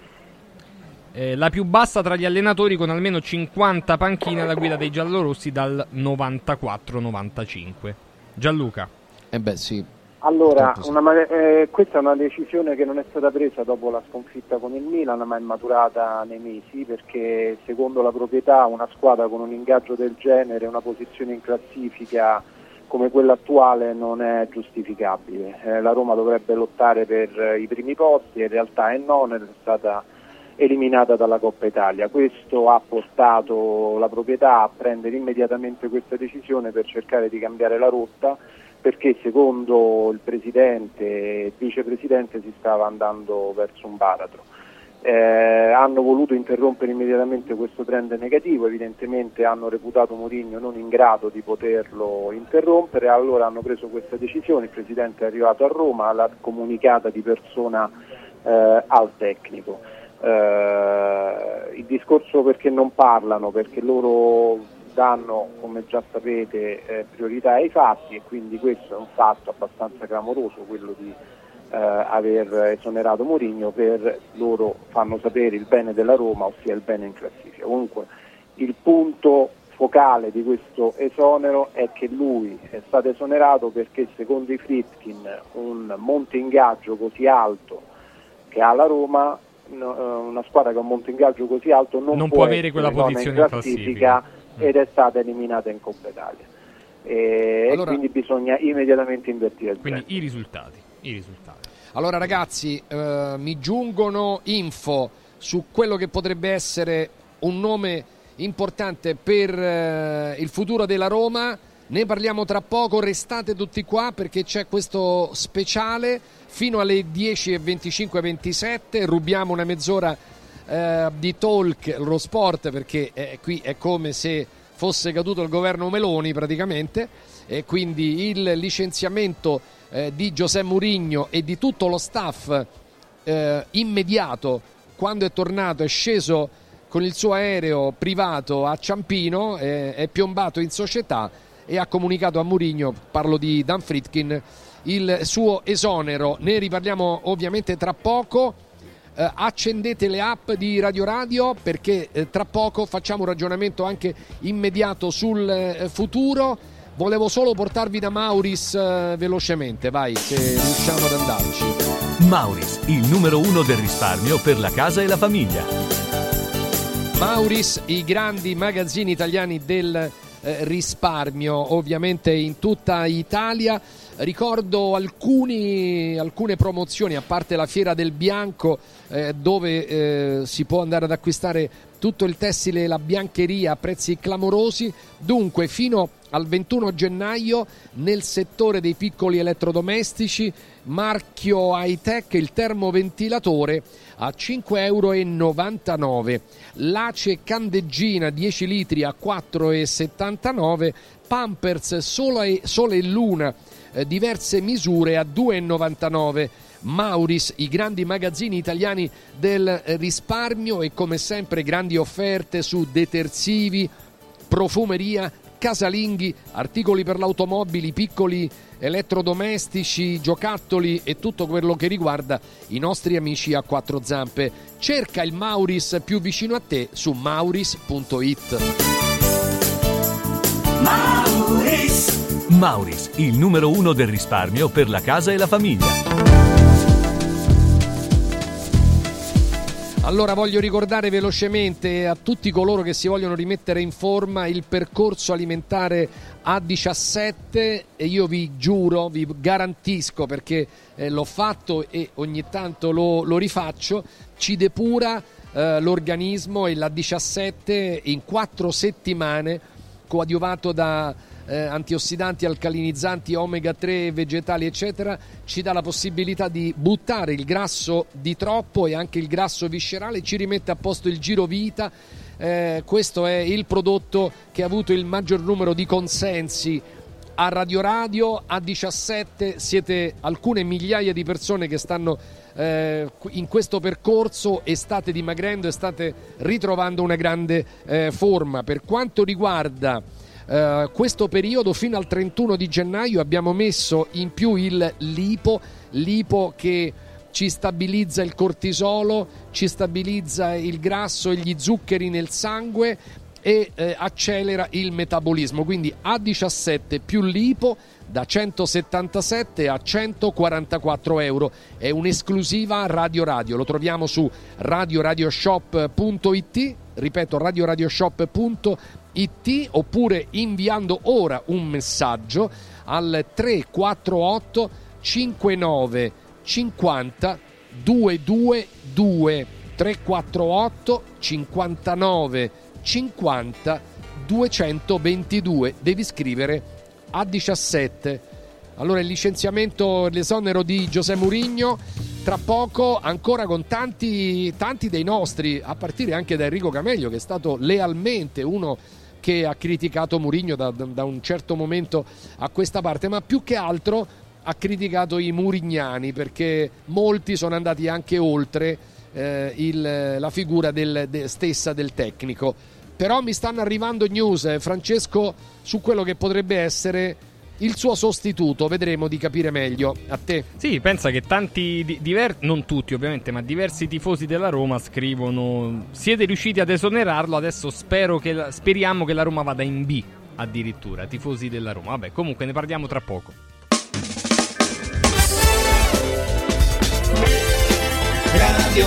eh, la più bassa tra gli allenatori con almeno 50 panchine alla guida dei giallorossi dal 94-95. Gianluca. Eh beh sì. Allora, sì. una eh, questa è una decisione che non è stata presa dopo la sconfitta con il Milan, ma è maturata nei mesi perché secondo la proprietà una squadra con un ingaggio del genere, una posizione in classifica come quella attuale non è giustificabile. Eh, la Roma dovrebbe lottare per eh, i primi posti, in realtà è non, è stata eliminata dalla Coppa Italia. Questo ha portato la proprietà a prendere immediatamente questa decisione per cercare di cambiare la rotta perché secondo il presidente e il vicepresidente si stava andando verso un baratro. eh, hanno voluto interrompere immediatamente questo trend negativo, evidentemente hanno reputato Mourinho non in grado di poterlo interrompere, allora hanno preso questa decisione, il Presidente è arrivato a Roma, l'ha comunicata di persona eh, al tecnico. Eh, il discorso perché non parlano, perché loro danno, come già sapete, eh, priorità ai fatti e quindi questo è un fatto abbastanza clamoroso, quello di eh, aver esonerato Mourinho per loro fanno sapere il bene della Roma, ossia il bene in classifica. Comunque il punto focale di questo esonero è che lui è stato esonerato perché secondo i Fritkin un monte ingaggio così alto che ha la Roma, eh, una squadra che ha un monte ingaggio così alto non, Non può, può avere quella posizione in in classifica ed è stata eliminata in Coppa Italia. E, Allora- quindi bisogna immediatamente invertire il Quindi trend. i risultati. I risultati. Allora ragazzi, eh, mi giungono info su quello che potrebbe essere un nome importante per eh, il futuro della Roma. Ne parliamo tra poco, restate tutti qua perché c'è questo speciale fino alle 10.25-27. Rubiamo una mezz'ora eh, di talk, lo sport, perché eh, qui è come se fosse caduto il governo Meloni praticamente. E quindi il licenziamento eh, di Giuseppe Mourinho e di tutto lo staff eh, immediato quando è tornato, è sceso con il suo aereo privato a Ciampino, eh, è piombato in società e ha comunicato a Mourinho, parlo di Dan Fritkin, il suo esonero. Ne riparliamo ovviamente tra poco. Eh, accendete le app di Radio Radio perché eh, tra poco facciamo un ragionamento anche immediato sul eh, futuro. Volevo solo portarvi da Mauris eh, velocemente, vai, se riusciamo ad andarci. Mauris, il numero uno del risparmio per la casa e la famiglia. Mauris, i grandi magazzini italiani del eh, risparmio, ovviamente in tutta Italia. Ricordo alcuni- alcune promozioni, a parte la Fiera del Bianco, eh, dove eh, si può andare ad acquistare tutto il tessile e la biancheria a prezzi clamorosi. Dunque, fino al 21 gennaio, nel settore dei piccoli elettrodomestici, marchio high tech, il termoventilatore a 5,99 euro. L'ace candeggina 10 litri a 4,79 Pampers Sole, e Luna diverse misure a 2,99 Mauris, i grandi magazzini italiani del eh, risparmio e come sempre grandi offerte su detersivi, profumeria, casalinghi, articoli per l'automobili, piccoli elettrodomestici, giocattoli e tutto quello che riguarda i nostri amici a quattro zampe. Cerca il Mauris più vicino a te su mauris.it. Mauris. Mauris, il numero uno del risparmio per la casa e la famiglia. Allora voglio ricordare velocemente a tutti coloro che si vogliono rimettere in forma il percorso alimentare A17 e io vi giuro, vi garantisco perché eh, l'ho fatto e ogni tanto lo, lo rifaccio, ci depura eh, l'organismo e l'A17 in quattro settimane coadiuvato da eh, antiossidanti, alcalinizzanti, omega 3, vegetali, eccetera, ci dà la possibilità di buttare il grasso di troppo e anche il grasso viscerale, ci rimette a posto il giro vita. Eh, questo è il prodotto che ha avuto il maggior numero di consensi a Radio Radio, a 17 siete alcune migliaia di persone che stanno eh, in questo percorso e state dimagrendo e state ritrovando una grande eh, forma. Per quanto riguarda eh, questo periodo fino al 31 di gennaio abbiamo messo in più il lipo, lipo che ci stabilizza il cortisolo, ci stabilizza il grasso e gli zuccheri nel sangue e eh, accelera il metabolismo. Quindi A17 più lipo da 177 a 144 euro. È un'esclusiva Radio Radio. Lo troviamo su radioradioshop.it. Ripeto, radioradioshop.it oppure inviando ora un messaggio al 348 59 50 222 348 59 50 222 devi scrivere a 17 allora il licenziamento l'esonero di Giuseppe Mourinho tra poco ancora con tanti, tanti dei nostri, a partire anche da Enrico Cameglio che è stato lealmente uno che ha criticato Murigno da, da un certo momento a questa parte, ma più che altro ha criticato i murignani perché molti sono andati anche oltre eh, il- la figura del- de- stessa del tecnico. Però mi stanno arrivando news, eh, Francesco, su quello che potrebbe essere il suo sostituto. Vedremo di capire meglio. A te. Sì, pensa che tanti, di- diver- non tutti ovviamente, ma diversi tifosi della Roma scrivono siete riusciti ad esonerarlo, adesso spero che la- speriamo che la Roma vada in B addirittura, tifosi della Roma. Vabbè, comunque ne parliamo tra poco. Radio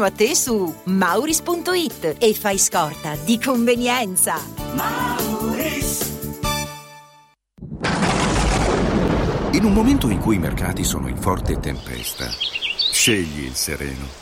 a te su mauris.it e fai scorta di convenienza. In un momento in cui i mercati sono in forte tempesta, scegli il sereno.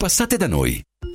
Passate da noi.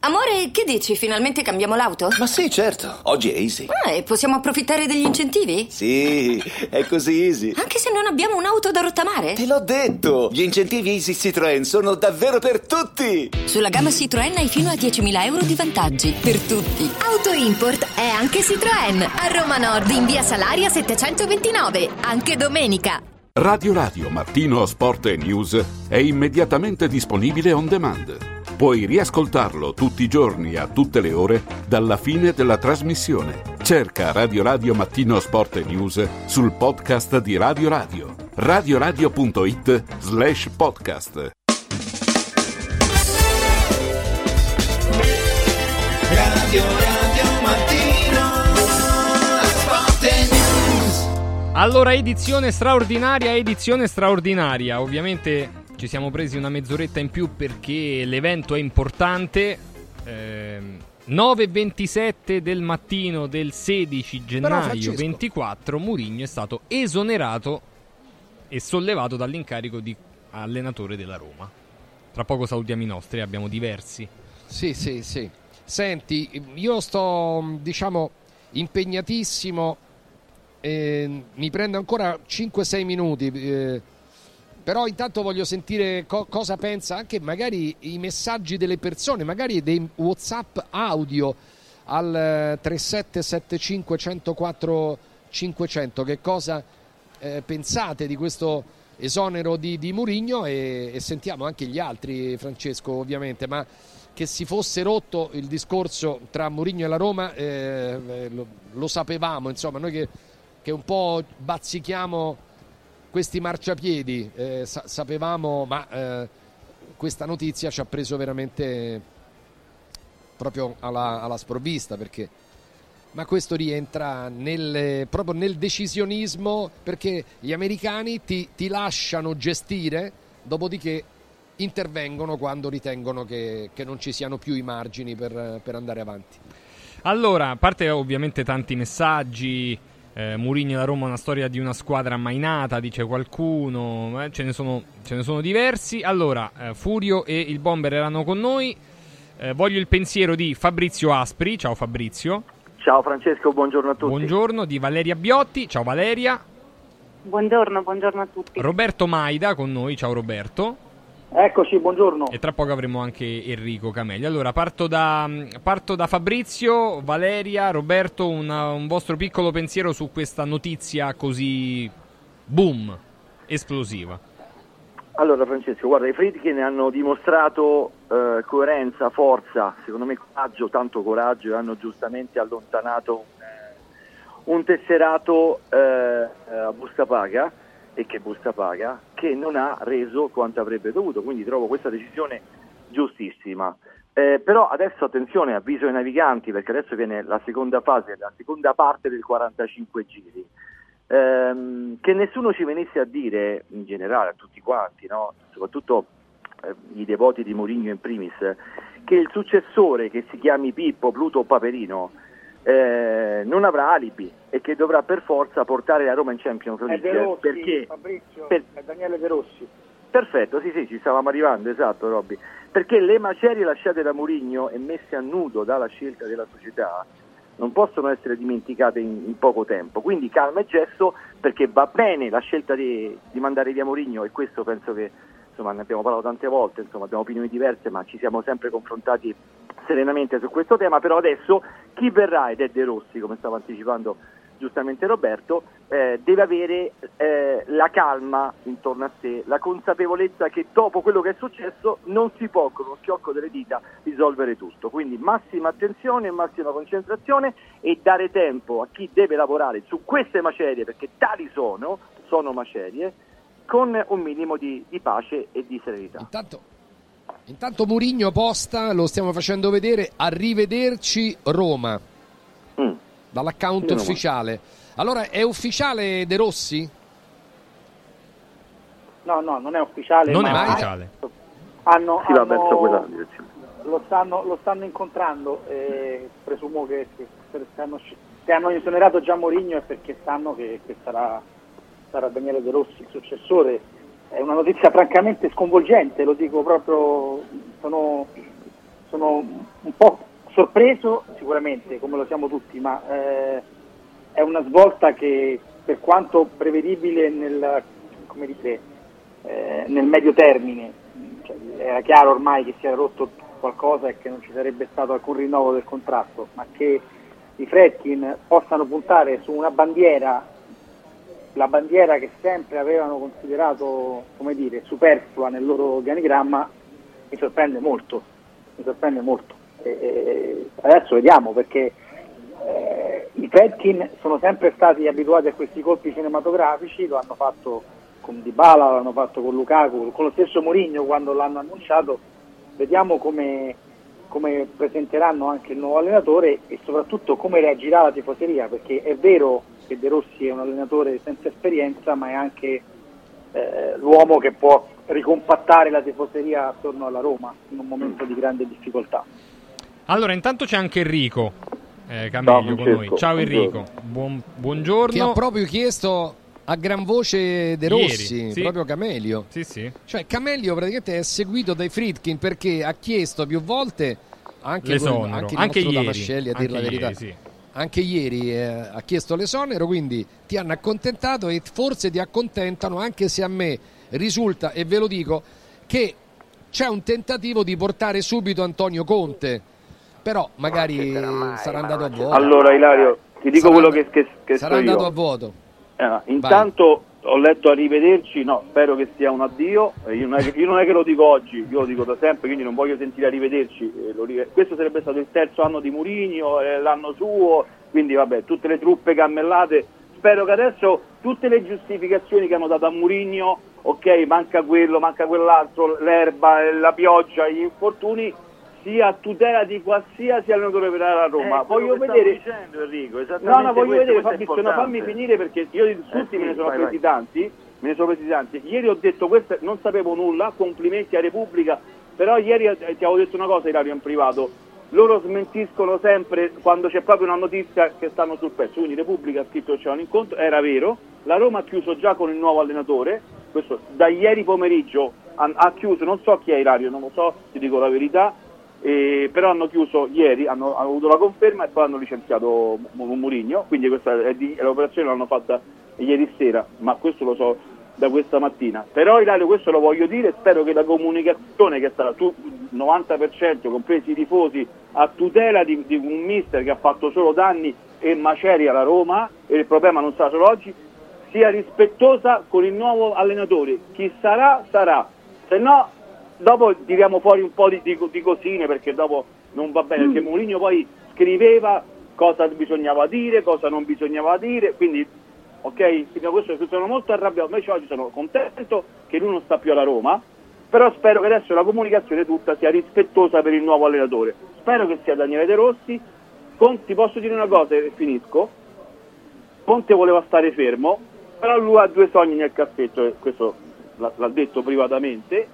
Amore, che dici? Finalmente cambiamo l'auto? Ma sì, certo. Oggi è easy. Ah, e possiamo approfittare degli incentivi? Sì, è così easy. Anche se non abbiamo un'auto da rottamare? Te l'ho detto! Gli incentivi Easy Citroën sono davvero per tutti! Sulla gamma Citroën hai fino a 10.000 euro di vantaggi. Per tutti. Auto Import è anche Citroën. A Roma Nord in via Salaria 729. Anche domenica. Radio Radio Mattino Sport e News è immediatamente disponibile on demand. Puoi riascoltarlo tutti i giorni a tutte le ore dalla fine della trasmissione. Cerca Radio Radio Mattino Sport e News sul podcast di Radio Radio. radioradio.it slash podcast. Radio Radio Mattino Sport News Allora, edizione straordinaria, edizione straordinaria. Ovviamente ci siamo presi una mezz'oretta in più perché l'evento è importante. Ehm, 9.27 del mattino del 16 gennaio Francesco- 24 Murigno è stato esonerato e sollevato dall'incarico di allenatore della Roma. Tra poco salutiamo i nostri, abbiamo diversi. Sì, sì, sì. Senti, io sto, diciamo, impegnatissimo. eh, mi prende ancora 5-6 minuti. eh, però intanto voglio sentire co- cosa pensa anche magari i messaggi delle persone, magari dei WhatsApp audio al eh, 3775 104 500. Che cosa eh, pensate di questo esonero di, di Murigno e, e sentiamo anche gli altri, Francesco, ovviamente, ma che si fosse rotto il discorso tra Murigno e la Roma eh, eh, lo, lo sapevamo, insomma, noi che, che un po' bazzichiamo questi marciapiedi, eh, sa- sapevamo, ma eh, questa notizia ci ha preso veramente proprio alla, alla sprovvista perché ma questo rientra nel, proprio nel decisionismo perché gli americani ti, ti lasciano gestire, dopodiché intervengono quando ritengono che, che non ci siano più i margini per, per andare avanti. Allora, a parte ovviamente tanti messaggi, eh, Mourinho e la Roma è una storia di una squadra mai nata, dice qualcuno, eh, ce, ne sono, ce ne sono diversi. Allora, eh, Furio e il Bomber erano con noi. Eh, voglio il pensiero di Fabrizio Aspri, ciao Fabrizio. Ciao Francesco, buongiorno a tutti. Buongiorno, di Valeria Biotti, ciao Valeria. Buongiorno, buongiorno a tutti. Roberto Maida con noi, ciao Roberto. Eccoci, buongiorno. E tra poco avremo anche Enrico Camelli. Allora, parto da, parto da Fabrizio, Valeria, Roberto, una- un vostro piccolo pensiero su questa notizia così boom, esplosiva. Allora Francesco, guarda, i Friedkin hanno dimostrato eh, coerenza, forza, secondo me coraggio, tanto coraggio e hanno giustamente allontanato un, eh, tesserato eh, eh, a busta paga e che busta paga, che non ha reso quanto avrebbe dovuto, quindi trovo questa decisione giustissima. Eh, però adesso attenzione, avviso ai naviganti, perché adesso viene la seconda fase, la seconda parte del 45 giri. Ehm, che nessuno ci venisse a dire, in generale a tutti quanti, no? soprattutto eh, i devoti di Mourinho in primis, che il successore che si chiami Pippo, Pluto o Paperino eh, non avrà alibi e che dovrà per forza portare la Roma in Champions È League De Rossi, perché Fabrizio, per- è Daniele De Rossi. Perfetto, sì, sì, ci stavamo arrivando, esatto, Robby. Perché le macerie lasciate da Mourinho e messe a nudo dalla scelta della società non possono essere dimenticate in, in poco tempo. Quindi calma e gesto, perché va bene la scelta di, di mandare via Mourinho e questo penso che insomma, ne abbiamo parlato tante volte, insomma, abbiamo opinioni diverse, ma ci siamo sempre confrontati serenamente su questo tema. Però adesso chi verrà, ed è De Rossi, come stava anticipando giustamente Roberto, eh, deve avere eh, la calma intorno a sé, la consapevolezza che dopo quello che è successo non si può con uno schiocco delle dita risolvere tutto. Quindi massima attenzione, massima concentrazione e dare tempo a chi deve lavorare su queste macerie, perché tali sono, sono macerie, con un minimo di, di pace e di serenità. Intanto, intanto Murigno posta, lo stiamo facendo vedere, arrivederci Roma, dall'account Meno male. ufficiale. Allora, è ufficiale De Rossi? No, no, non è ufficiale. Non è ma ufficiale. Hanno, Si va hanno- verso quella direzione. lo, stanno, lo stanno incontrando e presumo che, che se, se hanno, se hanno esonerato già Mourinho è perché sanno che, che sarà, sarà Daniele De Rossi il successore. È una notizia francamente sconvolgente, lo dico proprio, sono, sono un po' sorpreso sicuramente, come lo siamo tutti, ma eh, è una svolta che per quanto prevedibile nel, dire, eh, nel medio termine, cioè, era chiaro ormai che si era rotto qualcosa e che non ci sarebbe stato alcun rinnovo del contratto, ma che i Fredkin possano puntare su una bandiera, la bandiera che sempre avevano considerato come dire, superflua nel loro organigramma, mi sorprende molto, mi sorprende molto. E- e adesso vediamo perché eh, i Fredkin sono sempre stati abituati a questi colpi cinematografici, lo hanno fatto con Dybala, l'hanno fatto con Lukaku, con lo stesso Mourinho quando l'hanno annunciato. Vediamo come, come presenteranno anche il nuovo allenatore e soprattutto come reagirà la tifoseria, perché è vero che De Rossi è un allenatore senza esperienza, ma è anche eh, l'uomo che può ricompattare la tifoseria attorno alla Roma in un momento di grande difficoltà. Allora, intanto c'è anche Enrico eh, Cameglio con noi. Ciao buongiorno. Enrico, Buon- buongiorno. Che ha proprio chiesto a gran voce De Ieri, Rossi, sì. proprio Camelio. Sì, sì. Cioè Camelio praticamente è seguito dai Fritkin perché ha chiesto più volte anche, L'esonero. anche, Anche ieri. A dire Anche la verità. ieri, sì. Anche ieri eh, ha chiesto l'esonero, quindi ti hanno accontentato e forse ti accontentano anche se a me risulta, e ve lo dico, che c'è un tentativo di portare subito Antonio Conte. Però magari sarà andato a vuoto. Allora Ilario, ti dico Sarà quello and- che, che, che sarà so io. andato a vuoto. Eh, intanto ho letto arrivederci, no, spero che sia un addio, Eh, io non, che, io non è che lo dico oggi, io lo dico da sempre, quindi non voglio sentire arrivederci. eh, questo sarebbe stato il terzo anno di Murigno, eh, l'anno suo, quindi vabbè, tutte le truppe cammellate. Spero che adesso tutte le giustificazioni che hanno dato a Murigno, ok, manca quello, manca quell'altro, l'erba, la pioggia, gli infortuni, sia a tutela di qualsiasi allenatore per la Roma. Eh, voglio vedere dicendo, Enrico, No, no, voglio questo, vedere Fabrizio, no, fammi finire perché io di tutti Eh me ne sì, sono vai, presi vai. tanti, me ne sono presi tanti. Ieri ho detto questo, non sapevo nulla, complimenti a Repubblica, però ieri eh, ti avevo detto una cosa Ilario in privato, loro smentiscono sempre quando c'è proprio una notizia che stanno sul pezzo, quindi Repubblica ha scritto che c'era un incontro, era vero, la Roma ha chiuso già con il nuovo allenatore, questo da ieri pomeriggio ha, ha chiuso, non so chi è Ilario, non lo so, ti dico la verità, eh, però hanno chiuso ieri, hanno, hanno avuto la conferma e poi hanno licenziato Mu- Murigno, quindi questa è di- l'operazione l'hanno fatta ieri sera, ma questo lo so da questa mattina. Però Ilario questo lo voglio dire, spero che la comunicazione che è stata tu 90%, compresi i tifosi, a tutela di, di un mister che ha fatto solo danni e macerie alla Roma, e il problema non sarà solo oggi, sia rispettosa con il nuovo allenatore. Chi sarà, sarà. Se no, dopo tiriamo fuori un po' di, di- di cosine perché dopo non va bene, perché Mourinho poi scriveva cosa bisognava dire, cosa non bisognava dire, quindi ok, sono molto arrabbiato, invece oggi sono contento che lui non sta più alla Roma, però spero che adesso la comunicazione tutta sia rispettosa per il nuovo allenatore. Spero che sia Daniele De Rossi. Con- ti posso dire una cosa e finisco. Conte voleva stare fermo, però lui ha due sogni nel cassetto, questo l'ha detto privatamente,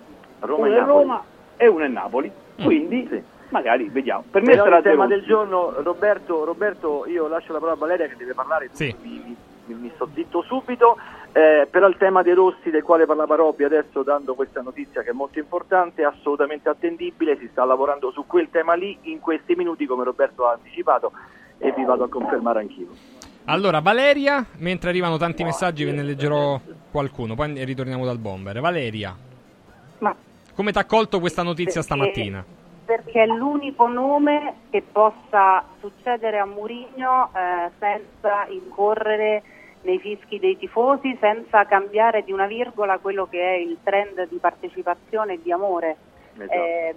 Roma e uno è Napoli. Roma e uno è Napoli, quindi magari vediamo. Per me Però sarà il tema del giorno, Roberto, Roberto, io lascio la parola a Valeria che deve parlare, Sì. mi, mi- mi- sto zitto subito, eh, però il tema dei rossi del quale parlava Robby adesso dando questa notizia che è molto importante, assolutamente attendibile, si sta lavorando su quel tema lì in questi minuti come Roberto ha anticipato e vi vado a confermare anch'io. Allora, Valeria, mentre arrivano tanti messaggi ve ne leggerò qualcuno, poi ritorniamo dal bomber. Valeria, Ma come ti ha accolto questa notizia Perché- stamattina? perché è l'unico nome che possa succedere a Murigno eh, senza incorrere nei fischi dei tifosi, senza cambiare di una virgola quello che è il trend di partecipazione e di amore. Eh,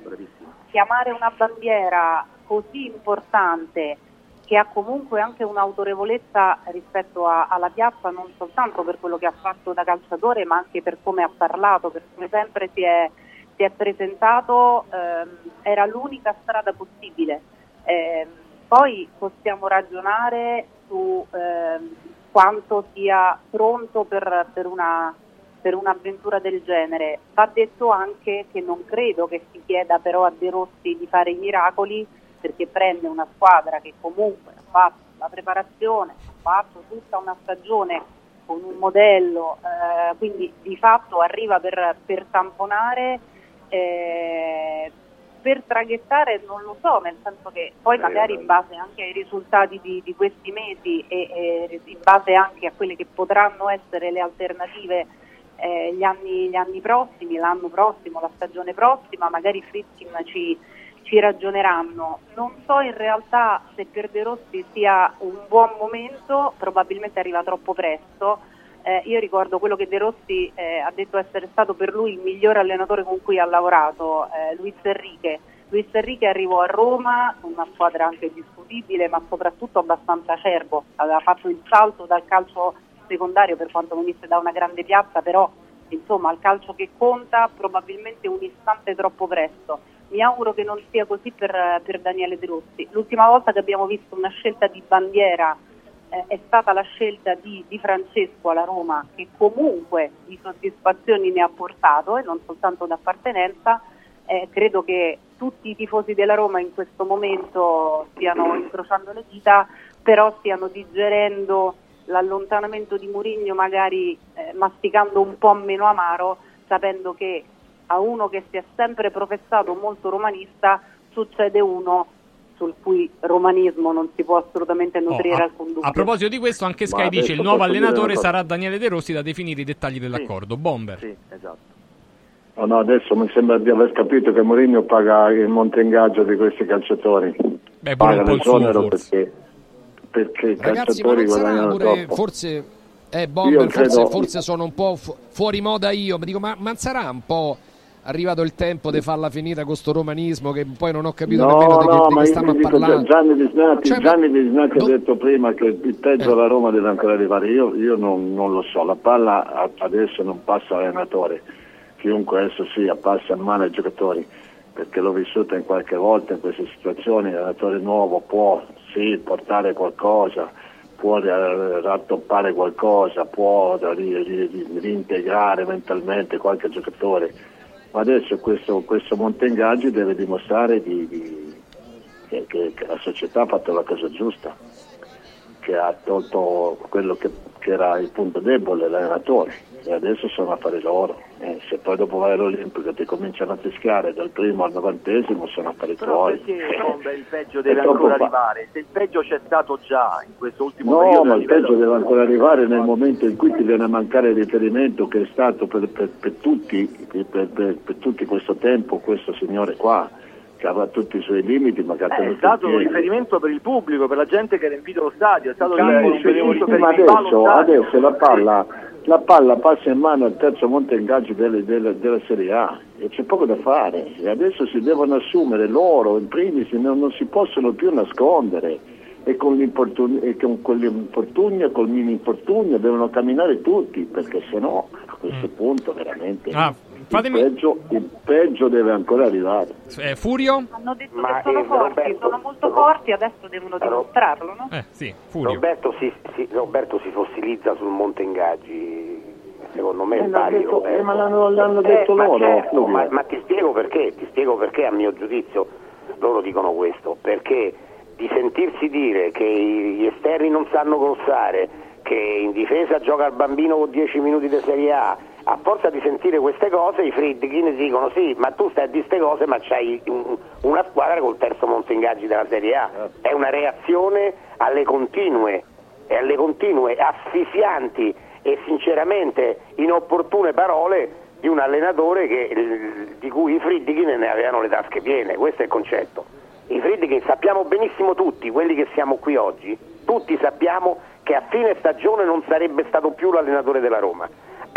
chiamare una bandiera così importante che ha comunque anche un'autorevolezza rispetto a- alla piazza non soltanto per quello che ha fatto da calciatore ma anche per come ha parlato, per come sempre si è, si è presentato, ehm, era l'unica strada possibile. Ehm, poi possiamo ragionare su ehm, quanto sia pronto per, per una per un'avventura del genere. Va detto anche che non credo che si chieda però a De Rossi di fare i miracoli perché prende una squadra che comunque ha fatto la preparazione, ha fatto tutta una stagione con un modello, eh, quindi di fatto arriva per, per tamponare, eh, per traghettare non lo so, nel senso che poi magari in base anche ai risultati di, di questi mesi e, e in base anche a quelle che potranno essere le alternative eh, gli, anni, gli anni prossimi, l'anno prossimo, la stagione prossima, magari Fritzkin ci, ci ragioneranno. Non so in realtà se per De Rossi sia un buon momento, probabilmente arriva troppo presto. Eh, io ricordo quello che De Rossi eh, ha detto essere stato per lui il migliore allenatore con cui ha lavorato, eh, Luis Enrique. Luis Enrique arrivò a Roma una squadra anche discutibile, ma soprattutto abbastanza acerbo. Aveva fatto il salto dal calcio secondario per quanto venisse da una grande piazza, però insomma al calcio che conta probabilmente un istante troppo presto. Mi auguro che non sia così per, per Daniele De Rossi. L'ultima volta che abbiamo visto una scelta di bandiera eh, è stata la scelta di, di Francesco alla Roma, che comunque di soddisfazioni ne ha portato e non soltanto d'appartenenza. Eh, credo che tutti i tifosi della Roma in questo momento stiano incrociando le dita, però stiano digerendo l'allontanamento di Murigno magari eh, masticando un po' meno amaro, sapendo che a uno che si è sempre professato molto romanista succede uno sul cui romanismo non si può assolutamente nutrire Oh, a, alcun dubbio. a proposito di questo, anche Sky Ma dice il adesso nuovo allenatore sarà Daniele De Rossi da definire i dettagli dell'accordo. Bomber. Sì, esatto. No, no, adesso mi sembra di aver capito che Mourinho paga il monte ingaggio di questi calciatori. Beh, pure paga un po' il suo, l'esonero forse. perché, perché i Ragazzi, ma calciatori guadagnano pure troppo. forse eh, Bomber, forse, credo- forse sono un po' fu- fuori moda io, ma dico ma, ma sarà un po' arrivato il tempo di farla finita con sto romanismo che poi non ho capito No, nemmeno di che, no, di che stiamo dico, parlare. Gianni Di Snati, Cioè, Gianni Di Snati do- ha detto prima che il peggio della Roma deve ancora arrivare. Io, io non, non lo so, la palla adesso non passa all'allenatore, chiunque esso sia, passa in mano ai giocatori, perché l'ho vissuta in qualche volta in queste situazioni, l'allenatore nuovo può sì portare qualcosa, può eh, rattoppare qualcosa, può reintegrare mentalmente qualche giocatore, adesso questo, questo monte ingaggi deve dimostrare di- di- che, che- che la società ha fatto la cosa giusta, che ha tolto quello che, che era il punto debole, l'allenatore, e adesso sono affari loro. Eh, se poi dopo vai all'Olimpico ti cominciano a fischiare dal primo al novantesimo sono affari tuoi. perché il peggio deve ancora arrivare? Se il peggio c'è stato già in questo ultimo No, periodo ma a il peggio deve ancora arrivare nel momento in cui ti viene a mancare il riferimento che è stato per, per- per tutti, per, per- tutti questo tempo, questo signore qua, che aveva tutti i suoi limiti, ma che ha Eh, è tenuto stato un in riferimento per il pubblico, per la gente che ha riempito lo stadio, è stato un riferimento sì, per ma il stadio. adesso la, palla, la palla passa in mano al terzo monte ingaggi delle- delle- della Serie A e c'è poco da fare. E adesso si devono assumere loro, in primis, non, non si possono più nascondere e con, l'infortun- e con col mini infortunio devono camminare tutti perché sennò a questo punto veramente Ah, fatemi- il, peggio, il peggio deve ancora arrivare. Eh, Furio? Hanno detto Ma, che sono eh, forti, Roberto, sono molto forti, adesso devono dimostrarlo, no? Eh, sì, Furio. Roberto si, si- Roberto si fossilizza sul monte ingaggi, secondo me Eh, detto- eh, Roberto. ma l'hanno- l'hanno Eh, detto ma loro, certo, ma, ma ti spiego perché, ti spiego perché a mio giudizio loro dicono questo, perché di sentirsi dire che gli esterni non sanno crossare, che in difesa gioca il bambino con 10 minuti di Serie A, a forza di sentire queste cose i Friedkin dicono sì, ma tu stai a dire queste cose ma c'hai un- una squadra col terzo monte ingaggi della Serie A. È una reazione alle continue, e alle continue asfissianti e sinceramente inopportune parole di un allenatore che- di cui i Friedkin ne avevano le tasche piene, questo è il concetto. I Friedkin sappiamo benissimo tutti, quelli che siamo qui oggi, tutti sappiamo che a fine stagione non sarebbe stato più l'allenatore della Roma.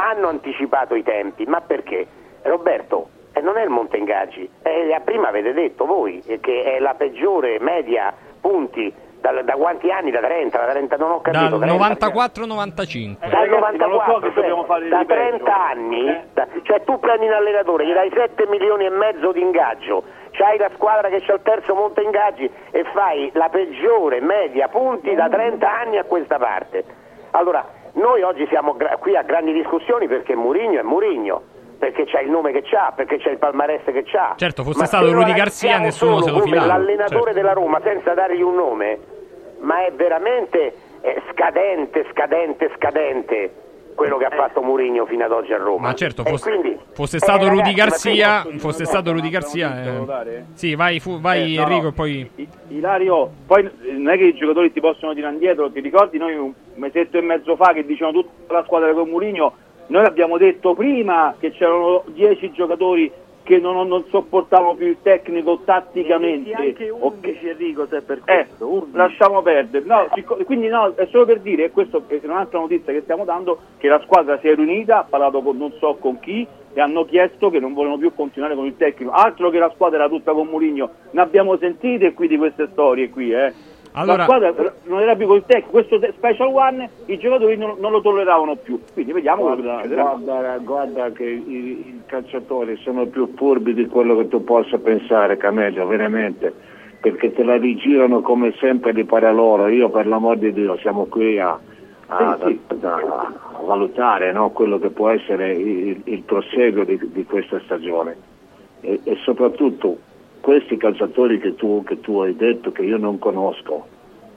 Hanno anticipato i tempi, ma perché? Roberto, eh, non è il Monte Ingaggi, eh, prima avete detto voi eh, che è la peggiore media punti dal- da quanti anni? Da 30, da 30 non ho capito. Dal 30, 94-95. dal ragazzi, ma lo so 94, che dobbiamo fare da di peggio. 30 anni, da- cioè tu prendi un allenatore, gli dai 7 milioni e mezzo di ingaggio, c'hai la squadra che c'ha il terzo monte ingaggi e fai la peggiore media punti da 30 anni a questa parte. Allora, noi oggi siamo gra- qui a grandi discussioni perché Murigno è Murigno, perché c'ha il nome che c'ha, perché c'ha il palmarès che c'ha. Certo, fosse Ma stato Rudy Garcia, analizziamo nessuno se lo filava, L'allenatore certo. della Roma senza dargli un nome, ma è veramente eh, scadente, scadente, scadente quello che ha fatto Mourinho fino ad oggi a Roma. Ma certo, fosse, quindi- fosse eh, stato Rudy ragazzi, ma Garcia, quindi- fosse stato Rudy Garcia. eh, Sì, vai, fu- vai Eh, no, Enrico no. e poi Ilario, poi eh, non è che i giocatori ti possono tirare indietro, ti ricordi noi un mesetto e mezzo fa che dicevano tutta la squadra con Mourinho, noi abbiamo detto prima che c'erano 10 giocatori che non, non sopportavano più il tecnico tatticamente. E anche 11 Enrico se per Eh, questo. 11. lasciamo perdere. No, quindi no, è solo per dire, e questo è un'altra notizia che stiamo dando, che la squadra si è riunita, ha parlato con non so con chi e hanno chiesto che non vogliono più continuare con il tecnico. Altro che la squadra era tutta con Mourinho. Ne abbiamo sentite qui di queste storie qui, eh. Allora- La squadra non era più col tecnico, questo Special One i giocatori non, non lo tolleravano più. Quindi vediamo Guarda, guarda, guarda che i, i calciatori sono più furbi di quello che tu possa pensare, Camello, veramente, perché te la rigirano come sempre di pare a loro. Io per l'amor di Dio siamo qui a, a- Sì, a- a valutare no, quello che può essere il, il proseguo di, di questa stagione e, e soprattutto questi calciatori che tu, che tu hai detto che io non conosco,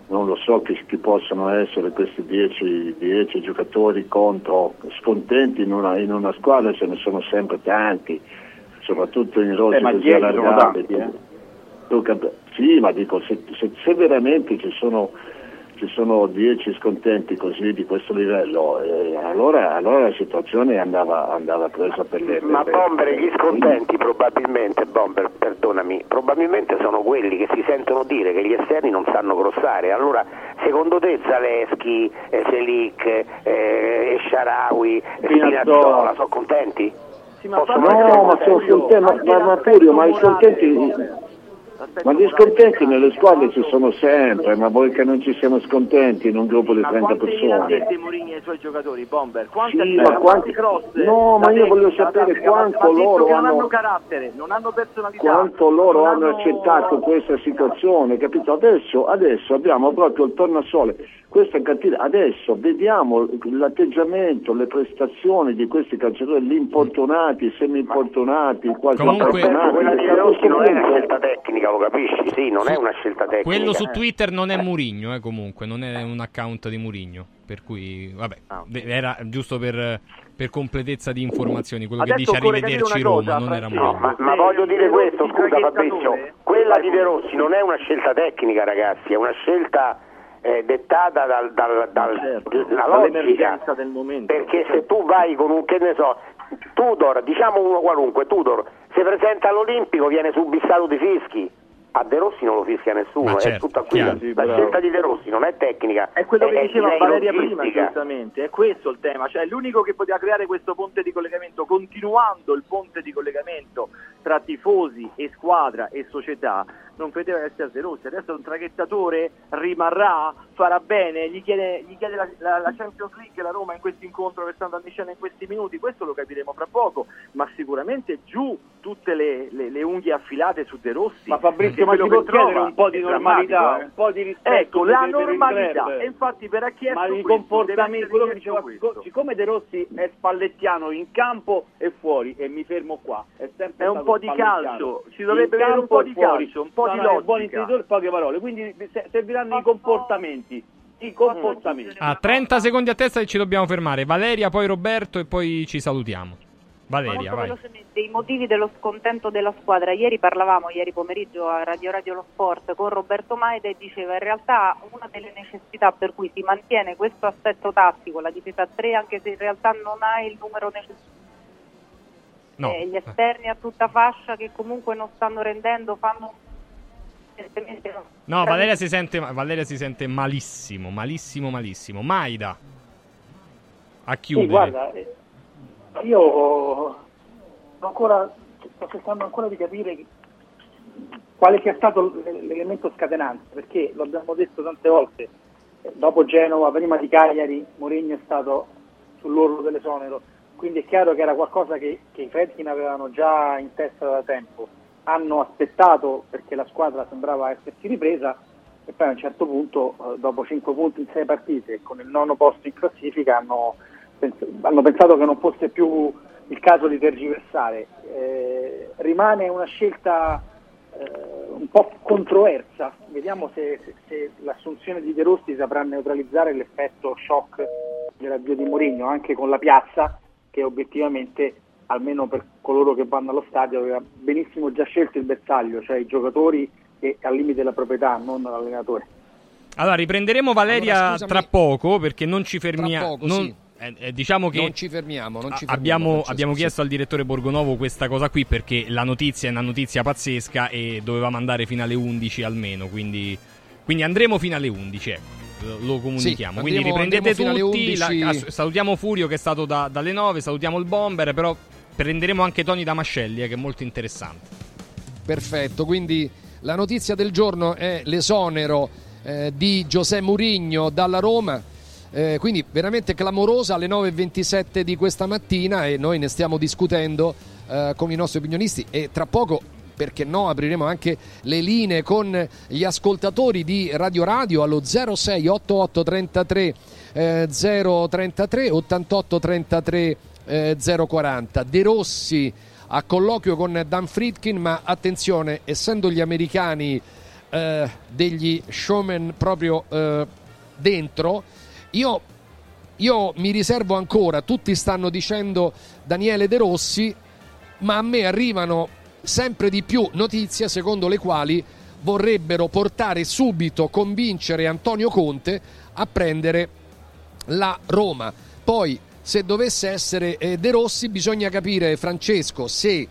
non lo so chi, chi possono essere questi 10 10 giocatori contro scontenti in una, in una squadra, ce ne sono sempre tanti, soprattutto in rossi Eh, così 10 sono allargati. tanti, eh. Tu sì, ma dico, se, se- se veramente ci sono, ci sono 10 scontenti così di questo livello, eh, allora, allora la situazione andava, andava presa per le Ma Bomber, gli scontenti probabilmente, Bomber, perdonami, probabilmente sono quelli che si sentono dire che gli esterni non sanno grossare. Allora, secondo te Zaleschi, eh, Selic, eh, Sharawi, Spinazzola sono contenti? Possono essere No, ma sono contenti? scontenti, ma, ma, ma Furio, ma i scontenti, ma gli scontenti nelle squadre ci sono sempre, ma voi che non ci siamo scontenti in un gruppo di Ma 30 quante gliene ha persone. Mourinho ai suoi giocatori, Bomber? Quante Sì, ma quanti- cross? No, ma io voglio sapere quanto ma loro che non hanno- hanno carattere, non hanno personalità. Quanto loro hanno accettato questa situazione, capito? Adesso, adesso abbiamo proprio il tornasole, questa cattiva, adesso vediamo l'atteggiamento, le prestazioni di questi calciatori, gli importunati, i semi-importunati, quasi Comunque- importunati. Quella di Rossi non è una scelta tecnica, lo capisci? Sì, non è una scelta tecnica. Quello su Twitter non è Murigno, eh, comunque, non è un account di Murigno. Per cui, vabbè, Ah, era giusto per, per completezza di informazioni. Quello che Adesso dice occorre arrivederci Roma, cosa, non era. Murigno. Ma, ma voglio dire questo, scusa Fabrizio, quella di De Rossi non è una scelta tecnica ragazzi, è una scelta eh, dettata dal, dal, dal- Certo, dalla logica, del momento. perché se tu vai con un, che ne so, Tudor, diciamo uno qualunque, Tudor, si presenta all'Olimpico viene subissato di fischi, a De Rossi non lo fischia nessuno, Ma è certo, tutta qui, chiaro. la, Sì, la scelta di De Rossi non è tecnica, È quello che è- diceva direi Valeria prima, logistica. giustamente, è questo il tema, cioè l'unico che poteva creare questo ponte di collegamento, continuando il ponte di collegamento tra tifosi e squadra e società, non poteva essere De Rossi. Adesso un traghettatore rimarrà, farà bene, gli chiede, gli chiede la, la- la Champions League la Roma in questo incontro che sta andando in scena in questi minuti, questo lo capiremo fra poco, ma sicuramente giù tutte le, le- le unghie affilate su De Rossi. Ma Fabrizio, ma si che può chiedere un po' di è normalità, eh. un po' di rispetto Ecco, la normalità, e infatti per ha chiesto ma i comportamenti, quello che diceva, questo. siccome De Rossi è spallettiano in campo e fuori, e mi fermo qua, è sempre È un po' di calcio, ci dovrebbe avere un po' di calcio, un po' di no, è un buon logica. intuitore, poche parole, quindi se- serviranno i comportamenti, i comportamenti. A 30 secondi a testa e ci dobbiamo fermare. Valeria, poi Roberto e poi ci salutiamo. Valeria, Molto vai. velocemente, i motivi dello scontento della squadra. Ieri parlavamo, ieri pomeriggio a Radio Radio Lo Sport con Roberto Maida e diceva in realtà una delle necessità per cui si mantiene questo aspetto tattico, la difesa a 3, anche se in realtà non ha il numero necessario. No. Eh, gli esterni a tutta fascia che comunque non stanno rendendo, fanno No, Valeria si, sente, Valeria si sente malissimo, malissimo, malissimo. Maida. A chiudere. Sì, guarda, eh, io ancora, sto cercando ancora di capire quale sia stato l'elemento scatenante, perché lo abbiamo detto tante volte, eh, dopo Genova, prima di Cagliari, Mourinho è stato sull'orlo dell'esonero, quindi è chiaro che era qualcosa che, che i Fredkin avevano già in testa da tempo, hanno aspettato perché la squadra sembrava essersi ripresa e poi a un certo punto, eh, dopo 5 punti in 6 partite, con il nono posto in classifica, hanno, pens- hanno pensato che non fosse più il caso di tergiversare. Eh, rimane una scelta eh, un po' controversa, vediamo se, se- se l'assunzione di De Rossi saprà neutralizzare l'effetto shock dell'avvio di Mourinho, anche con la piazza che obiettivamente, almeno per coloro che vanno allo stadio, aveva benissimo già scelto il bersaglio, cioè i giocatori e al limite della proprietà, non l'allenatore. Allora, riprenderemo Valeria Allora, tra poco perché non ci fermiamo. poco, non- sì. eh, eh, diciamo che Non ci fermiamo, non ci fermiamo, abbiamo, abbiamo chiesto al direttore Borgonovo questa cosa qui perché la notizia è una notizia pazzesca e dovevamo andare fino alle 11 almeno. Quindi, quindi andremo fino alle 11. ecco, Lo, lo comunichiamo. Sì, quindi riprendete tutti. la- 11. ass- salutiamo Furio che è stato da- dalle 9. Salutiamo il Bomber. Però prenderemo anche Tony Damascelli, eh, che è molto interessante. Perfetto, quindi la notizia del giorno è l'esonero eh, di José Mourinho dalla Roma. Eh, quindi veramente clamorosa alle 9.27 di questa mattina e noi ne stiamo discutendo eh, con i nostri opinionisti e tra poco perché no apriremo anche le linee con gli ascoltatori di Radio Radio allo 06 88 33 eh, 033 88 33 eh, 040 De Rossi a colloquio con Dan Friedkin ma attenzione essendo gli americani eh, degli showman proprio eh, dentro io, io mi riservo ancora tutti stanno dicendo Daniele De Rossi ma a me arrivano sempre di più notizie secondo le quali vorrebbero portare subito, convincere Antonio Conte a prendere la Roma. Poi, se dovesse essere eh, De Rossi, bisogna capire, Francesco, se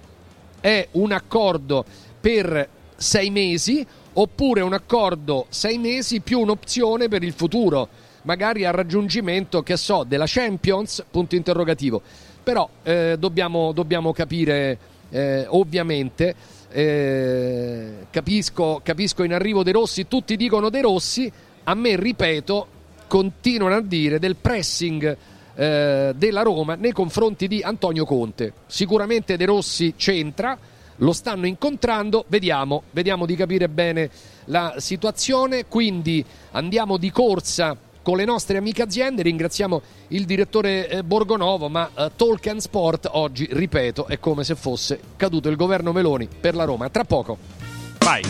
è un accordo per sei mesi oppure un accordo sei mesi più un'opzione per il futuro, magari al raggiungimento, che so, della Champions, punto interrogativo. Però eh, dobbiamo, dobbiamo capire eh, ovviamente. Eh, capisco, capisco in arrivo De Rossi, tutti dicono De Rossi, a me ripeto, continuano a dire del pressing eh, della Roma nei confronti di Antonio Conte. Sicuramente De Rossi c'entra, lo stanno incontrando, vediamo, vediamo di capire bene la situazione, quindi andiamo di corsa con le nostre amiche aziende. Ringraziamo il direttore eh, Borgonovo, ma eh, Talk and Sport oggi, ripeto, è come se fosse caduto il governo Meloni per la Roma. Tra poco. Vai.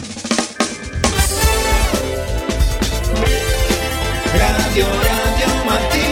Radio Radio Mattino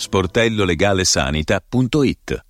sportellolegalesanita.it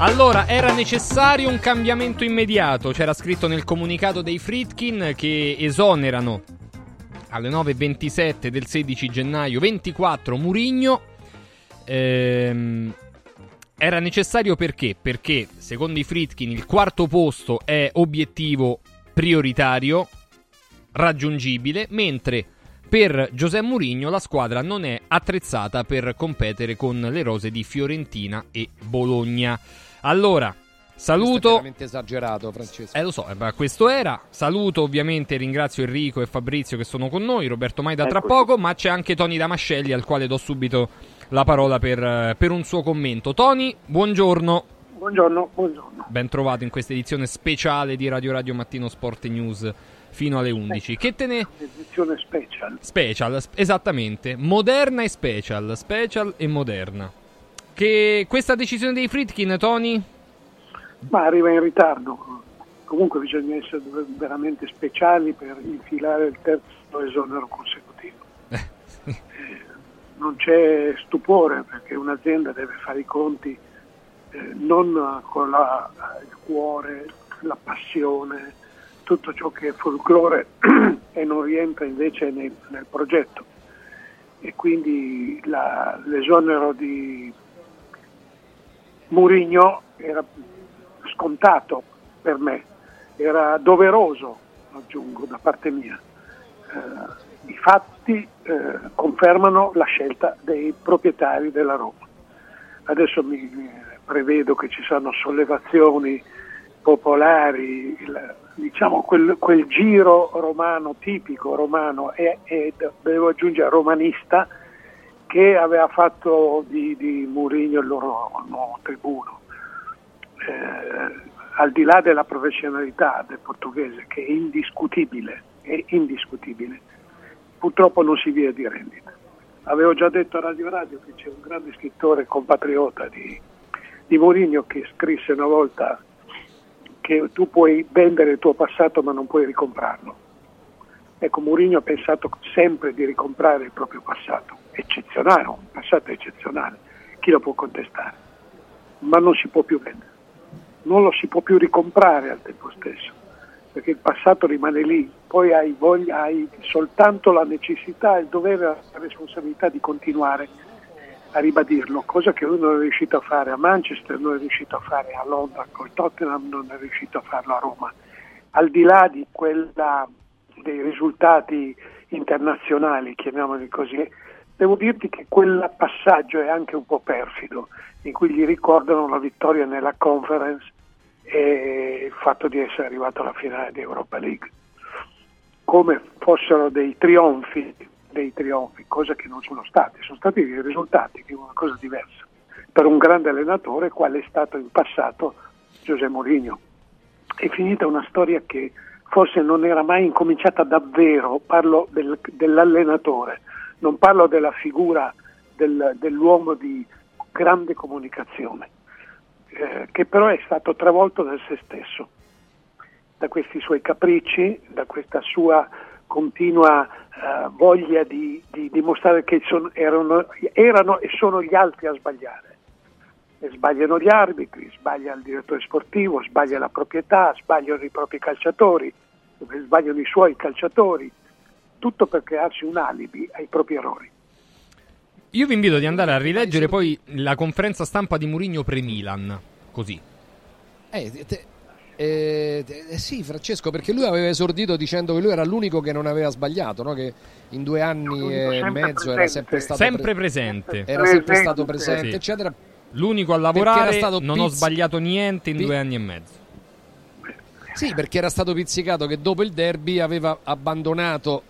Allora, era necessario un cambiamento immediato. C'era scritto nel comunicato dei Fritkin che esonerano alle 9.27 del 16 gennaio 24 Murigno. Ehm, era necessario perché? Perché, secondo i Fritkin, il quarto posto è obiettivo prioritario, raggiungibile, mentre per Giuseppe Mourinho la squadra non è attrezzata per competere con le rose di Fiorentina e Bologna. Allora, Questo è saluto. veramente esagerato, Francesco. Eh lo so, eh, questo era. Saluto ovviamente, ringrazio Enrico e Fabrizio che sono con noi, Roberto Maida tra poco, ma c'è anche Tony Damascelli al quale do subito la parola per, eh, per un suo commento. Tony, buongiorno. Buongiorno, buongiorno. Ben trovato in questa edizione speciale di Radio Radio Mattino Sport News fino alle 11. Che te ne... Edizione special. Special, esattamente. Moderna e special. Special e moderna. Che questa decisione dei Fritkin, Tony? Ma arriva in ritardo. Comunque bisogna essere veramente speciali per infilare il terzo esonero consecutivo. Eh, Non c'è stupore perché un'azienda deve fare i conti eh, non con la- il cuore, la passione, tutto ciò che è folklore e non rientra invece nel, nel progetto. E quindi la- l'esonero di Murigno era scontato per me, era doveroso, aggiungo, da parte mia. Eh, I fatti eh, confermano la scelta dei proprietari della Roma. Adesso mi, prevedo che ci saranno sollevazioni popolari, il- diciamo quel, quel giro romano tipico romano e, e devo aggiungere romanista che aveva fatto di, di Mourinho il loro nuovo tribuno. Eh, al di là della professionalità del portoghese, che è indiscutibile, è indiscutibile, purtroppo non si via di rendita. Avevo già detto a Radio Radio che c'è un grande scrittore compatriota di, di Mourinho che scrisse una volta che tu puoi vendere il tuo passato ma non puoi ricomprarlo. Ecco, Mourinho ha pensato sempre di ricomprare il proprio passato, eccezionale, un passato eccezionale, chi lo può contestare? Ma non si può più vendere, non lo si può più ricomprare al tempo stesso, perché il passato rimane lì, poi hai, voglia, hai soltanto la necessità, il dovere, la responsabilità di continuare a ribadirlo, cosa che lui non è riuscito a fare a Manchester, non è riuscito a fare a Londra col Tottenham, non è riuscito a farlo a Roma. Al di là di quella, dei risultati internazionali, chiamiamoli così, Devo dirti che quel passaggio è anche un po' perfido, in cui gli ricordano la vittoria nella conference e il fatto di essere arrivato alla finale di Europa League, come fossero dei trionfi, dei trionfi, cosa che non sono stati, sono stati dei risultati, è una cosa diversa, per un grande allenatore quale è stato in passato Giuseppe Mourinho. È finita una storia che forse non era mai incominciata davvero, parlo del- dell'allenatore, non parlo della figura del- dell'uomo di grande comunicazione, eh, che però è stato travolto da se stesso, da questi suoi capricci, da questa sua continua eh, voglia di, di dimostrare che sono- erano, erano e sono gli altri a sbagliare. E sbagliano gli arbitri, sbaglia il direttore sportivo, sbaglia la proprietà, sbagliano i propri calciatori, sbagliano i suoi calciatori, tutto per crearsi un alibi ai propri errori. Io vi invito di andare a rileggere poi la conferenza stampa di Mourinho pre-Milan, così. Eh, te- eh, te- eh, sì, Francesco, perché lui aveva esordito dicendo che lui era l'unico che non aveva sbagliato, no? che in due anni e mezzo era presente. sempre stato, Sempre presente. Era sempre stato presente, Sì. eccetera. L'unico a lavorare, era stato non ho pizz- sbagliato niente in pi- due anni e mezzo. Sì, perché era stato pizzicato che dopo il derby aveva abbandonato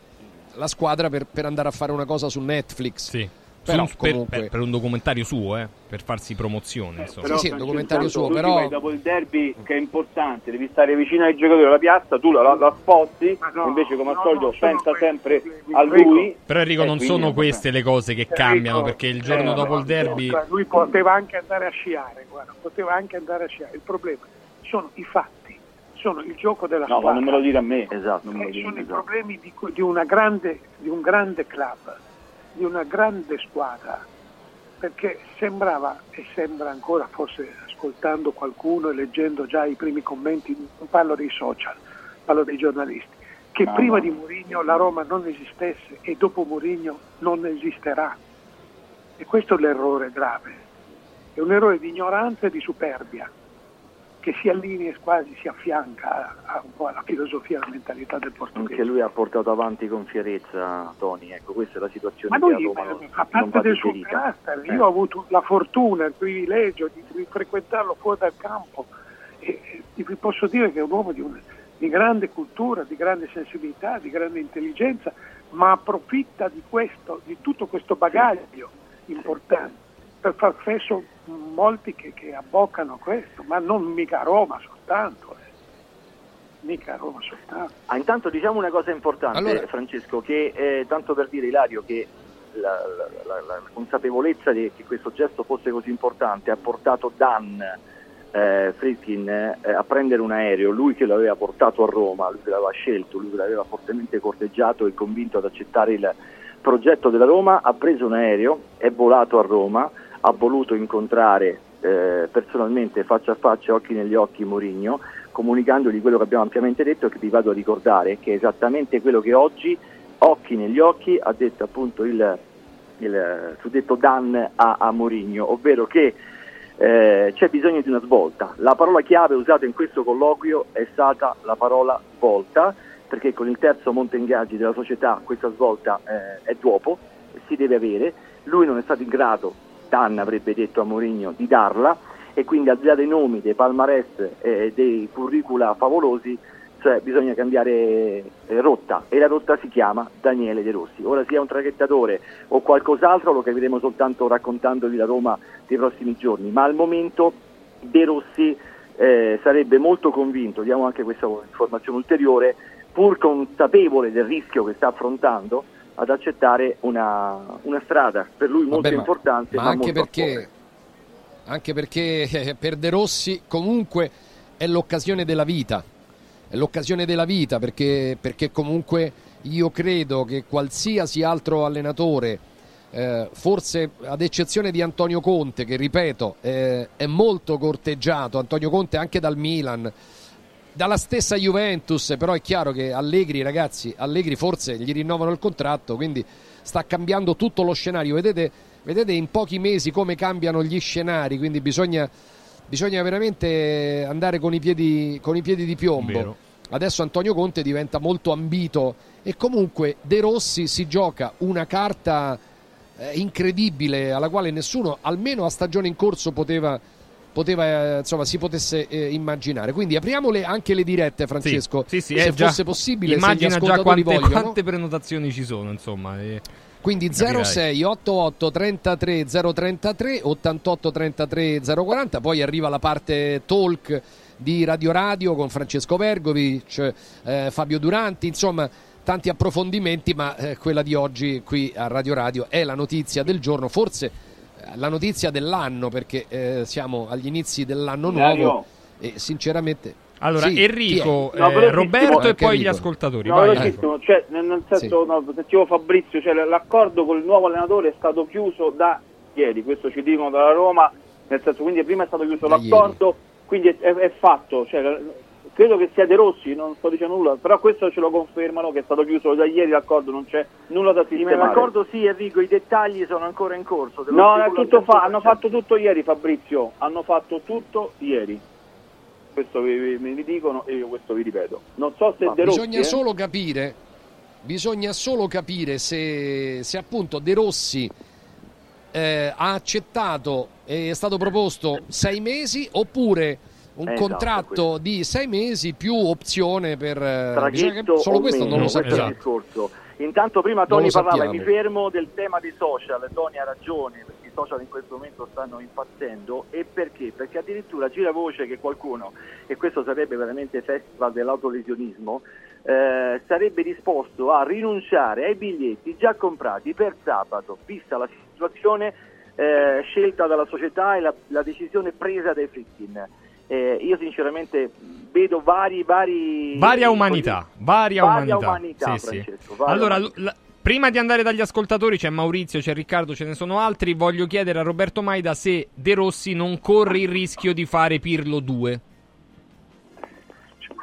la squadra per, per andare a fare una cosa su Netflix. Sì. Però comunque... per- per un documentario suo, eh, per farsi promozione. Insomma. Sì, sì, un documentario suo, però- dopo il derby che è importante, devi stare vicino ai giocatori della piazza, tu la, la, la sposti, invece come al solito pensa sempre a lui. Però Enrico, non sono queste le cose che cambiano, perché il giorno eh, dopo il derby... Lui poteva anche andare a sciare, guarda, poteva anche andare a sciare. Il problema sono i fatti, sono il gioco della No, ma squadra. non me lo dire a me, esatto, non me lo Eh, dire a sono me, i esatto. problemi di, di una grande, di un grande club, di una grande squadra, perché sembrava e sembra ancora, forse ascoltando qualcuno e leggendo già i primi commenti, non parlo dei social, parlo dei giornalisti, che No, prima no. di Mourinho la Roma non esistesse e dopo Mourinho non esisterà. E questo è l'errore grave, è un errore di ignoranza e di superbia che si allinea e quasi si affianca a, a un po' alla filosofia e alla mentalità del portoghese. Anche lui ha portato avanti con fierezza Tony, ecco questa è la situazione Ma che a lui Roma va parte del suo carattere. Eh. Io ho avuto la fortuna, il privilegio di, di frequentarlo fuori dal campo e, e vi posso dire che è un uomo di, un- di grande cultura, di grande sensibilità, di grande intelligenza, ma approfitta di questo, di tutto questo bagaglio importante per far fesso molti che, che abboccano questo, ma non mica a Roma soltanto. eh. Mica Roma soltanto. Ah, intanto diciamo una cosa importante, Allora- Francesco, che eh, tanto per dire Ilario che la, la- la- la consapevolezza di, che questo gesto fosse così importante ha portato Dan eh, Friskin eh, a prendere un aereo, lui che l'aveva portato a Roma, lui che l'aveva scelto, lui che l'aveva fortemente corteggiato e convinto ad accettare il progetto della Roma, ha preso un aereo, è volato a Roma, ha voluto incontrare eh, personalmente faccia a faccia, occhi negli occhi Mourinho, comunicandogli quello che abbiamo ampiamente detto e che vi vado a ricordare, che è esattamente quello che oggi, occhi negli occhi, ha detto appunto il, il suddetto Dan a, a Mourinho, ovvero che eh, c'è bisogno di una svolta. La parola chiave usata in questo colloquio è stata la parola svolta, perché con il terzo monte ingaggi della società questa svolta eh, è dopo, si deve avere. Lui non è stato in grado, Dan avrebbe detto a Mourinho, di darla e quindi al di là dei nomi, dei palmarès e dei curricula favolosi, cioè bisogna cambiare eh, rotta e la rotta si chiama Daniele De Rossi. Ora sia un traghettatore o qualcos'altro lo capiremo soltanto raccontandovi la Roma dei prossimi giorni, ma al momento De Rossi eh, sarebbe molto convinto, diamo anche questa informazione ulteriore, pur consapevole del rischio che sta affrontando, ad accettare una, una strada per lui molto Vabbè, ma- importante. ma Ma, anche perché, anche perché eh, per De Rossi comunque è l'occasione della vita. È l'occasione della vita perché, perché comunque io credo che qualsiasi altro allenatore, eh, forse ad eccezione di Antonio Conte, che ripeto eh, è molto corteggiato, Antonio Conte anche dal Milan, dalla stessa Juventus, però è chiaro che Allegri, ragazzi, Allegri forse gli rinnovano il contratto, quindi sta cambiando tutto lo scenario. Vedete, vedete in pochi mesi come cambiano gli scenari, quindi bisogna, bisogna veramente andare con i piedi, con i piedi di piombo. Vero. Adesso Antonio Conte diventa molto ambito e comunque De Rossi si gioca una carta eh, incredibile alla quale nessuno, almeno a stagione in corso, poteva, poteva, eh, insomma, si potesse eh, immaginare. Quindi apriamole anche le dirette, Francesco, Sì, sì, se è già- fosse possibile. se gli Immagina già ascoltatori quante, vogliono. quante prenotazioni ci sono, insomma. eh. Quindi Capirai. 06 88 33 033 88 33 040 poi arriva la parte talk di Radio Radio con Francesco Vergovic, eh, Fabio Duranti, insomma tanti approfondimenti, ma eh, quella di oggi qui a Radio Radio è la notizia del giorno, forse eh, la notizia dell'anno perché eh, siamo agli inizi dell'anno Ilario. nuovo e sinceramente Allora, Sì, Enrico, è? No, eh. Roberto e poi gli Enrico. ascoltatori. No, vai. cioè, nel, nel senso, no, sentivo Fabrizio, cioè, l'accordo con il nuovo allenatore è stato chiuso da ieri, questo ci dicono dalla Roma, nel senso quindi prima è stato chiuso Da l'accordo, quindi è, è- è fatto, cioè, credo che sia De Rossi, non sto dicendo nulla, però questo ce lo confermano che è stato chiuso da ieri l'accordo, non c'è nulla da Sì, ma sistemare. l'accordo sì Enrico, i dettagli sono ancora in corso. No, fa- 100%. hanno fatto tutto ieri Fabrizio, hanno fatto tutto ieri. Questo vi, vi- mi dicono e io questo vi ripeto. Non so se De Rossi, bisogna eh. solo capire bisogna solo capire se, se appunto De Rossi eh, ha accettato e è stato proposto sei mesi oppure un esatto, contratto di sei mesi più opzione per eh, traghetto solo questo meno, non lo questo sappiamo discorso. Intanto prima Tony parlava e mi fermo del tema dei social, Tony ha ragione perché i social in questo momento stanno impazzendo e perché? Perché addirittura gira voce che qualcuno, e questo sarebbe veramente festival dell'autolesionismo, eh, sarebbe disposto a rinunciare ai biglietti già comprati per sabato, vista la situazione eh, scelta dalla società e la, la decisione presa dai Fritkin. Eh, io sinceramente vedo vari, vari Varia umanità, varia, Varia umanità. umanità, Sì, sì. Varia Allora, umanità. l- prima di andare dagli ascoltatori, c'è Maurizio, c'è Riccardo, ce ne sono altri. Voglio chiedere a Roberto Maida se De Rossi non corre il rischio di fare Pirlo 2.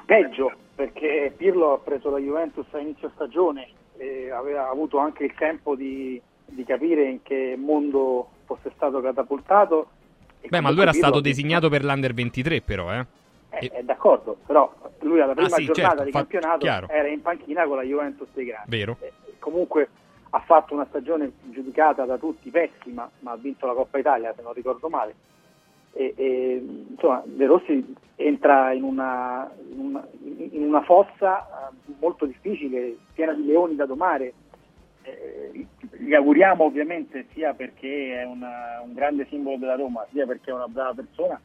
Peggio, perché Pirlo ha preso la Juventus a inizio stagione e aveva avuto anche il tempo di, di capire in che mondo fosse stato catapultato. Beh, ma lui era stato designato per l'Under 23, però, eh. Eh, è d'accordo, però lui alla prima Ah, sì, giornata certo, di campionato chiaro. era in panchina con la Juventus dei Grandi. Vero. Comunque ha fatto una stagione giudicata da tutti pessima, ma ha vinto la Coppa Italia, se non ricordo male. E, e, insomma, De Rossi entra in una, in una, in una fossa eh, molto difficile, piena di leoni da domare. Eh, gli auguriamo ovviamente sia perché è una- un grande simbolo della Roma, sia perché è una brava persona,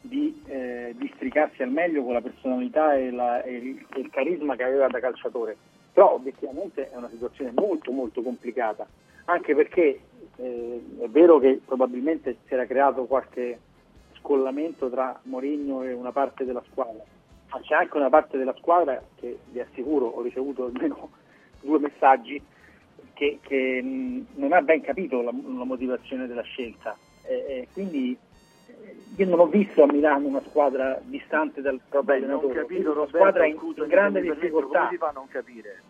di eh, districarsi al meglio con la personalità e, la- e il, e il carisma che aveva da calciatore. Però obiettivamente è una situazione molto molto complicata, anche perché eh, è vero che probabilmente si era creato qualche scollamento tra Mourinho e una parte della squadra, ma c'è anche una parte della squadra che vi assicuro ho ricevuto almeno due messaggi che, che, mh, non ha ben capito la, la motivazione della scelta. E, e quindi eh, io non ho visto a Milano una squadra distante dal proprio Beh, non allenatore, ho capito visto una Roberto, squadra in, in grande difficoltà. Come si fa a non capire?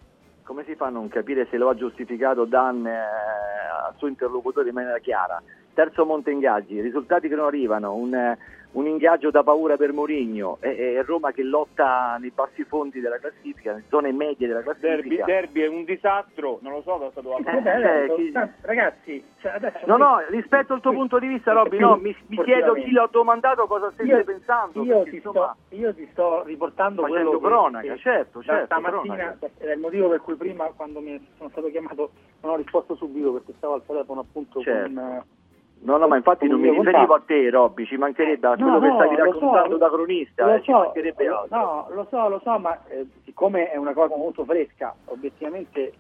Come si fa a non capire se lo ha giustificato Dan eh, al suo interlocutore in maniera chiara? Terzo monte ingaggi, risultati che non arrivano, un, eh, un ingaggio da paura per Mourinho e, e Roma che lotta nei bassi fondi della classifica, nelle zone medie della Derby, classifica. derby è un disastro, non lo so cosa doveva Eh, fare. Vabbè, adesso, chi- tanto, ragazzi, cioè adesso No, no, rispetto al tuo punto di vista, Robby, no, mi, mi chiedo chi l'ho domandato cosa stesse Io- pensando. Io perché, ti, insomma, sto, io ti sto riportando Facendo quello che- cronaca, che certo, certo, stamattina era il motivo per cui prima quando mi sono stato chiamato non ho risposto subito perché stavo al telefono appunto Certo. con eh, No, no, ma infatti non mi riferivo a te, Robby, ci mancherebbe a No, quello che no, stavi lo raccontando so, da cronista, lo eh, ci so, mancherebbe eh, altro. No, lo so, lo so, ma eh, siccome è una cosa molto fresca, obiettivamente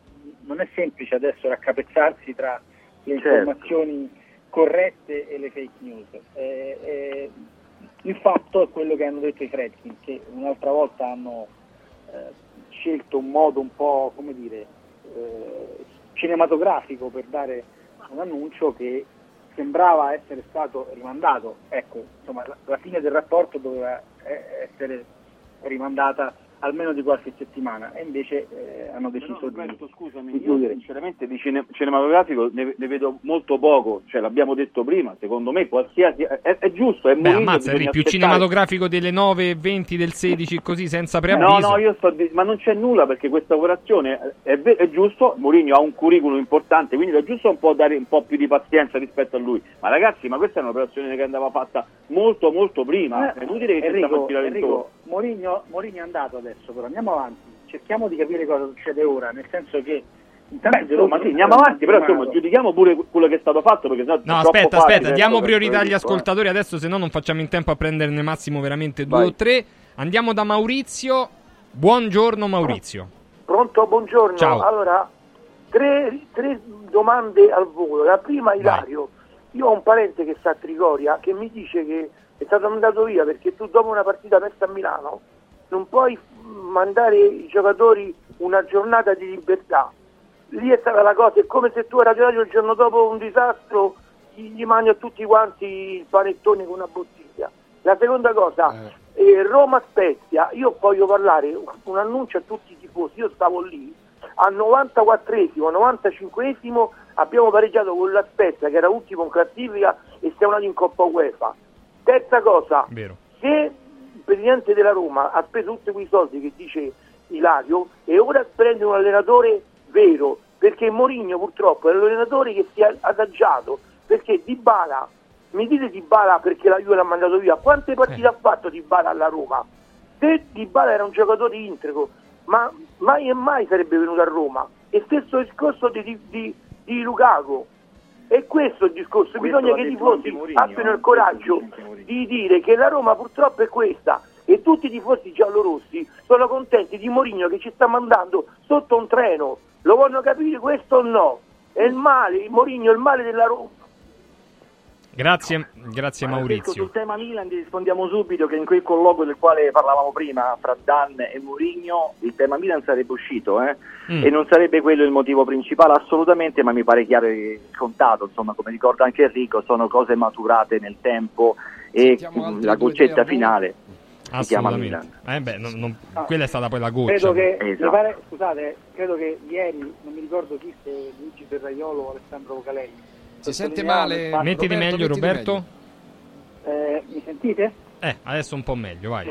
non è semplice adesso raccapezzarsi tra le Certo. informazioni corrette e le fake news. Eh, eh, il fatto è quello che hanno detto i Fredkin, che un'altra volta hanno eh, scelto un modo un po', come dire, cinematografico per dare un annuncio che sembrava essere stato rimandato. Ecco, insomma, la, la fine del rapporto doveva eh, essere rimandata almeno di qualche settimana e invece eh, hanno deciso Roberto, di, scusami, di io chiudere. sinceramente di cine- cinematografico ne, ne vedo molto poco, cioè l'abbiamo detto prima, secondo me qualsiasi è, è giusto, è Beh, Mourinho, ammazza, bisogna più aspettare. cinematografico delle 9.20 del 16 così senza No, preavviso. no, io sto di- ma non c'è nulla perché questa operazione è, ve- è giusto, Mourinho ha un curriculum importante, quindi è giusto un po' dare un po' più di pazienza rispetto a lui. Ma ragazzi, ma questa è un'operazione che andava fatta molto molto prima, è inutile che ci stiamo a Enrico, tirare intorno. Mourinho, Mourinho è andato adesso, però andiamo avanti, cerchiamo di capire cosa succede ora, nel senso che intanto Beh, insomma, sì, andiamo avanti, però insomma, giudichiamo pure quello che è stato fatto perché No, aspetta, facile, aspetta, diamo ecco, priorità agli eh. ascoltatori adesso, se no non facciamo in tempo a prenderne massimo veramente due Vai. o tre. Andiamo da Maurizio. Buongiorno Maurizio. Pronto, buongiorno. Ciao. Allora, tre, tre domande al volo. La prima, Ilario. Io ho un parente che sta a Trigoria che mi dice che è stato mandato via perché tu dopo una partita persa a Milano non puoi mandare i giocatori una giornata di libertà. Lì è stata la cosa, è come se tu a Radio Radio il giorno dopo un disastro gli, mandi a tutti quanti il panettone con una bottiglia. La seconda cosa, eh, Roma Spezia, io voglio parlare un, un annuncio a tutti i tifosi, io stavo lì, al 94esimo, 95esimo abbiamo pareggiato con la Spezia che era ultimo in classifica e siamo andati in Coppa UEFA. Terza cosa, se il presidente della Roma ha speso tutti quei soldi che dice Ilario e ora prende un allenatore vero, perché Mourinho purtroppo è un allenatore che si è adagiato, perché Dybala, mi dite Dybala perché la Juve l'ha mandato via, quante partite ha fatto Dybala alla Roma? Se Dybala era un giocatore integro, ma mai e mai sarebbe venuto a Roma. E stesso discorso di, di, di, di Lukaku. E questo è il discorso, Questo bisogna che i tifosi Mourinho, abbiano il coraggio di dire che la Roma purtroppo è questa e tutti i tifosi giallorossi sono contenti di Mourinho che ci sta mandando sotto un treno. Lo vogliono capire questo o no? È il male, il Mourinho è il male della Roma. Grazie, grazie Ecco, Maurizio. sul tema Milan ti rispondiamo subito che in quel colloquio del quale parlavamo prima fra Dan e Mourinho il tema Milan sarebbe uscito eh? Mm. e non sarebbe quello il motivo principale assolutamente ma mi pare chiaro e scontato insomma come ricorda anche Enrico sono cose maturate nel tempo e la goccetta finale si chiama Milan Assolutamente. Eh beh, non- non- quella è stata poi la goccia. Credo che, Esatto. pare- scusate, credo che ieri, non mi ricordo chi, se Luigi Ferraiolo o Alessandro Vocalelli. Si sente male? fatto- Mettiti meglio Roberto. Eh, mi sentite? Eh, adesso un po' meglio, vai.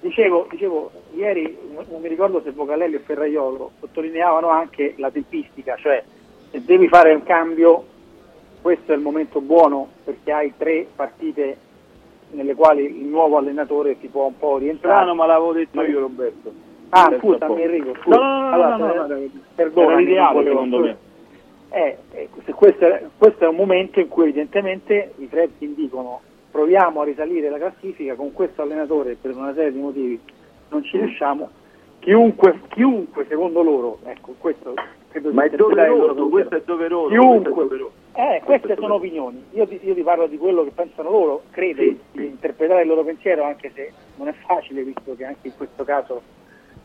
Dicevo, dicevo, ieri non mi ricordo se Vocalelli o Ferraiolo sottolineavano anche la tempistica, cioè se devi fare un cambio, questo è il momento buono perché hai tre partite nelle quali il nuovo allenatore ti può un po' orientare. Strano, ma l'avevo detto io Roberto. Ah, scusami. Enrico, scusa. No, no, no, Allora, no, no, eh, no, perdonami, era l'ideale, non volevo- secondo me. Eh, eh, se questo, è, questo è un momento in cui evidentemente i Fredkin dicono proviamo a risalire la classifica con questo allenatore per una serie di motivi non ci riusciamo. Chiunque, chiunque secondo loro, ecco, questo credo Ma è doveroso, questo è doveroso. Chiunque. questo è doveroso. Eh, queste sono opinioni. Io ti, io ti parlo di quello che pensano loro, credo di interpretare il loro pensiero, anche se non è facile, visto che anche in questo caso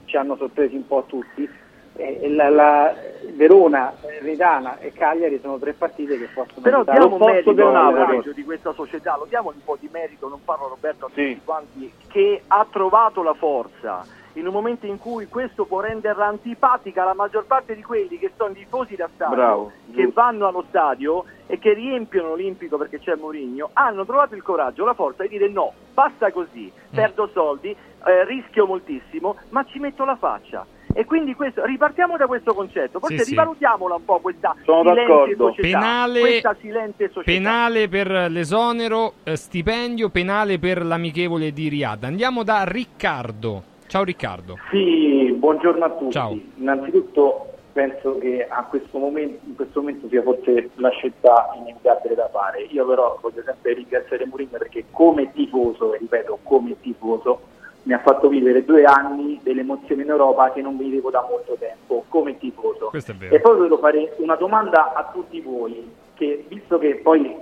ci hanno sorpresi un po' tutti. Eh, la, la- Verona, Redana e Cagliari sono tre partite che possono però aiutare. diamo posso merito coraggio di questa società, lo diamo un po' di merito, non parlo Roberto a tutti quanti, che ha trovato la forza in un momento in cui questo può renderla antipatica alla maggior parte di quelli che sono tifosi da stadio, Bravo, che giusto. vanno allo stadio e che riempiono l'Olimpico perché c'è Mourinho, hanno trovato il coraggio, la forza di dire no, basta così, perdo soldi, eh, rischio moltissimo, ma ci metto la faccia. E quindi questo, ripartiamo da questo concetto, forse Sì, rivalutiamola un po' questa Sono silente d'accordo. società, Penale- questa silente società. Penale per l'esonero, eh, stipendio, penale per l'amichevole di Riyadh. Andiamo da Riccardo. Ciao Riccardo. Sì, buongiorno a tutti. Ciao. Innanzitutto penso che a questo momento, in questo momento sia forse la scelta inevitabile da fare. Io però voglio sempre ringraziare Mourinho perché come tifoso, e ripeto, come tifoso, mi ha fatto vivere due anni delle emozioni in Europa che non vivevo da molto tempo, come tifoso. Questo è vero. E poi volevo fare una domanda a tutti voi, che visto che poi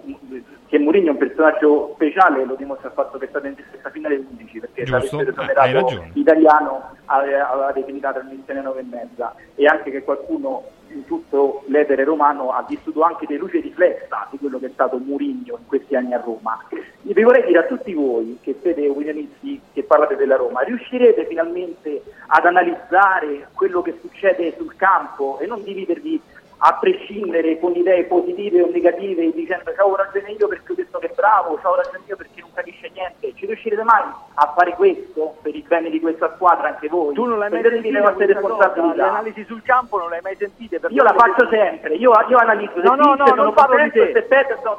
che Mourinho è un personaggio speciale, lo dimostra il fatto che è stato in questa finale 11, perché eh, hai esonerato italiano ave- aveva definita trasmissione 9 e mezza e anche che qualcuno in tutto l'etere romano ha vissuto anche le luci riflessa di quello che è stato Murigno in questi anni a Roma. E vi vorrei dire a tutti voi che siete opinionisti, che parlate della Roma, riuscirete finalmente ad analizzare quello che succede sul campo e non dividervi a prescindere con idee positive o negative dicendo ciao ho ragione io perché ho detto che è bravo, ciao ho ragione io perché non capisce niente. Ci riuscirete mai a fare questo per il bene di questa squadra anche voi? Tu non l'hai mai sentita le vostre responsabilità. Le analisi sul campo non le hai mai sentite? Per Io la faccio sempre, io, io analizzo No, no, no, sono non parlo di te. e Peterson.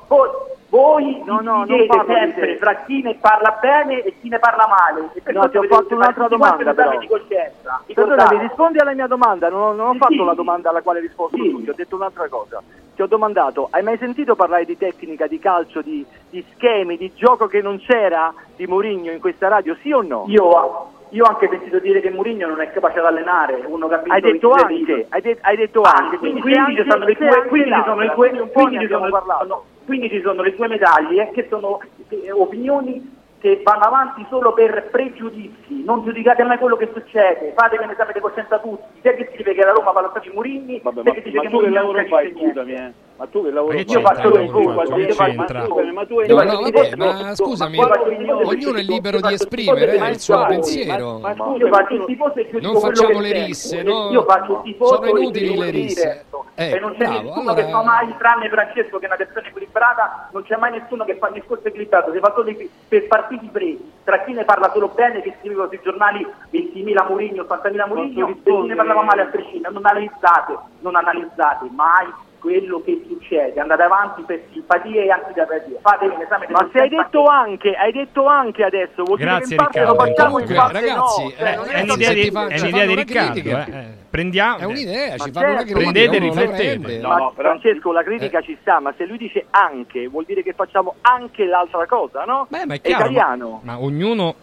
Voi, No, no, non parlo sempre te. fra chi ne parla bene e chi ne parla male. E No, ti ho fatto un'altra domanda, però. di coscienza. Perdonami, rispondi alla mia domanda, non ho, non ho Sì, fatto sì. la domanda alla quale hai risposto tu, ti ho detto un'altra cosa. Ti ho domandato, hai mai sentito parlare di tecnica, di calcio, di, di schemi, di gioco che non c'era di Mourinho in questa radio, sì o no? Io, io ho anche sentito dire che Mourinho non è capace di allenare, uno che ha vinto Hai detto 23 anche, hai, de- hai detto Ah, anche, quindi, quindi, quindi ci sono quindi ci sono l'altra, tue, quindi ci sono, parlato. sono- quindi ci sono le tue medaglie che sono eh, opinioni che vanno avanti solo per pregiudizi, non giudicate mai quello che succede, fatevi un esame di coscienza tutti, te che scrive che la Roma parla di Mourinho, Vabbè, te ma, che dice ma che tu che lavoro fai, scusami, eh. Ma tu che c'entra Io faccio il Che io faccio- c'entra? ma tu hai No, no, vabbè, ma- scusami, ognuno è libero Io di esprimere il eh, suo e pensiero. e Non quello facciamo che le risse, no? Io faccio il tifoso Sono e inutili le risse. Eh, e non c'è bravo, nessuno allora- che fa mai, tranne Francesco che è una persona equilibrata, non c'è mai nessuno che fa un discorso equilibrato, si fa solo i- per partiti presi, tra chi ne parla solo bene, che scriveva sui giornali 20.000 Murigno, 80.000 Murigno, e chi ne parlava male a prescindere, non analizzate, non analizzate mai quello che succede, andate avanti per simpatie e antipatie, fatevi un esame di Ma se hai detto anche, hai detto anche adesso, vuol Grazie, dire che in parte Riccardo. lo facciamo in parte ragazzi, no. Cioè, eh, È un'idea di, fa- è un'idea di Riccardo. critica. eh. Prendiamo. È un'idea, ci Ma fanno una certo. critica. Prendete e riflettete. Ma No, Francesco, la critica Eh. ci sta, ma se lui dice anche, vuol dire che facciamo anche l'altra cosa, no? Beh, ma è È chiaro. ma- italiano. Ma, ognuno.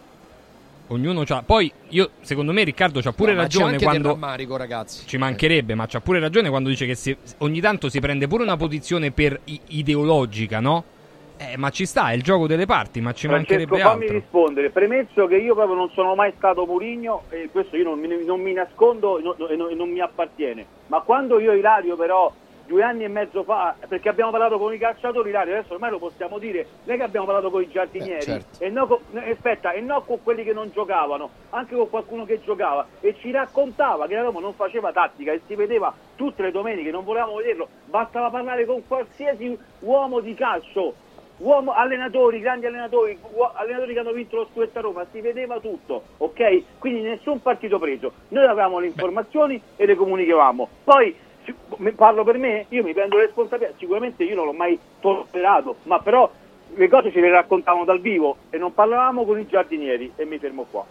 Ognuno c'ha. Poi io, secondo me, Riccardo c'ha pure No, ma c'è ragione anche quando. rammarico, ragazzi. Ci mancherebbe, ma c'ha pure ragione quando dice che si- ogni tanto si prende pure una posizione per i- ideologica, no? Eh, ma ci sta, è il gioco delle parti, ma ci Francesco, mancherebbe fammi altro. rispondere. Premesso che io proprio non sono mai stato Murigno e questo io non mi, non mi nascondo e non, non- non mi appartiene. Ma quando io Ilario però due anni e mezzo fa, perché abbiamo parlato con i calciatori, Ilario, adesso ormai lo possiamo dire, non è che abbiamo parlato con i giardinieri, Eh, certo. e, no con, aspetta, e non con quelli che non giocavano, anche con qualcuno che giocava e ci raccontava che la Roma non faceva tattica e si vedeva tutte le domeniche, non volevamo vederlo, bastava parlare con qualsiasi uomo di calcio uomo, allenatori, grandi allenatori, allenatori che hanno vinto lo scudetto a Roma, si vedeva tutto, ok? Quindi nessun partito preso. Noi avevamo le informazioni e le comunicavamo. Poi parlo per me, io mi prendo responsabilità, sicuramente io non l'ho mai tollerato, ma però le cose ce le raccontavamo dal vivo e non parlavamo con i giardinieri e mi fermo qua.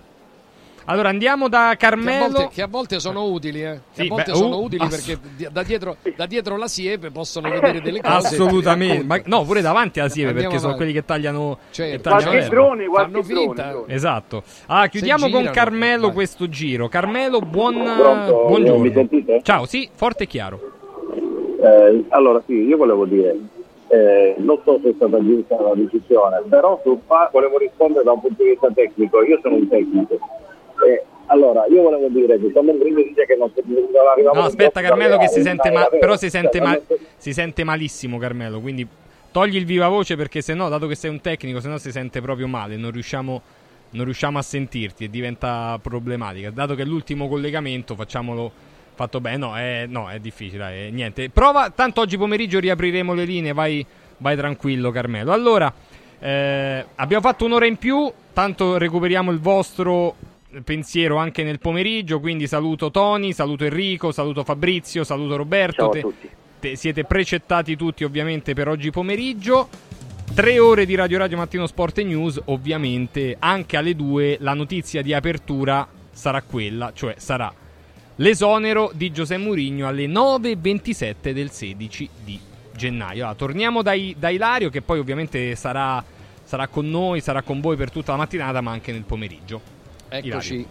Allora andiamo da Che a, Carmelo. volte, che a volte sono utili, eh. Sì, a volte beh, sono uh, utili ass- perché da dietro, da dietro la siepe possono vedere delle cose. Assolutamente, ma, no, pure davanti alla siepe Andiamo perché sono avanti. quelli che tagliano. Certo. Qualche drone, qualche Fanno drone. Esatto. Ah, chiudiamo con girano, Carmelo vai. questo giro. Carmelo, buon Pronto? buongiorno. Mi sentite? Ciao, sì, forte e chiaro. Eh, allora sì, io volevo dire, eh, non so se è stata giusta la decisione, però fa- volevo rispondere da un punto di vista tecnico, io sono un tecnico. Eh, allora, io volevo dire che quando Mourinho dice che non, non arrivavo No, aspetta Carmelo che si sente ma- però si Cioè, sente, ma- si sente malissimo Carmelo, quindi togli il viva voce perché sennò, dato che sei un tecnico, sennò si sente proprio male, non riusciamo, non riusciamo a sentirti e diventa problematica. Dato che è l'ultimo collegamento, facciamolo fatto bene. No, è, no, è difficile, dai, niente. Prova, tanto oggi pomeriggio riapriremo le linee, vai, vai tranquillo Carmelo. Allora, eh, abbiamo fatto un'ora in più, tanto recuperiamo il vostro pensiero anche nel pomeriggio, quindi saluto Tony, saluto Enrico, saluto Fabrizio, saluto Roberto. Ciao a Te- tutti. te- siete precettati tutti ovviamente per oggi pomeriggio. Tre ore di Radio Radio Mattino Sport e News, ovviamente anche alle due la notizia di apertura sarà quella, cioè sarà l'esonero di Giuseppe Mourinho alle 9.27 del 16 di gennaio. Allora, torniamo da Ilario che poi ovviamente sarà, sarà con noi, sarà con voi per tutta la mattinata ma anche nel pomeriggio. Eccoci.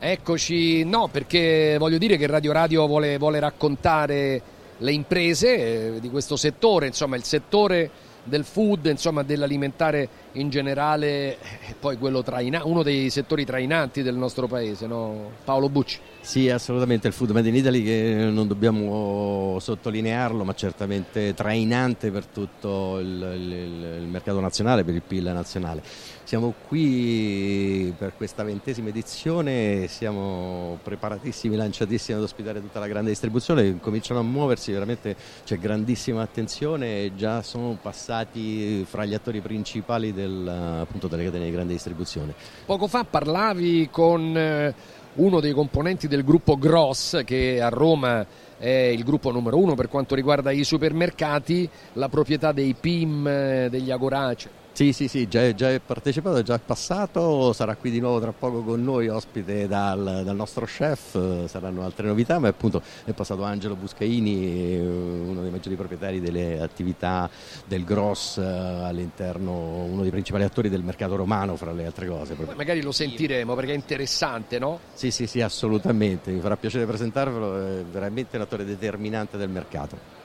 Eccoci, no, perché voglio dire che Radio Radio vuole, vuole raccontare le imprese eh, di questo settore, insomma il settore del food, insomma dell'alimentare in generale, e poi quello traina- uno dei settori trainanti del nostro paese, no? Paolo Bucci. Sì, assolutamente il food made in Italy che non dobbiamo sottolinearlo, ma certamente trainante per tutto il, il- il mercato nazionale, per il PIL nazionale. Siamo qui per questa ventesima edizione, siamo preparatissimi, lanciatissimi ad ospitare tutta la grande distribuzione, cominciano a muoversi, veramente c'è grandissima attenzione già sono passati fra gli attori principali del, appunto, delle catene di grande distribuzione. Poco fa parlavi con eh, uno dei componenti del gruppo Gross che a Roma è il gruppo numero uno per quanto riguarda i supermercati, la proprietà dei PIM, eh, degli Agorace. Sì, sì, sì, già, è- già è partecipato, è già passato, sarà qui di nuovo tra poco con noi, ospite dal, dal nostro chef, saranno altre novità, ma appunto è passato Angelo Buscaini, uno dei maggiori proprietari delle attività del Gross eh, all'interno, uno dei principali attori del mercato romano, fra le altre cose. Poi magari lo sentiremo perché è interessante, no? Sì, sì, sì, assolutamente, mi farà piacere presentarvelo, è veramente un attore determinante del mercato.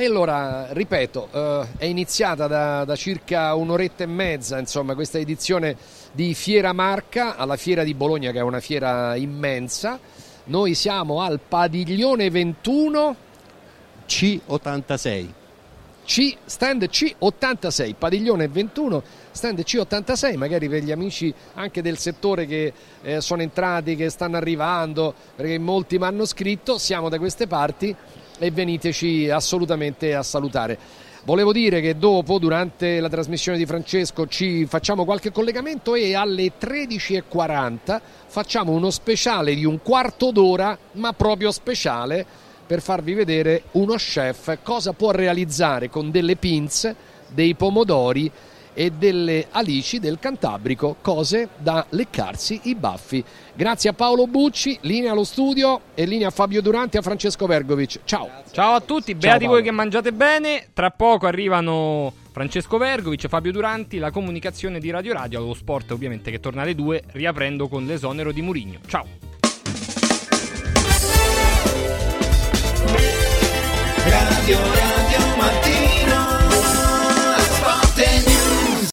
E allora, ripeto, eh, è iniziata da, da circa un'oretta e mezza, insomma, questa edizione di Fiera Marca alla Fiera di Bologna, che è una fiera immensa. Noi siamo al padiglione 21 C86. C, stand C86, padiglione 21, stand C86, magari per gli amici anche del settore che eh, sono entrati, che stanno arrivando, perché molti mi hanno scritto, siamo da queste parti e veniteci assolutamente a salutare. Volevo dire che dopo, durante la trasmissione di Francesco, ci facciamo qualche collegamento e alle 13.40 facciamo uno speciale di un quarto d'ora, ma proprio speciale, per farvi vedere uno chef cosa può realizzare con delle pinze, dei pomodori e delle alici del Cantabrico, cose da leccarsi i baffi. Grazie a Paolo Bucci, linea allo studio e linea a Fabio Duranti e a Francesco Vergovic. Ciao. Ciao a tutti, Ciao, beati voi che mangiate bene. Tra poco arrivano Francesco Vergovic, Fabio Duranti, la comunicazione di Radio Radio, lo sport ovviamente che torna alle 2, riaprendo con l'esonero di Murigno. Ciao. Radio Radio Mattino